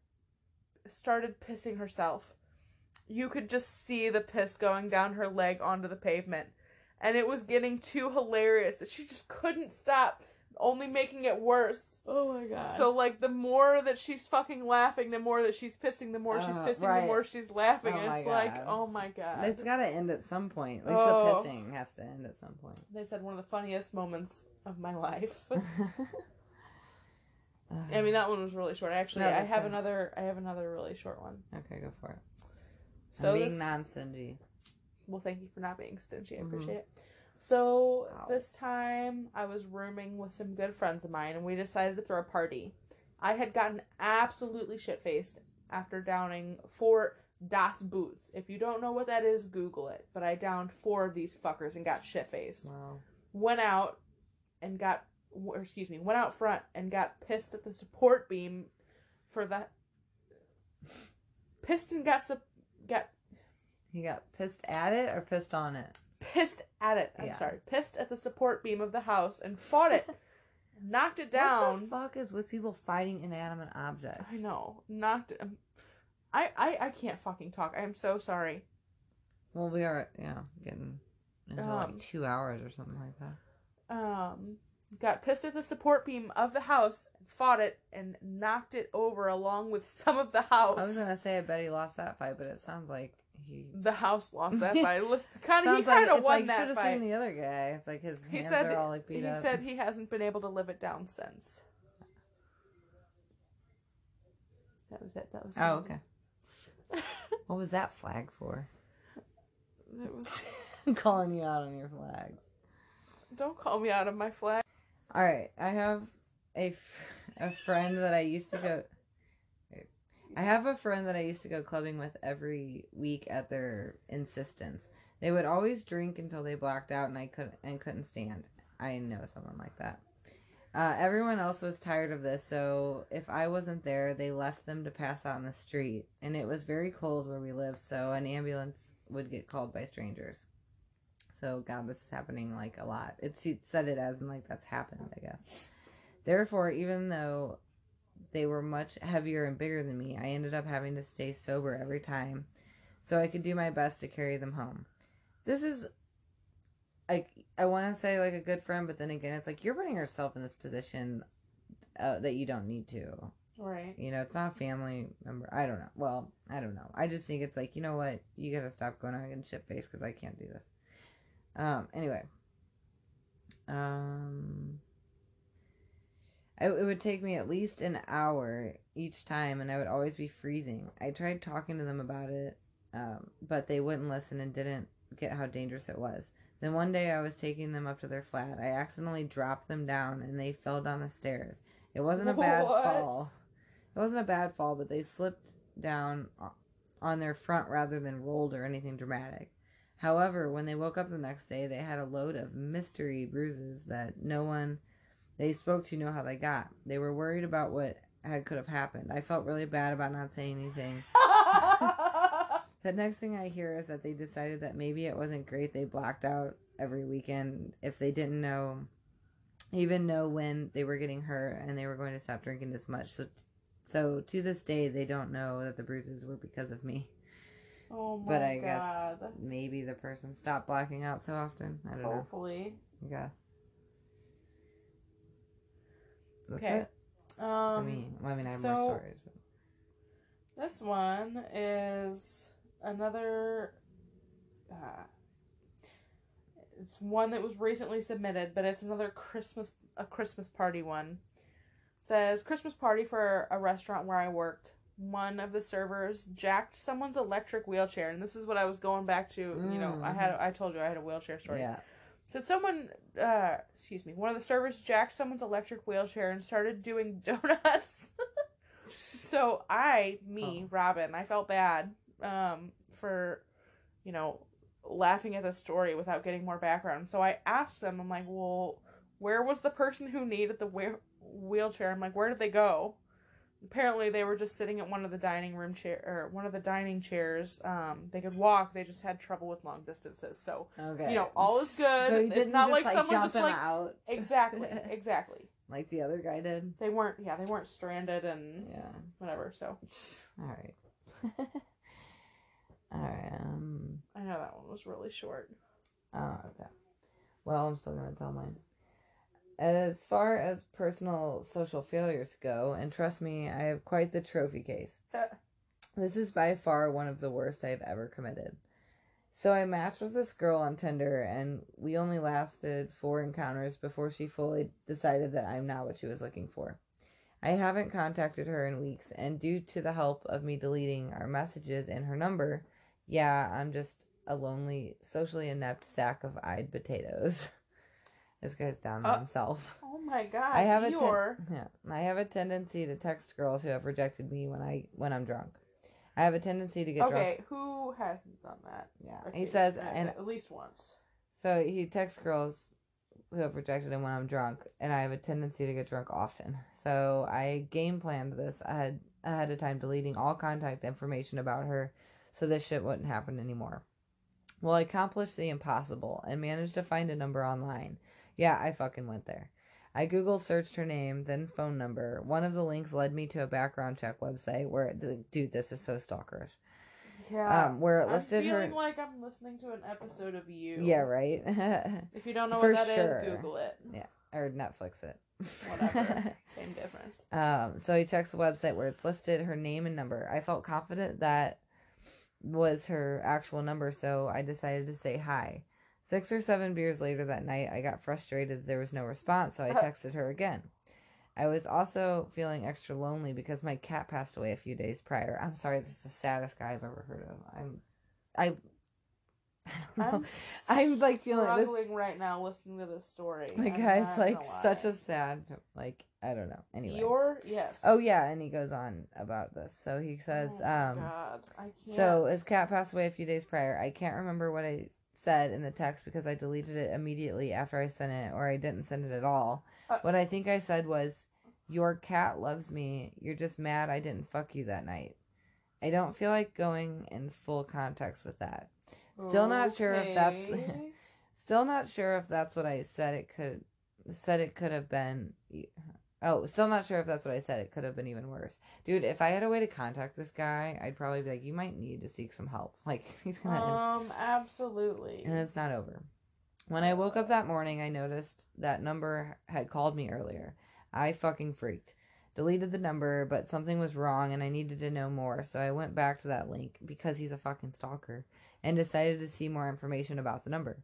started pissing herself. You could just see the piss going down her leg onto the pavement. And it was getting too hilarious that she just couldn't stop, only making it worse. Oh my god! So like the more that she's fucking laughing, the more that she's pissing, the more she's Uh, pissing, right. the more she's laughing. Oh it's like, oh my god. it's got to end at some point. At least Oh. the pissing has to end at some point. They said one of the funniest moments of my life. Uh, I mean that one was really short. Actually, No, I have good. another I have another really short one. okay, go for it. So I'm being non-stingy. Well thank you for not being stingy. I Mhm. appreciate it. So Wow. this time I was rooming with some good friends of mine and we decided to throw a party. I had gotten absolutely shit faced after downing four Das Boots. If you don't know what that is, Google it. But I downed four of these fuckers and got shit faced. Wow. Went out and got, or excuse me, went out front and got pissed at the support beam for the. Pissed and got sup- got He got pissed at it or pissed on it. pissed at it. I'm Yeah. sorry, pissed at the support beam of the house and fought it, knocked it down. What the fuck is with people fighting inanimate objects? I know, knocked. Um, I I I can't fucking talk. I am so sorry. Well, we are, yeah, getting into Um, like two hours or something like that. Um, got pissed at the support beam of the house, fought it, and knocked it over along with some of the house. I was gonna say I bet he lost that fight, but it sounds like he. The house lost that fight. Was kind of he kind of it's won like that should have seen the other guy. It's like his he hands said are all like beat he up. said he hasn't been able to live it down since. That was it. That was. oh, okay. What was that flag for? It was, I'm calling you out on your flags. don't call me out of my flag. All right, I have a, f- a friend that I used to go. I have a friend that I used to go clubbing with every week at their insistence. They would always drink until they blacked out, and I couldn't and couldn't stand. I know someone like that. Uh, everyone else was tired of this, so if I wasn't there, they left them to pass out in the street. And it was very cold where we lived, so an ambulance would get called by strangers. So God, this is happening like a lot. It's it said it as and like that's happened, I guess. Therefore, even though they were much heavier and bigger than me, I ended up having to stay sober every time, so I could do my best to carry them home. This is like I want to say like a good friend, but then again, it's like you're putting yourself in this position uh, that you don't need to. Right. You know, it's not a family member. I don't know. Well, I don't know. I just think it's like, you know what? You gotta stop going on and shit face because I can't do this. Um. Anyway. Um. I, it would take me at least an hour each time, and I would always be freezing. I tried talking to them about it, um, but they wouldn't listen and didn't get how dangerous it was. Then one day I was taking them up to their flat. I accidentally dropped them down, and they fell down the stairs. It wasn't a bad What? fall. It wasn't a bad fall, but they slipped down on their front rather than rolled or anything dramatic. However, when they woke up the next day, they had a load of mystery bruises that no one they spoke to know how they got. They were worried about what had could have happened. I felt really bad about not saying anything. The next thing I hear is that they decided that maybe it wasn't great they blacked out every weekend if they didn't know even know when they were getting hurt and they were going to stop drinking as much. So so to this day they don't know that the bruises were because of me. Oh my god. but I god. guess maybe the person stopped blacking out so often. I don't know. Hopefully. I guess. That's Okay. it. Um, I mean, well, I mean, I have so- more stories. But... This one is another. Uh, it's one that was recently submitted, but it's another Christmas a Christmas party one. It says Christmas party for a restaurant where I worked. One of the servers jacked someone's electric wheelchair, and this is what I was going back to. You know, I had I told you I had a wheelchair story. Yeah. Said someone, uh, excuse me, one of the servers jacked someone's electric wheelchair and started doing donuts. so I, me, Oh. Robin, I felt bad um, for, you know, laughing at the story without getting more background. So I asked them, I'm like, well, where was the person who needed the wheel- wheelchair? I'm like, where did they go? Apparently, they were just sitting at one of the dining room chair or one of the dining chairs. Um, they could walk. They just had trouble with long distances. So Okay. You know, all is good. So It's not like like someone just, like- out exactly, exactly. like the other guy did. They weren't. Yeah, they weren't stranded and Yeah. whatever. So All right. All right. Um. I know that one was really short. Oh, okay. Well, I'm still gonna tell mine. As far as personal social failures go, and trust me, I have quite the trophy case. This is by far one of the worst I've ever committed. So I matched with this girl on Tinder, and we only lasted four encounters before she fully decided that I'm not what she was looking for. I haven't contacted her in weeks, and due to the help of me deleting our messages and her number, yeah, I'm just a lonely, socially inept sack of eyed potatoes. this guy's down on Uh, himself. Oh my god! I have a ten- yeah, I have a tendency to text girls who have rejected me when I when I'm drunk. I have a tendency to get drunk. Okay, who hasn't done that? Yeah, Okay, he says, at, and at least once. so he texts girls who have rejected him when I'm drunk, and I have a tendency to get drunk often. So I game planned this ahead ahead of time, deleting all contact information about her, so this shit wouldn't happen anymore. Well, I accomplished the impossible and managed to find a number online. Yeah, I fucking went there. I Google searched her name, then phone number. One of the links led me to a background check website where, the, dude, this is so stalkerish. Yeah. Um, where it listed I'm listed her. feeling like I'm listening to an episode of you. Yeah, right. If you don't know For what that is, sure. Google it. Yeah, or Netflix it. Whatever. Same difference. um, so he checks the website where it's listed her name and number. I felt confident that was her actual number, so I decided to say hi. Six or seven beers later that night, I got frustrated that there was no response, so I texted her again. I was also feeling extra lonely because my cat passed away a few days prior. I'm sorry, this is the saddest guy I've ever heard of. I'm, I, I don't know. I'm, like feeling like this. right now listening to this story. The I'm guy's like such a sad, like I don't know. Anyway, Your yes. oh yeah, and he goes on about this. So he says, Oh my um, God, I can't. so his cat passed away a few days prior. I can't remember what I said in the text because I deleted it immediately after I sent it, or I didn't send it at all. Uh, what I think I said was, "Your cat loves me. You're just mad I didn't fuck you that night." I don't feel like going in full context with that. Still not sure if that's Still not sure if that's what I said it could said it could have been Oh, still not sure if that's what I said. It could have been even worse. Dude, if I had a way to contact this guy, I'd probably be like, You might need to seek some help. Like he's gonna um, absolutely. and it's not over. When I woke up that morning I noticed that number had called me earlier. I fucking freaked. Deleted the number, but something was wrong and I needed to know more, so I went back to that link because he's a fucking stalker and decided to see more information about the number.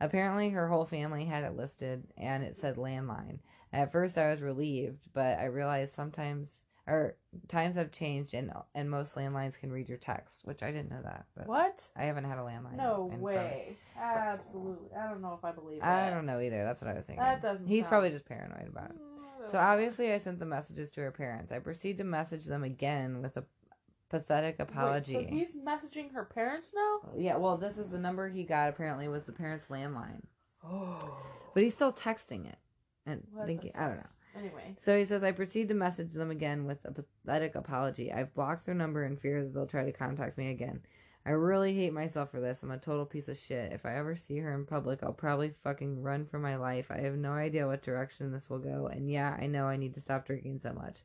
Apparently, her whole family had it listed and it said landline. At first, I was relieved, but I realized sometimes or times have changed and and most landlines can read your text, which I didn't know that. But what? I haven't had a landline. No way. Absolutely. I don't know if I believe that. I don't know either. That's what I was thinking. That doesn't He's sound- probably just paranoid about it. Mm, So obviously, I sent the messages to her parents. I proceed to message them again with a pathetic Wait, apology. so he's messaging her parents now? Yeah, well, this is the number he got. Apparently, was the parents' landline, Oh. but he's still texting it and What thinking. I don't know. Anyway. So he says, I proceed to message them again with a pathetic apology. I've blocked their number in fear that they'll try to contact me again. I really hate myself for this. I'm a total piece of shit. If I ever see her in public, I'll probably fucking run for my life. I have no idea what direction this will go. And yeah, I know I need to stop drinking so much.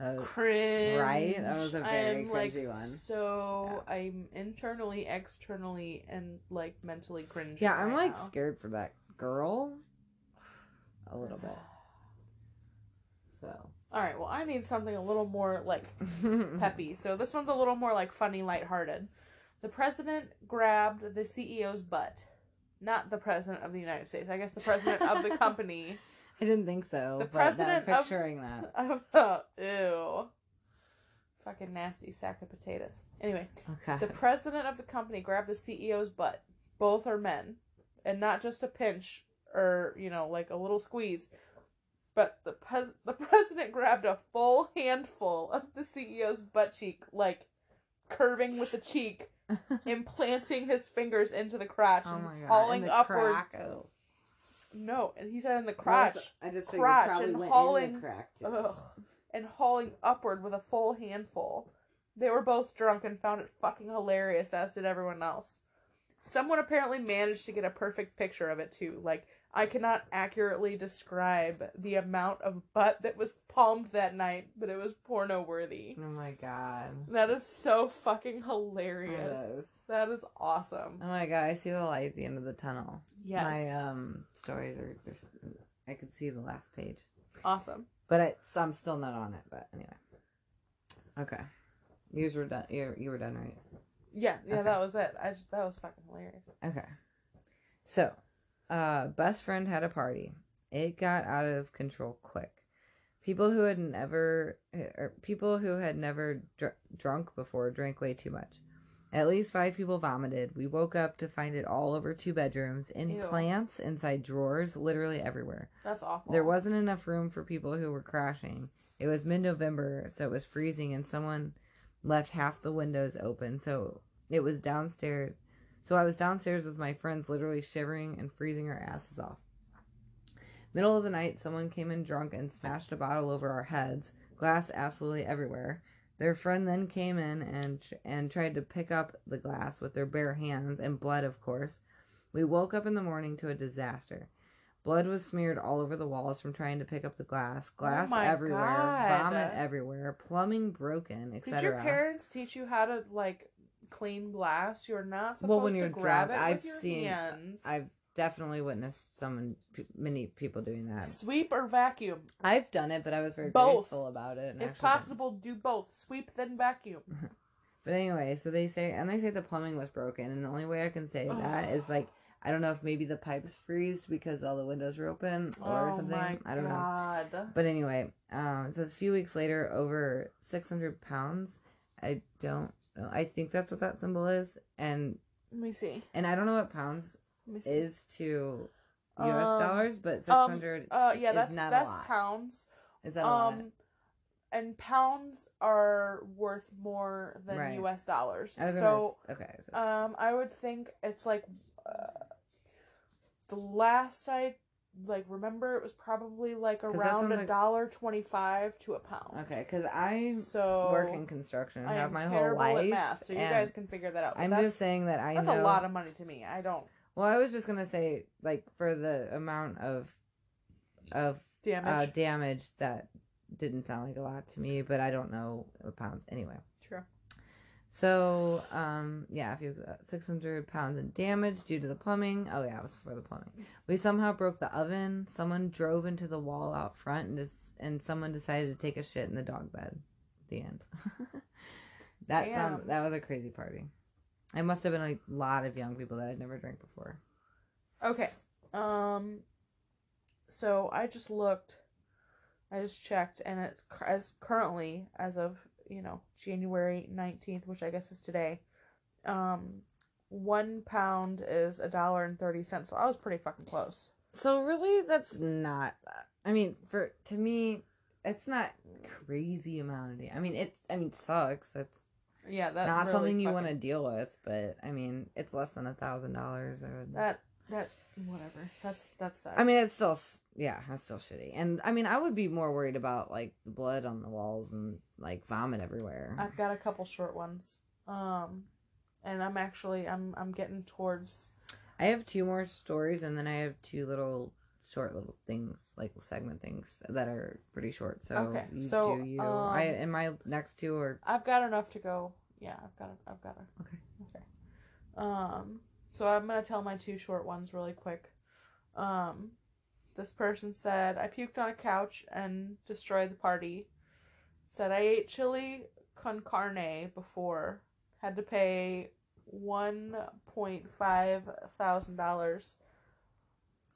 Uh, cringe. Right? That was a very I'm like cringy one. so I'm internally, externally, and like mentally cringing. yeah, I'm right like now. scared for that girl. A little bit. So. All right, well, I need something a little more like peppy. So this one's a little more like funny, lighthearted. The president grabbed the CEO's butt. Not the president of the United States. I guess the president of the company. I didn't think so. The but now I'm president of- picturing that. Of oh, ew. Fucking nasty sack of potatoes. Anyway, Okay. the president of the company grabbed the CEO's butt. Both are men. And not just a pinch or, you know, like a little squeeze. But the pres- the president grabbed a full handful of the CEO's butt cheek, like curving with the cheek, implanting his fingers into the crotch oh and my god. hauling And upward. crack, oh. No, and he said in the crotch. I just figured crotch probably and went hauling- in the crack. Ugh. And hauling upward with a full handful. They were both drunk and found it fucking hilarious, as did everyone else. Someone apparently managed to get a perfect picture of it too. Like, I cannot accurately describe the amount of butt that was palmed that night, but it was porno worthy. Oh my god. That is so fucking hilarious. Is. That is awesome. Oh my god, I see the light at the end of the tunnel. Yes. My um stories are just I could see the last page. awesome. But it's I'm still not on it, but anyway. Okay. You were done you you were done, right? Yeah, yeah, Okay. that was it. I just that was fucking hilarious. Okay. So, uh, best friend had a party. It got out of control quick. People who had never, or people who had never dr- drunk before drank way too much. At least five people vomited. We woke up to find it all over two bedrooms, in Ew. plants, inside drawers, literally everywhere. That's awful. There wasn't enough room for people who were crashing. It was mid November, so it was freezing, and someone left half the windows open, so it was downstairs. So I was downstairs with my friends, literally shivering and freezing our asses off. Middle of the night, someone came in drunk and smashed a bottle over our heads, glass absolutely everywhere. Their friend then came in and and tried to pick up the glass with their bare hands and blood, of course. We woke up in the morning to a disaster. Blood was smeared all over the walls from trying to pick up the glass. Oh glass Oh everywhere, God. vomit everywhere, plumbing broken, etc. Did your parents teach you how to like clean glass? You're not supposed Well, when to you're grab drunk, it I've with your seen- hands. I've definitely witnessed someone, p- many people doing that. Sweep or vacuum. I've done it, but I was very Both. graceful about it. and If actually didn't. possible, do both. Sweep then vacuum. But anyway, so they say, and they say the plumbing was broken, and the only way I can say that is like, I don't know if maybe the pipes freezed because all the windows were open or oh something. my I don't know. God. But anyway, um, it says a few weeks later, over 600 pounds. I don't. I think that's what that symbol is, and Let me see. and I don't know what pounds Let me see. is to U.S. Um, dollars, but um, 600 Uh, yeah, is that's not a that's lot. pounds. is that a lot? Um, and pounds are worth more than Right. U.S. dollars. So, gonna, okay, so um, I would think it's like uh, the last I like remember it was probably like around a dollar twenty-five to a pound. okay, because I So work in construction, I have my whole life, at math, so you guys can figure that out. but I'm just saying that I that's know a lot of money to me. I don't Well, I was just gonna say, like, for the amount of of damage. uh, damage that didn't sound like a lot to me, but I don't know pounds anyway. So, um, yeah, if you uh, 600 pounds in damage due to the plumbing. Oh yeah, it was for the plumbing. We somehow broke the oven. Someone drove into the wall out front, and dis- and someone decided to take a shit in the dog bed. At the end. that sounds. Damn. That was a crazy party. It must have been a lot of young people that had never drank before. Okay. Um. So I just looked. I just checked, and it as currently as of you know January nineteenth, which I guess is today. Um, one pound is a dollar and thirty cents. So I was pretty fucking close. So really, that's not. I mean, for to me, it's not crazy amount of. I mean, it's. I mean, it sucks. That's Yeah, that not really something you fucking- want to deal with, but I mean, it's less than a thousand dollars. That that whatever. That's that's sucks. I mean, it's still. Yeah, that's still shitty. And I mean, I would be more worried about like the blood on the walls and like vomit everywhere. I've got a couple short ones. Um, and I'm actually I'm I'm getting towards. I have two more stories, and then I have two little short little things, like segment things that are pretty short. So Okay, you so, do you. um, I and my next two are I've got enough to go. Yeah, I've got. A, I've got a. Okay. Okay. Um. So I'm gonna tell my two short ones really quick. Um, this person said I puked on a couch and destroyed the party. Said I ate chili con carne before. Had to pay one point five thousand dollars.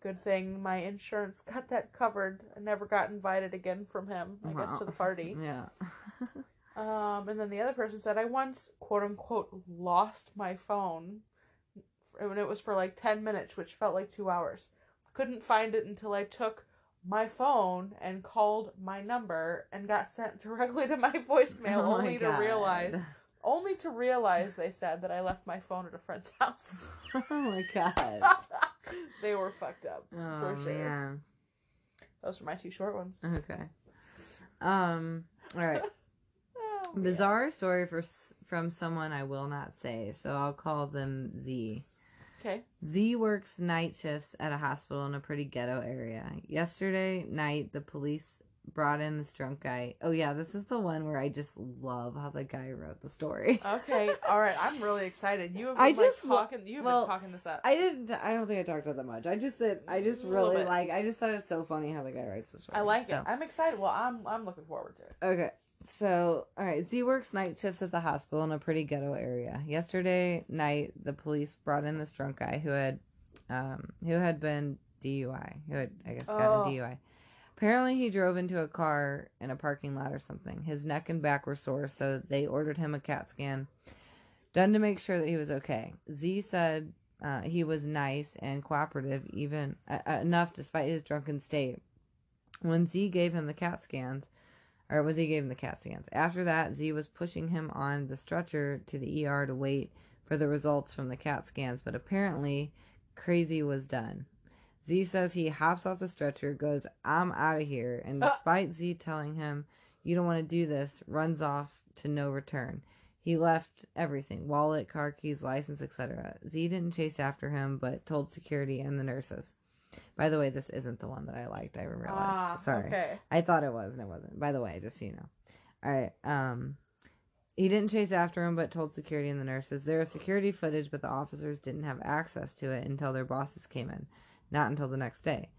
Good thing my insurance got that covered. I never got invited again from him. I guess to the party. yeah. Um, and then the other person said, I once, quote unquote, lost my phone. And it was for like 10 minutes, which felt like two hours. Couldn't find it until I took my phone and called my number and got sent directly to my voicemail, Oh my only to realize, only to realize, they said, that I left my phone at a friend's house. oh my god. they were fucked up, Oh for sure. man. Those were my two short ones. Okay. Um. All right. Oh, man. Bizarre story for from someone I will not say, so I'll call them Z. Okay. Z works night shifts at a hospital in a pretty ghetto area. Yesterday night, the police brought in this drunk guy. Oh yeah, this is the one where I just love how the guy wrote the story. Okay, all right. I'm really excited. You have been I like just wa- talking. You've well, been talking this up. I didn't. I don't think I talked about that much. I just said I just mm, really like. I just thought it was so funny how the guy writes the story. I like so. it. I'm excited. Well, I'm I'm looking forward to it. Okay. So, all right. Z works night shifts at the hospital in a pretty ghetto area. Yesterday night, the police brought in this drunk guy who had, um, who had been DUI. Who had, I guess, gotten Oh. a DUI. Apparently, he drove into a car in a parking lot or something. His neck and back were sore, so they ordered him a CAT scan, done to make sure that he was okay. Z said uh, he was nice and cooperative, even uh, uh, enough despite his drunken state. When Z gave him the CAT scans, or was he gave him the CAT scans? After that, Z was pushing him on the stretcher to the ER to wait for the results from the CAT scans, but apparently, crazy was done. Z says he hops off the stretcher, goes, I'm out of here, and despite Z telling him, You don't want to do this, runs off to no return. He left everything wallet, car keys, license, etc. Z didn't chase after him, but told security and the nurses. By the way, this isn't the one that I liked, I realized. Ah, Sorry. Okay. I thought it was and it wasn't. By the way, just so you know. All right. Um, he didn't chase after him, but told security and the nurses. There was security footage, but the officers didn't have access to it until their bosses came in. Not until the next day.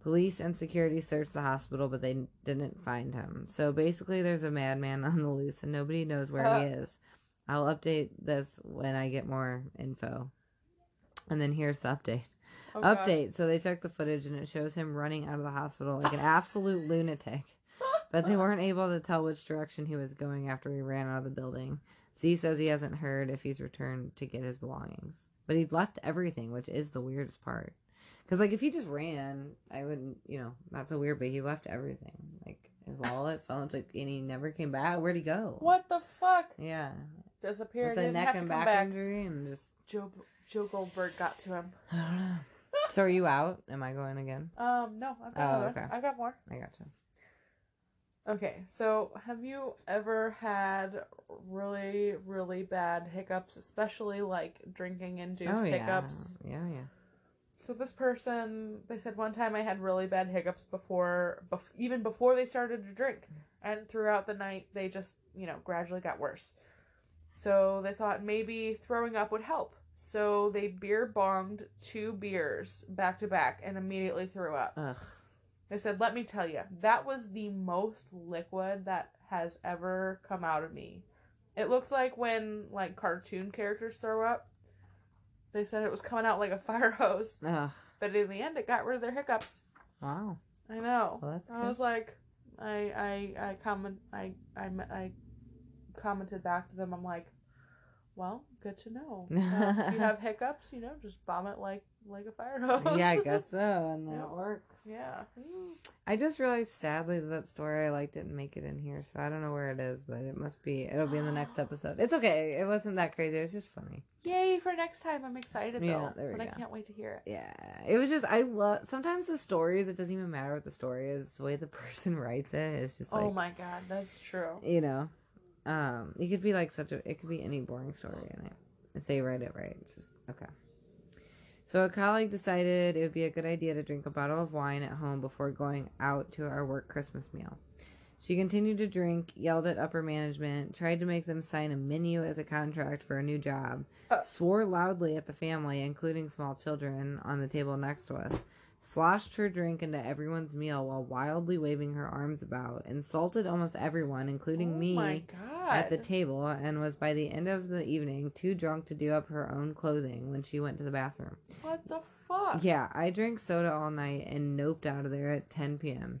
Police and security searched the hospital, but they didn't find him. So basically, there's a madman on the loose, and nobody knows where he is. I'll update this when I get more info. And then here's the update. Oh, God. Update. So they checked the footage and it shows him running out of the hospital like an absolute lunatic. But they weren't able to tell which direction he was going after he ran out of the building. Z says he hasn't heard if he's returned to get his belongings. But he'd left everything, which is the weirdest part. Because, like, if he just ran, I wouldn't, you know, not so weird, but he left everything. Like, his wallet, phones, like, and he never came back. Where'd he go? What the fuck? Yeah. Disappeared. With a neck and back back. injury and just, Joe Joe Goldberg got to him. I don't know. So are you out? Am I going again? Um, no, I've got Oh, another okay. I've got more. I got gotcha. Okay, so have you ever had really, really bad hiccups, especially like drinking induced oh, yeah. hiccups? Yeah, yeah. So this person, they said one time I had really bad hiccups before, bef- even before they started to drink, and throughout the night they just, you know, gradually got worse. So they thought maybe throwing up would help. So they beer bonged two beers back to back and immediately threw up. Ugh. They said, "Let me tell you, that was the most liquid that has ever come out of me. It looked like when like cartoon characters throw up. They said it was coming out like a fire hose." Ugh. But in the end, it got rid of their hiccups. Wow. I know. Well, that's I good. was like, I, I, I comment, I, I, I commented back to them. I'm like, well, good to know. Uh, if you have hiccups, you know, just vomit like, like a fire hose. yeah, I guess so, and that Yeah. works. yeah. I just realized, sadly, that that story I like didn't make it in here, so I don't know where it is, but it must be. It'll be in the next episode. It's okay. It wasn't that crazy. It was just funny. Yay for next time! I'm excited though. Yeah, there we but I can't wait to hear it. Yeah, it was just I love. Sometimes the stories, it doesn't even matter what the story is. The way the person writes it, it's just like oh my god, that's true. you know, um, it could be like such a. It could be any boring story, and it, if they write it right, it's just okay. So a colleague decided it would be a good idea to drink a bottle of wine at home before going out to our work Christmas meal. She continued to drink, yelled at upper management, tried to make them sign a menu as a contract for a new job, Uh. swore loudly at the family, including small children, on the table next to us, sloshed her drink into everyone's meal while wildly waving her arms about, insulted almost everyone, including oh me, at the table, and was by the end of the evening too drunk to do up her own clothing when she went to the bathroom. What the fuck? Yeah, I drank soda all night and noped out of there at 10 p.m.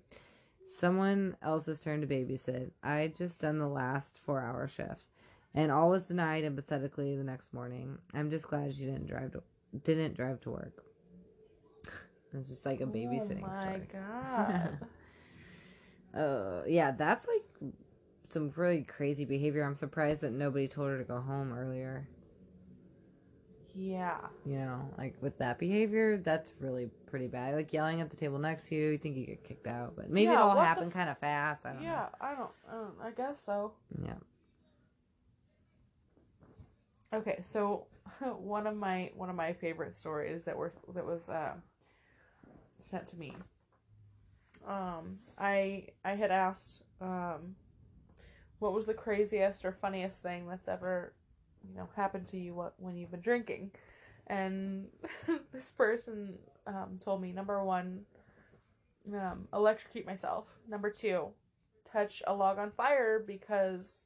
Someone else's turn to babysit. I had just done the last four hour shift, and all was denied empathetically the next morning. I'm just glad she didn't drive to didn't drive to work. It's just like a babysitting oh my story. god. Uh, yeah, that's like some really crazy behavior. I'm surprised that nobody told her to go home earlier. yeah. You know, like with that behavior, that's really pretty bad. Like yelling at the table next to you, you think you get kicked out, but maybe Yeah, it all happened f- kind of fast. I don't Yeah, I don't, I don't. I guess so. Yeah. Okay, so one of my one of my favorite stories that were that was uh, sent to me. Um, I I had asked um, what was the craziest or funniest thing that's ever you know happened to you what, when you've been drinking, and this person um, told me number one, um, electrocute myself. Number two, touch a log on fire because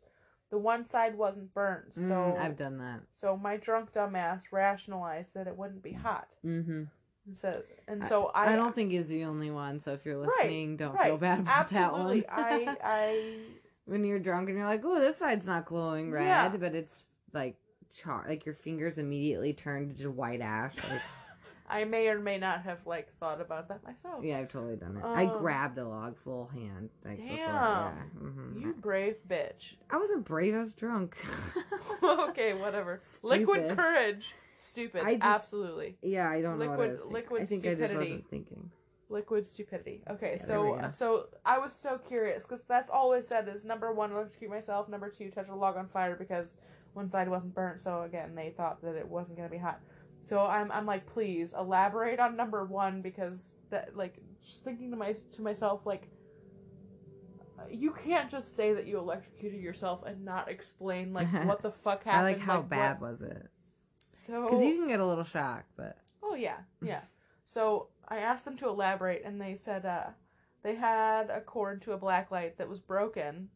the one side wasn't burned. So Mm, I've done that. so my drunk dumbass rationalized that it wouldn't be hot. Mm-hmm. And so and so I, I, don't think he's the only one. So if you're Right, listening, don't right, feel bad about absolutely. that one. I I when you're drunk and you're like, "Oh, this side's not glowing red," Yeah. but it's like char, like your fingers immediately turn to just white ash. Like, I may or may not have like thought about that myself. yeah, I've totally done it. I Um, grabbed a log full hand. Like, before, Damn. yeah. hmm You brave bitch. I wasn't brave. I was drunk. okay, whatever. Liquid courage. Stupid. I just- Absolutely. yeah, I don't know what I Liquid- was thinking. liquid I think I just stupidity. wasn't thinking. Liquid stupidity. Okay, Yeah, so so I was so curious because that's all it said is number one, electrocute myself. Number two, touch a log on fire because one side wasn't burnt. So again, they thought that it wasn't gonna be hot. So I'm I'm like, please elaborate on number one because that like just thinking to my to myself like. You can't just say that you electrocuted yourself and not explain like what the fuck happened. I like how what- bad was it? So Because you can get a little shocked, but Oh yeah, yeah. So I asked them to elaborate, and they said uh, they had a cord to a black light that was broken.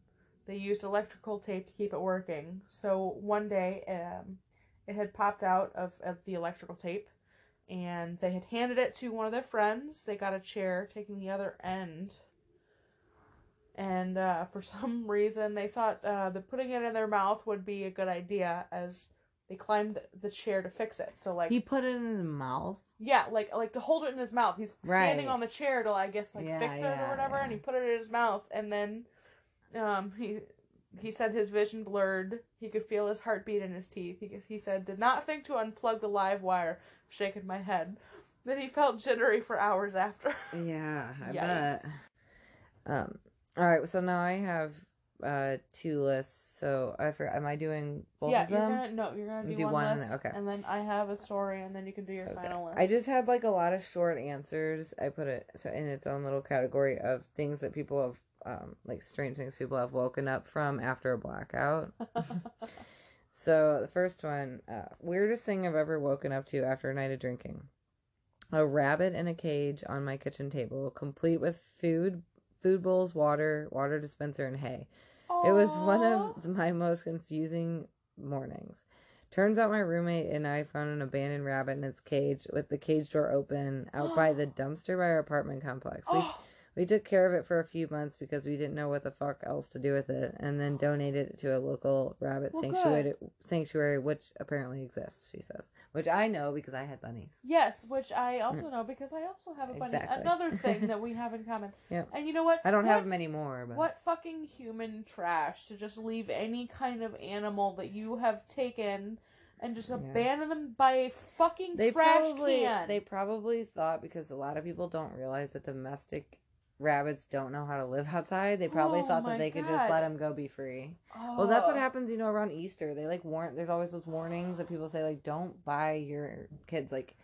They used electrical tape to keep it working. So one day, um, it had popped out of, of the electrical tape, and they had handed it to one of their friends. They got a chair, taking the other end. And uh, for some reason, they thought uh, that putting it in their mouth would be a good idea, as they climbed the chair to fix it. So like he put it in his mouth. yeah, like like to hold it in his mouth. He's standing Right. on the chair to I guess like Yeah, fix it yeah, or whatever, and he put it in his mouth, and then um he he said his vision blurred. He could feel his heartbeat in his teeth. He he said did not think to unplug the live wire. Shaking my head. Then he felt jittery for hours after. Yeah, I bet. Um. All right, so now I have uh two lists. So I forgot. Am I doing both yeah, of you're them? gonna no, you're gonna do, Do one, one list, okay. and then I have a story, and then you can do your Okay. final list. I just had like a lot of short answers. I put it so in its own little category of things that people have, um, like strange things people have woken up from after a blackout. so the first one, uh, weirdest thing I've ever woken up to after a night of drinking: a rabbit in a cage on my kitchen table, complete with food, food bowls, water, water dispenser, and hay. It was one of my most confusing mornings. Turns out my roommate and I found an abandoned rabbit in its cage with the cage door open out by the dumpster by our apartment complex. We, Oh, we took care of it for a few months because we didn't know what the fuck else to do with it and then donated it to a local rabbit Well, sanctuary, sanctuary which apparently exists, she says. Which I know because I had bunnies. Yes, which I mm. also know because I also have a bunny. Exactly. Another thing that we have in common. Yep. And you know what? I don't what, have many more, but What fucking human trash to just leave any kind of animal that you have taken and just Yeah. abandon them by a fucking they trash probably can? they probably thought because a lot of people don't realize that domestic rabbits don't know how to live outside. They probably Oh thought that they could just let them go be free. Well, that's what Oh. happens, you know, around Easter. They like warn. There's always those warnings that people say like, don't buy your kids like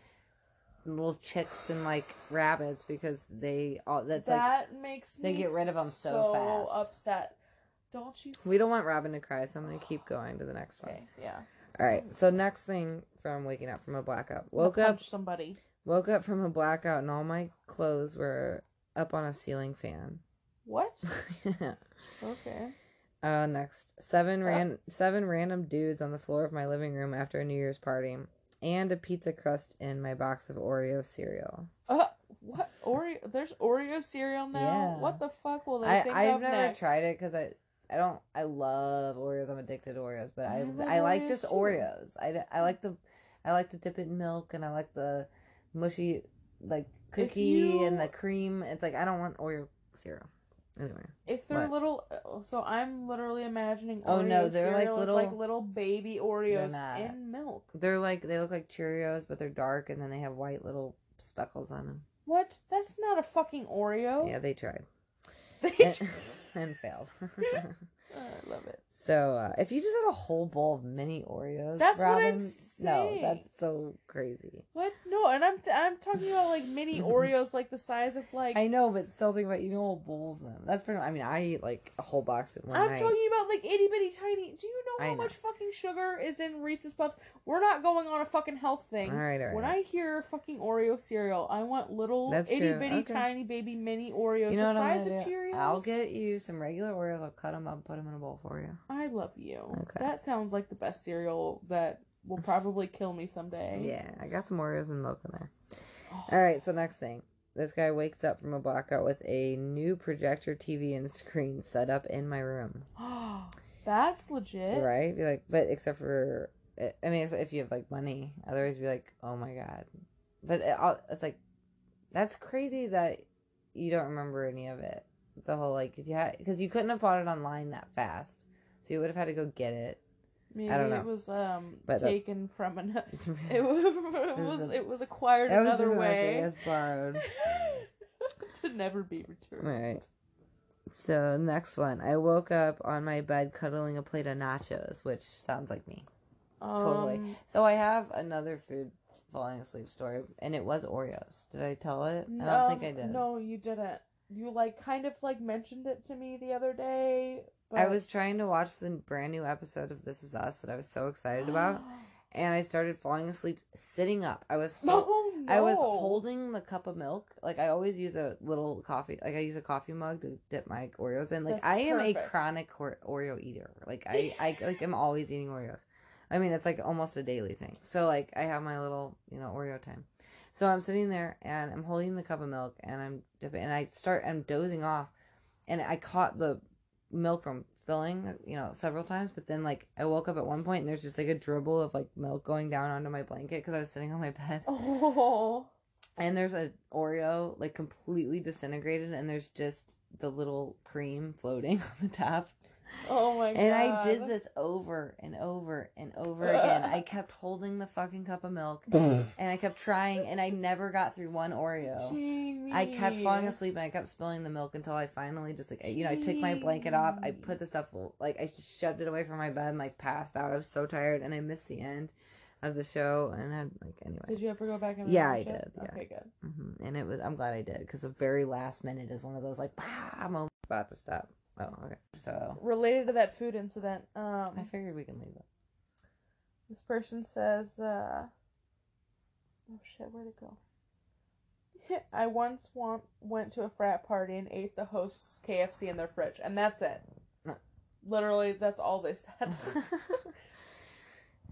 little chicks and like rabbits because they all that's like that makes me they get rid of them so fast. upset. Don't you? we don't want Robin to cry, so I'm gonna keep going to the next one. Okay, yeah. All right. So next thing from waking up from a blackout. Woke up somebody. woke up from a blackout and all my clothes were up on a ceiling fan. What? Okay. uh next. Seven ran seven random dudes on the floor of my living room after a New Year's party. And a pizza crust in my box of Oreo cereal. Uh, what Oreo? There's Oreo cereal now. Yeah. What the fuck will they I, think I've of never next? tried it because I I don't I love Oreos. I'm addicted to Oreos, but I I I like Oreos just too. Oreos. I like the I like to dip it in milk and I like the mushy like cookie you- and the cream. It's like I don't want Oreo cereal. Anyway, If they're What? little, uh, so I'm literally imagining. Oreo Oh, no, they're like little- like little baby Oreos in milk. they're like they look like Cheerios, but they're dark and then they have white little speckles on them. What? That's not a fucking Oreo. Yeah, they tried They and, tr- and failed. I love it. So uh, if you just had a whole bowl of mini Oreos, That's what I'm Robin, no, that's so crazy. What? No, and I'm I'm talking about like mini Oreos, like the size of like. I know, but still think about you know a whole bowl of them. That's pretty. I mean, I eat like a whole box in one I'm night. talking about like itty bitty tiny. Do you know how know. much fucking sugar is in Reese's Puffs? We're not going on a fucking health thing. All right, all right. When I hear fucking Oreo cereal, I want little That's itty bitty Okay. tiny baby mini Oreos you know the what I'm size of do? Cheerios. I'll get you some regular Oreos. I'll cut them up, and put them in a bowl for you. I love you. Okay. That sounds like the best cereal that will probably kill me someday. Yeah, I got some Oreos and milk in there. Oh. All right, so next thing. This guy wakes up from a blackout with a new projector TV and screen set up in my room. That's legit. Right? Be like, but except for, I mean, if, if you have like money, otherwise be like, oh my god. But it, it's like, that's crazy that you don't remember any of it. The whole like, had because you couldn't have bought it online that fast, so you would have had to go get it. Maybe I don't know. it was um But that's- taken from another. It was it was, a- it was acquired another way. It was borrowed. to never be returned. Right. So next one, I woke up on my bed cuddling a plate of nachos, which sounds like me. Totally. Um, So I have another food falling asleep story, and it was Oreos. Did I tell it? I don't um, think I did. No, you didn't. You like kind of like mentioned it to me the other day. But... I was trying to watch the brand new episode of This Is Us that I was so excited about, and I started falling asleep sitting up. I was hol- Oh no! I was holding the cup of milk. Like I always use a little coffee. Like I use a coffee mug to dip my Oreos in. Like That's I am a chronic Oreo eater. Like I, I like I'm always eating Oreos. I mean it's like almost a daily thing. So like I have my little you know Oreo time. So I'm sitting there and I'm holding the cup of milk and I'm dipping and I start I'm dozing off, and I caught the milk from spilling you know several times. But then like I woke up at one point and there's just like a dribble of like milk going down onto my blanket because I was sitting on my bed Oh. and there's a Oreo like completely disintegrated, and there's just the little cream floating on the top. Oh my god. And I did this over and over and over again. I kept holding the fucking cup of milk, and I kept trying, and I never got through one Oreo. Jamie. I kept falling asleep, and I kept spilling the milk until I finally just like you know I took my blanket off. I put the stuff like I just shoved it away from my bed and like passed out. I was so tired, and I missed the end of the show, and I like anyway. Did you ever go back and Yeah, watch I it? did, yeah. Okay, good. hmm And it was. I'm glad I did because the very last minute is one of those like, bah, I'm about to stop. Oh, okay. So Related to that food incident, um, I figured we can leave it. This person says, uh, oh shit, where'd it go? I once want, went to a frat party and ate the host's KFC in their fridge, and that's it. No. Literally, that's all they said.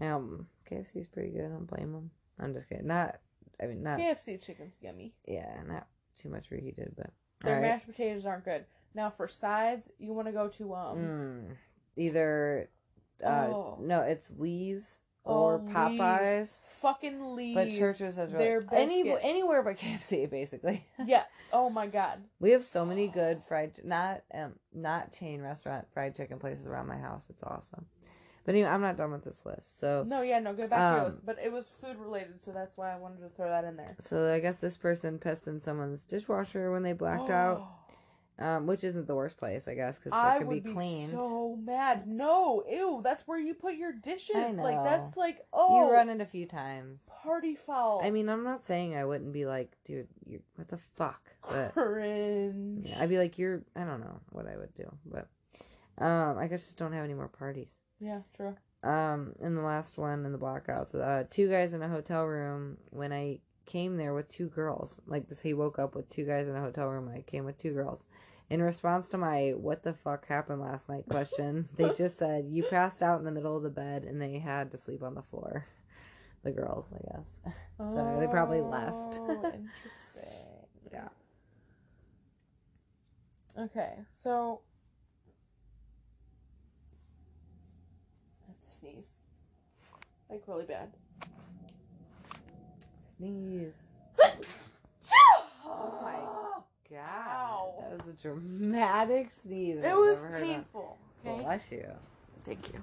um, KFC's pretty good. I don't blame them. I'm just kidding. Not. I mean, not. KFC chicken's yummy. Yeah, not too much reheated, but. Their Alright. mashed potatoes aren't good. Now for sides, you want to go to um. Mm, either. Uh, Oh. No, it's Lee's oh, or Lee's. Popeyes. Fucking Lee's. But Church's has really Their any anywhere but KFC basically. Yeah. Oh my god. We have so many good fried, not um, not chain restaurant fried chicken places around my house. It's awesome. But anyway, I'm not done with this list. So, No, yeah, no, go back to your Um, list. But it was food related, so that's why I wanted to throw that in there. so I guess this person pissed in someone's dishwasher when they blacked out. Um, which isn't the worst place, I guess, because it can would be cleaned. so mad. No, ew, that's where you put your dishes. Like that's like oh, You run it a few times. party foul. I mean, I'm not saying I wouldn't be like, dude, you what the fuck, but cringe. yeah, I'd be like, you're. I don't know what I would do, but um, I guess just don't have any more parties. Yeah, true. Um, in the last one in the blackouts, uh, two guys in a hotel room. When I came there with two girls, like this, he woke up with two guys in a hotel room. And I came with two girls. In response to my "What the fuck happened last night?" question, they just said you passed out in the middle of the bed and they had to sleep on the floor. The girls, I guess. So they probably oh, left. Oh, interesting. Yeah. Okay, so I have to sneeze, like really bad. Sneeze. oh my God, Ow. that was a dramatic sneeze. It I've was never heard of. painful. Okay. Bless you. Thank you.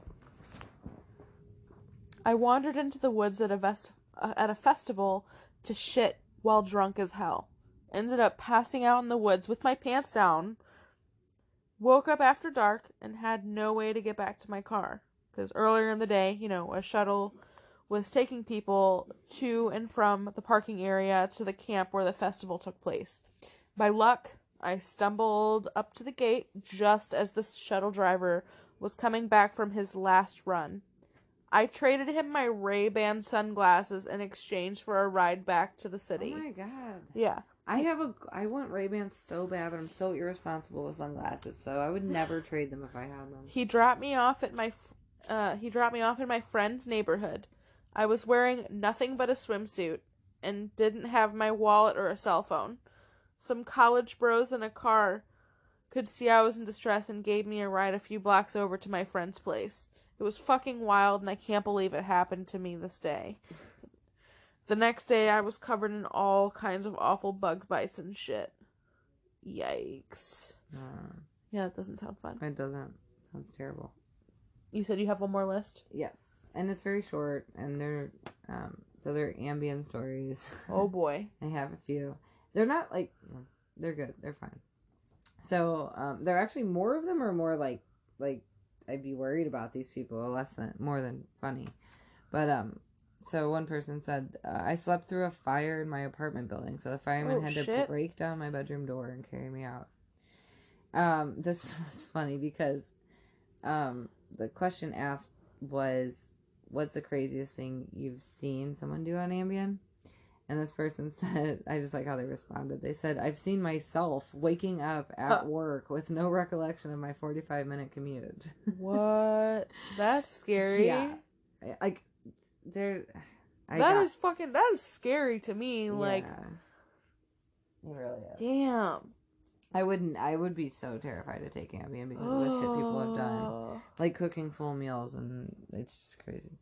I wandered into the woods at a vest- uh, at a festival to shit while drunk as hell. Ended up passing out in the woods with my pants down. Woke up after dark and had no way to get back to my car because earlier in the day, you know, a shuttle was taking people to and from the parking area to the camp where the festival took place. By luck, I stumbled up to the gate just as the shuttle driver was coming back from his last run. I traded him my Ray-Ban sunglasses in exchange for a ride back to the city. Oh my god. yeah. I have a I want Ray Bans so bad, but I'm so irresponsible with sunglasses, so I would never trade them if I had them. He dropped me off at my uh he dropped me off in my friend's neighborhood. I was wearing nothing but a swimsuit and didn't have my wallet or a cell phone. Some college bros in a car could see I was in distress and gave me a ride a few blocks over to my friend's place. It was fucking wild and I can't believe it happened to me this day. The next day I was covered in all kinds of awful bug bites and shit. Yikes. Uh, Yeah, that doesn't sound fun. it doesn't. Sounds terrible. You said you have one more list? Yes, and it's very short, and they're um so they're Ambien stories. Oh boy. I have a few. They're not like they're good. They're fine. So um, they're actually more of them are more like like I'd be worried about these people less than more than funny. But um, so one person said uh, I slept through a fire in my apartment building, so the fireman Oh, had to break down my bedroom door and carry me out. Um, this was funny because um the question asked was what's the craziest thing you've seen someone do on Ambien? And this person said, I just like how they responded. They said, I've seen myself waking up at Huh. work with no recollection of my 45 minute commute. What? That's scary. Yeah. Like, there. I That got- is fucking. That is scary to me. Like, Yeah. It really is. damn. I wouldn't, I would be so terrified to take Ambien because of the shit people have done. Oh. Like cooking full meals, and it's just crazy.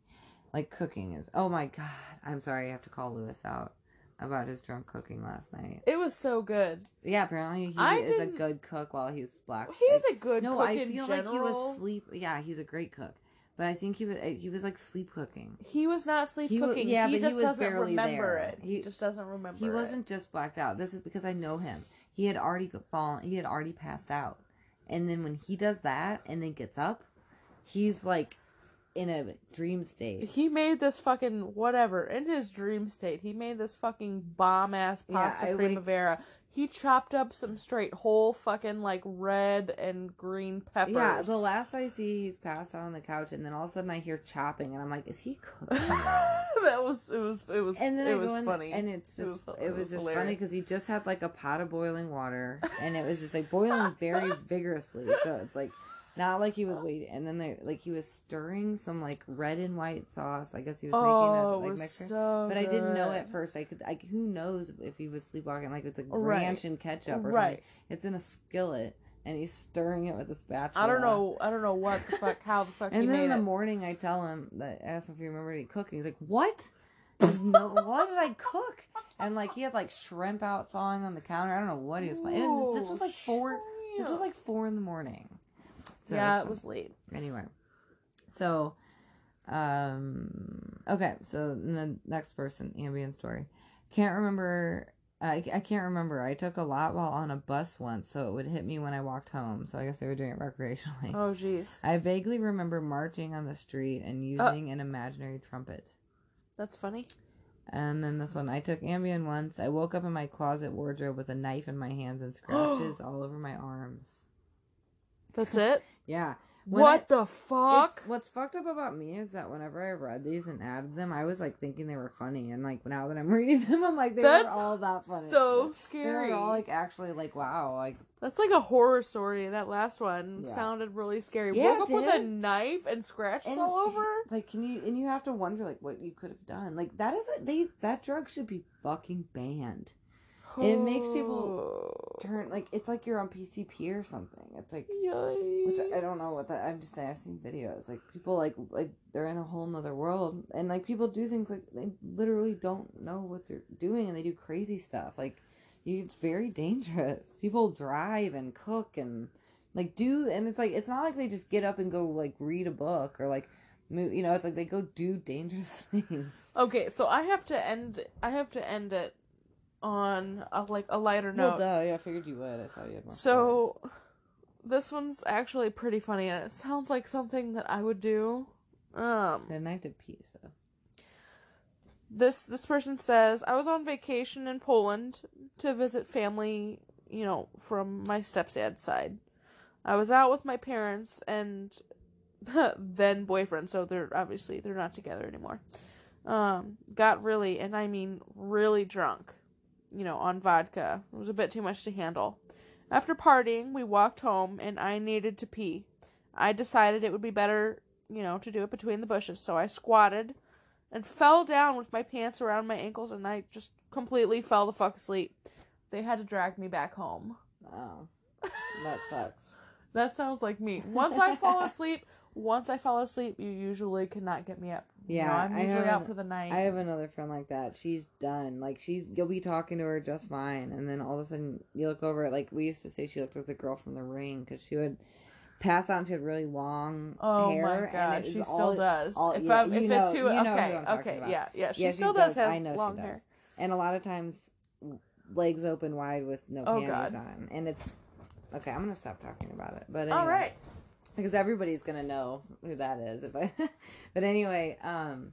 Like cooking is, oh my god. I'm sorry, I have to call Lewis out about his drunk cooking last night. It was so good. Yeah, apparently he I is a didn't- good cook while he was black. He's a good no. cook I in feel like he was sleep. Yeah, he's a great cook, but I think he was eh, he was like sleep cooking. He was not sleep He wa- cooking. yeah, he but he just was doesn't barely remember there. it. He, He- just doesn't remember. He it. wasn't just blacked out. This is because I know him. He had already fallen. He had already passed out, and then when he does that and then gets up, he's like in a dream state. He made this fucking whatever in his dream state. He made this fucking bomb ass Yeah, pasta wake- primavera. He chopped up some straight whole fucking like red and green peppers. Yeah, the last I see, he's passed out on the couch, and then all of a sudden I hear chopping, and I'm like, "Is he cooking?" that was it was it was and then it I was in, funny and it's It just was- it it was, was just funny because he just had like a pot of boiling water, and it was just like boiling very vigorously. So it's like not like he was waiting, and then they like he was stirring some like red and white sauce. I guess he was oh, making it as like was mixture. so but I didn't know at first. I could like who knows if he was sleepwalking? Like it's like Right. ranch and ketchup or Right. something. It's in a skillet, and he's stirring it with a spatula. I don't know. I don't know what the fuck. How the fuck he And then in the it. morning, I tell him that I asked him if he remembered any cooking. He's like, "What? no, what did I cook?" And like he had like shrimp out thawing on the counter. I don't know what he was playing. And this was like four. This was like four in the morning. So yeah, it was late. anyway. So, um, okay. So the next person, Ambien story. Can't remember I, I can't remember. I took a lot while on a bus once, so it would hit me when I walked home. So I guess they were doing it recreationally. Oh, jeez. I vaguely remember marching on the street and using an imaginary trumpet. That's funny. And then this one, I took Ambien once. I woke up in my closet wardrobe with a knife in my hands and scratches all over my arms. That's it? Yeah. When what the fuck? What's fucked up about me is that whenever I read these and added them, I was like thinking they were funny, and like now that I'm reading them, I'm like they That's were all that funny. so They scary. were all like actually like wow, like That's like a horror story. That last one Yeah. sounded really scary. Yeah, Woke up with a knife and scratches And- all over. like can you and you have to wonder like what you could have done. Like that is a, they that drug should be fucking banned. It makes people Turn like it's like you're on PCP or something. It's like which I- I don't know what that. I'm just saying I've seen videos like people like like they're in a whole nother world and like people do things like they literally don't know what they're doing and they do crazy stuff like you, it's very dangerous. People drive and cook and like do and it's like it's not like they just get up and go like read a book or like move. You know, it's like they go do dangerous things. Okay, so I have to end. I have to end it on a, like a lighter note. Well, duh, yeah, I figured you would. I saw you had more. stories. So this one's actually pretty funny and it sounds like something that I would do. Um a knife to piece. So. this this person says I was on vacation in Poland to visit family, you know, from my stepdad's side. I was out with my parents and then boyfriend, so they're obviously they're not together anymore. Um got really and I mean really drunk, you know, on vodka. It was a bit too much to handle. After partying, we walked home and I needed to pee. I decided it would be better, you know, to do it between the bushes, so I squatted and fell down with my pants around my ankles and I just completely fell the fuck asleep. They had to drag me back home. Oh, that sucks. That sounds like me. Once I fall asleep, once I fall asleep, you usually cannot get me up. You know, Yeah, I'm usually have out for the night. I have another friend like that. She's done. Like she's you'll be talking to her just fine, and then all of a sudden you look over like we used to say she looked like the girl from The Ring because she would pass out and she had really long Oh hair. my and god, was she all- still does. all- if yeah, if know- it's who, you know who okay, I'm okay, about. yeah, yeah, she Yeah, still does have I know long she does. hair. and a lot of times legs open wide with no Oh, panties God. on, and it's okay. I'm gonna stop talking about it, but All anyway right. Because everybody's gonna know who that is. If I, but anyway, um,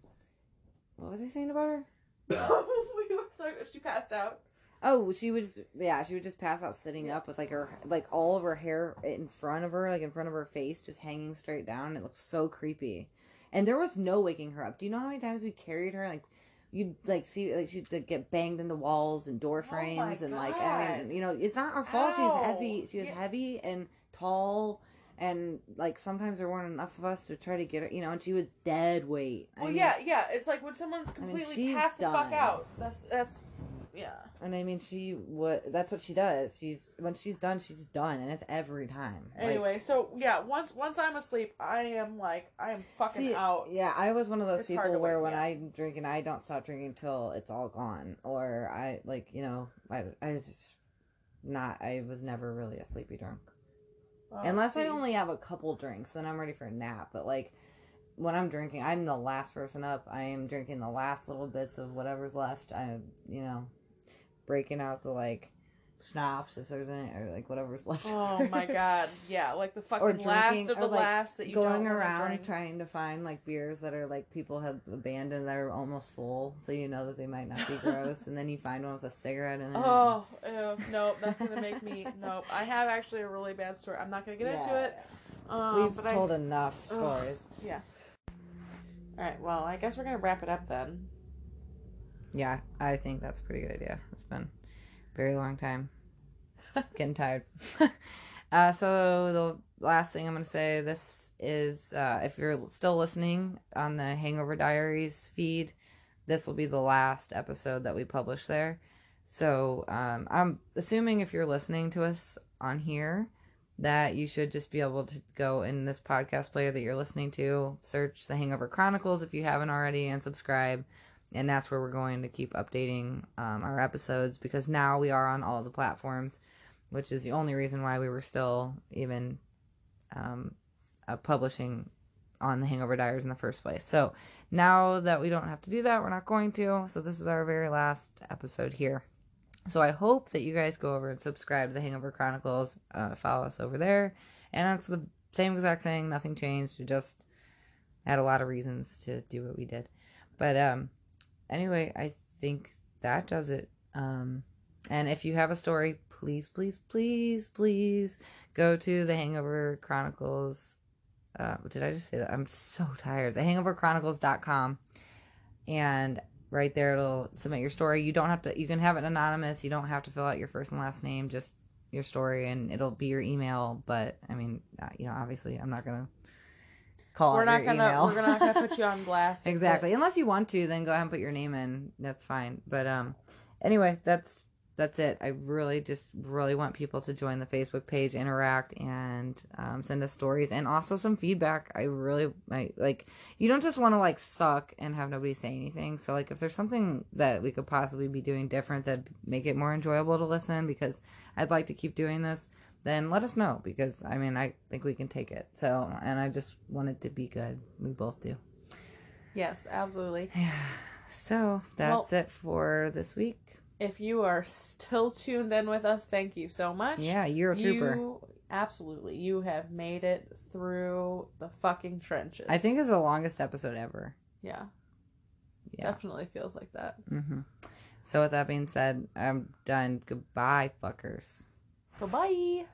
what was I saying about her? we were sorry, she passed out. Oh, she would just yeah, she would just pass out sitting up with like her like all of her hair in front of her, like in front of her face, just hanging straight down. It looks so creepy. And there was no waking her up. Do you know how many times we carried her? Like you'd like see like she'd like, get banged into walls and door Oh frames and like I mean you know it's not her fault. Ow. She's heavy. She was Yeah. heavy and tall. And like sometimes there weren't enough of us to try to get her, you know, and she was dead weight. I Well, mean- yeah, yeah. It's like when someone's completely she's passed the fuck done. out. That's that's yeah. And I mean, she what? That's what she does. She's when she's done, she's done, and it's every time. Like, Anyway, so yeah, once once I'm asleep, I am like I am fucking see, out. yeah, I was one of those It's hard people to where wake when me up. I'm drinking, I don't stop drinking till it's all gone, or I like you know, I I was just not. I was never really a sleepy drunk, Oh, unless I only have a couple drinks, then I'm ready for a nap. But like. When I'm drinking, I'm the last person up. I am drinking the last little bits of whatever's left. I, you know, breaking out the like schnapps if there's any, or like whatever's left. Oh my god, yeah, like the fucking or last drinking of the like last that you going around trying to find like beers that are like people have abandoned that are almost full so you know that they might not be gross and then you find one with a cigarette in it Oh, ew, nope, that's gonna make me nope. I have actually a really bad story. I'm not gonna get into it. Um, we've but told I, enough stories yeah. All right, well, I guess we're gonna wrap it up then. yeah i think that's a pretty good idea it's been very long time. Getting tired. Uh so the last thing i'm gonna say this is uh if you're still listening on the hangover diaries feed this will be the last episode that we publish there. So um i'm assuming if you're listening to us on here that you should just be able to go in this podcast player that you're listening to search the hangover chronicles if you haven't already and subscribe and that's where we're going to keep updating um, our episodes because now we are on all the platforms which is the only reason why we were still even um, uh, publishing on the hangover diaries in the first place so now that we don't have to do that we're not going to so this is our very last episode here So I hope that you guys go over and subscribe to the Hangover Chronicles. Uh, follow us over there, and it's the same exact thing. Nothing changed. We just had a lot of reasons to do what we did. But um, anyway, I think that does it. Um, and if you have a story, please, please, please, please go to the Hangover Chronicles. Uh, did I just say that? I'm so tired. The hangoverchronicles.com. And right there, it'll submit your story. You don't have to, you can have it anonymous. You don't have to fill out your first and last name, just your story, and it'll be your email. But I mean, uh, you know, obviously, I'm not going to call we're not gonna email. we're not gonna put you on blast. exactly. it- Unless you want to, then go ahead and put your name in. That's fine. But um, anyway, that's that's it. I really just really want people to join the Facebook page, interact, and um, send us stories and also some feedback. I really I, like. You don't just want to like suck and have nobody say anything. So like, if there's something that we could possibly be doing different that make it more enjoyable to listen, because I'd like to keep doing this. Then let us know because I mean I think we can take it. So and I just want it to be good. We both do. Yes, absolutely. Yeah. So that's it for this week. If you are still tuned in with us, thank you so much. Yeah, you're a trooper. You absolutely you have made it through the fucking trenches. I think it's the longest episode ever. yeah, Yeah. definitely feels like that. hmm So with that being said, I'm done. Goodbye, fuckers. Bye bye.